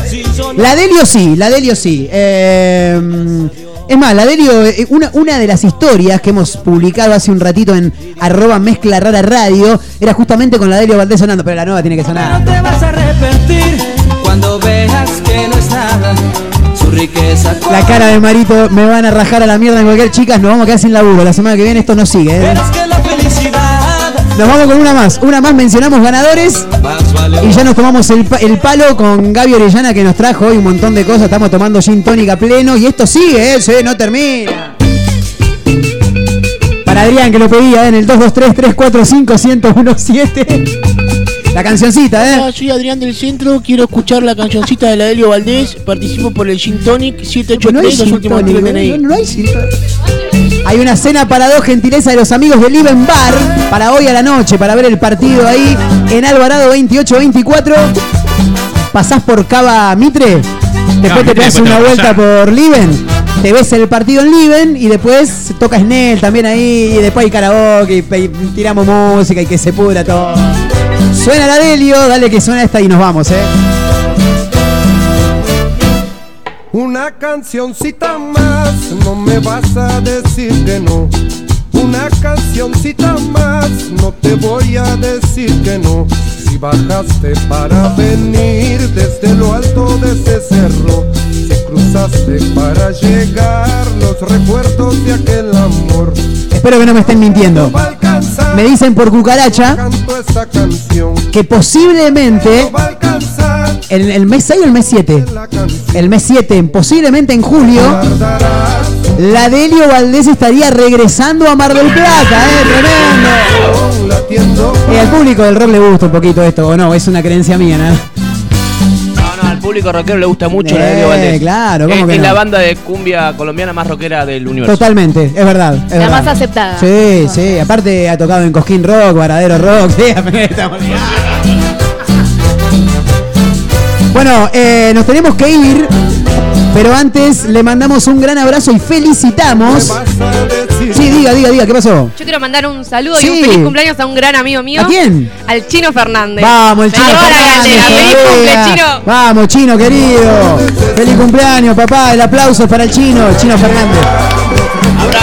La Delio sí, la Delio sí. Eh, es más, la Delio, eh, una, una de las historias que hemos publicado hace un ratito en arroba mezcla rara radio, era justamente con la Delio Valdés sonando, pero la nueva tiene que sonar. No te vas a arrepentir cuando veas que no es nada su riqueza. La cara de Marito, me van a rajar a la mierda en cualquier chicas, nos vamos a quedar sin laburo. La semana que viene esto no sigue, ¿eh? Que Nos vamos con una más. Una más mencionamos ganadores. Y ya nos tomamos el, el palo con Gaby Orellana que nos trajo hoy un montón de cosas. Estamos tomando gin tónica pleno. Y esto sigue, ¿eh? Sí, no termina. Para Adrián que lo pedía ¿eh? en el 223-345-1017. La cancioncita, ¿eh? Hola, soy Adrián del Centro, quiero escuchar la cancioncita de la Delio Valdés, participo por el Gin Tonic No hay 783, los gin últimos. DNI. No, no hay gin tonic. Hay una cena para dos, gentileza de los amigos de Liven Bar, para hoy a la noche, para ver el partido ahí en Alvarado 28-24. Pasás por Cava Mitre, después te después una vuelta por Liven, te ves el partido en Liven y después toca Snell también ahí, y después hay karaoke, y, pe- tiramos música y que se pudra todo. Suena la Delio, dale que suena esta y nos vamos, eh. Una cancioncita más, no me vas a decir que no. Una cancioncita más, no te voy a decir que no. Si bajaste para venir desde lo alto de ese cerro, si cruzaste para llegar los recuerdos de aquel amor. Espero que no me estén mintiendo. Me dicen por cucaracha que posiblemente Va a alcanzar en el mes 6 o el mes 7. la canción. El mes 7, posiblemente en julio, la Delio Valdés estaría regresando a Mar del Plata, ¿eh? Tremendo. Y al público del rock le gusta un poquito esto, o no, es una creencia mía, ¿no? No, no, al público rockero le gusta mucho la Eh, Delio Valdés. claro, ¿cómo es, que es no? la banda de cumbia colombiana más rockera del universo. Totalmente, es verdad. es La verdad. más aceptada. Sí, sí, aparte ha tocado en Cosquín Rock, Varadero Rock, [laughs] sí, estamos- Bueno, eh, nos tenemos que ir. Pero antes le mandamos un gran abrazo y felicitamos. Sí, diga, diga, diga, ¿qué pasó? Yo quiero mandar un saludo Sí. y un feliz cumpleaños a un gran amigo mío. ¿A quién? Al Chino Fernández. Vamos, el chino. Fernández, feliz cumple, todavía. Chino. Vamos, chino querido. Feliz cumpleaños, papá. El aplauso para el chino, el chino Fernández.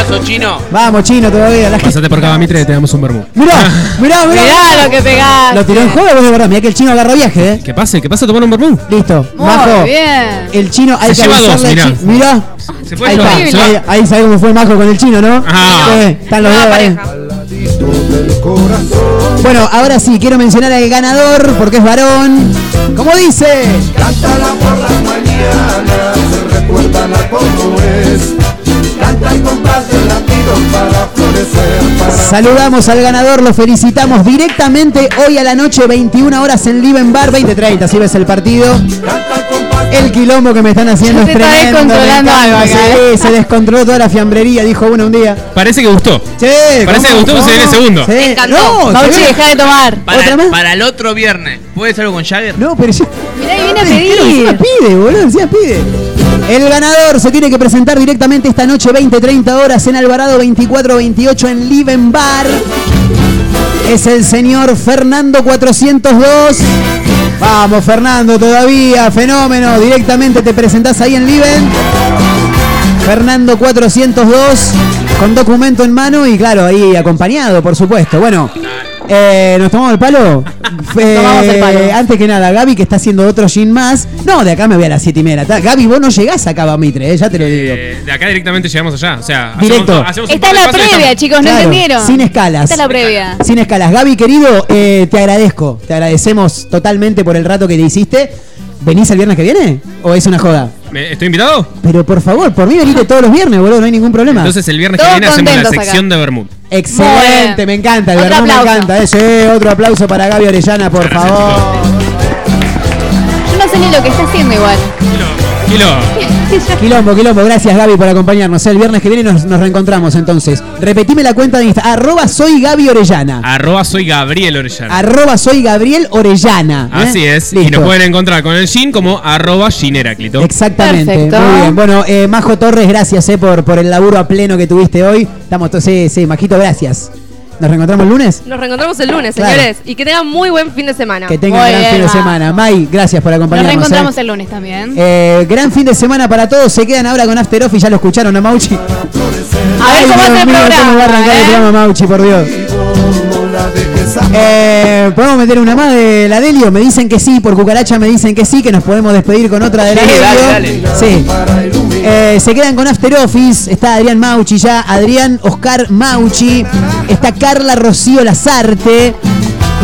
Abrazo, chino. Vamos, chino, todavía. La gente- Pasate por Cava Mitre y te damos un vermú. Mirá, [laughs] mirá, mirá. Mirá lo que pegaste. ¿Lo tiró en juego es de verdad? Mirá que el chino agarra viaje, ¿eh? ¿Qué pase? ¿Qué pasa? Tomar un vermú. Listo. Muy Majo. bien. El chino hay Se que lleva dos, avisarle al mirá. chi- Mirá. Se fue Ahí yo. está. Se va. Ahí, ahí sabe cómo fue Majo con el chino, ¿no? Ah. Sí, están los dos ahí. Bueno, ahora sí, quiero mencionar al ganador porque es varón. ¿Cómo dice? Cántala por las mañanas, recuérdala como es. Saludamos al ganador, lo felicitamos directamente hoy a la noche, 21 horas en Liven Bar, 20.30, si ves el partido. El quilombo que me están haciendo es se está descontrolando algo acá, ¿eh? sí, se descontroló toda la fiambrería, dijo uno un día. Parece que gustó. Sí, Parece que gustó, se viene ¿Cómo? segundo. Sí. Me encantó. No, Bauchi, se ve- deja de tomar. ¿Otra más? Para el otro viernes. ¿Puede ser algo con Jagger? No, pero yo... Mirá, y viene a Dijeron, encima pedir. pide, boludo, encima pide. El ganador se tiene que presentar directamente esta noche, 20-30 horas en Alvarado 24-28 en Liven Bar. Es el señor Fernando 402. Vamos, Fernando, todavía, fenómeno. Directamente te presentás ahí en Liven. Fernando 402 con documento en mano y claro, ahí acompañado, por supuesto. Bueno, eh, ¿nos tomamos el palo? [laughs] Eh, Tomamos el palo. Antes que nada, Gaby que está haciendo otro gin más. No, de acá me voy a las 7 y media. Gaby, vos no llegás acá a Mitre, eh, ya te lo digo. Eh, de acá directamente llegamos allá. O sea, Directo. hacemos, hacemos un Esta par es de la previa, estamos. chicos, ¿no Claro, entendieron? Sin escalas. Esta es la previa. Sin escalas. Gaby, querido, eh, te agradezco. Te agradecemos totalmente por el rato que te hiciste. ¿Venís el viernes que viene? ¿O es una joda? ¿Me- ¿Estoy invitado? Pero por favor, por mí venite todos los viernes, boludo, no hay ningún problema. Entonces el viernes que viene hacemos la contentos sección de Bermud. Excelente, me encanta, el Otro verdad me aplauso. encanta. Ese, otro aplauso para Gaby Orellana, por Gracias, favor. Yo no sé ni lo que está haciendo igual. Quilombo, quilombo, gracias Gaby por acompañarnos. El viernes que viene nos, nos reencontramos entonces. Repetime la cuenta de Insta, arroba soy Gaby Orellana. Arroba soy Gabriel Orellana. Arroba soy Gabriel Orellana. ¿eh? Así es. Y nos pueden encontrar con el Gin como arroba Gin Heráclito. Exactamente, Perfecto. muy bien. Bueno, eh, Majo Torres, gracias eh, por, por el laburo a pleno que tuviste hoy. Estamos todos, sí, sí, Majito, gracias. ¿Nos reencontramos el lunes? Nos reencontramos el lunes, Claro. señores. Y que tengan muy buen fin de semana. Que tengan Muy gran bien, fin de semana. May, gracias por Nos acompañarnos. reencontramos eh. el lunes también. Eh, gran fin de semana para todos. Se quedan ahora con After Off y ya lo escucharon a Mauchi. A ver Ay, cómo Dios hace el mío, programa. ¿Cómo va a arrancar el ¿eh? programa, Mauchi, por Dios? Eh, ¿Podemos meter una más de la Delio? Me dicen que sí, por cucaracha me dicen que sí, que nos podemos despedir con otra de la Sí, Delio. dale, dale. Sí. Eh, se quedan con After Office. Está Adrián Mauchi ya. Adrián Oscar Mauchi. Está Carla Rocío Lazarte.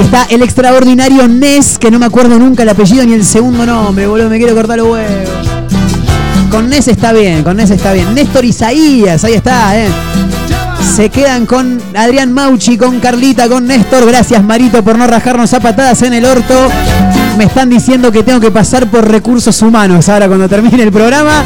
Está el extraordinario Nes, que no me acuerdo nunca el apellido ni el segundo nombre, boludo. Me quiero cortar los huevos. Con Nes está bien, con Nes está bien. Néstor Isaías, ahí está, eh. Se quedan con Adrián Mauchi, con Carlita, con Néstor. Gracias, Marito, por no rajarnos a patadas en el orto. Me están diciendo que tengo que pasar por recursos humanos ahora cuando termine el programa.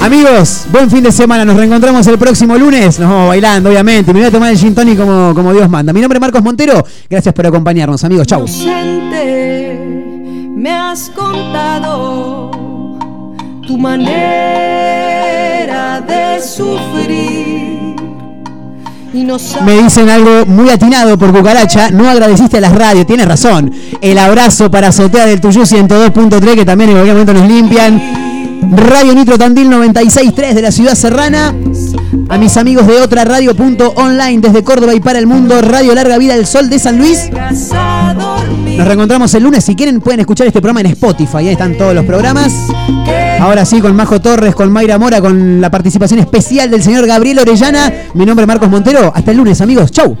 Amigos, buen fin de semana. Nos reencontramos el próximo lunes. Nos vamos bailando, obviamente. Me voy a tomar el gin tonic como, como Dios manda. Mi nombre es Marcos Montero. Gracias por acompañarnos, amigos. Chau. inocente me has contado tu manera de sufrir Me dicen algo muy atinado por cucaracha. No agradeciste a las radios. Tienes razón. El abrazo para Azotea del Tuyú 102.3 que también en cualquier momento nos limpian. Radio Nitro Tandil 96.3 de la ciudad serrana. A mis amigos de otra radio.online desde Córdoba y para el mundo. Radio Larga Vida del Sol de San Luis. Nos reencontramos el lunes. Si quieren pueden escuchar este programa en Spotify. Ahí están todos los programas. Ahora sí, con Majo Torres, con Mayra Mora, con la participación especial del señor Gabriel Orellana. Mi nombre es Marcos Montero. Hasta el lunes, amigos. Chau.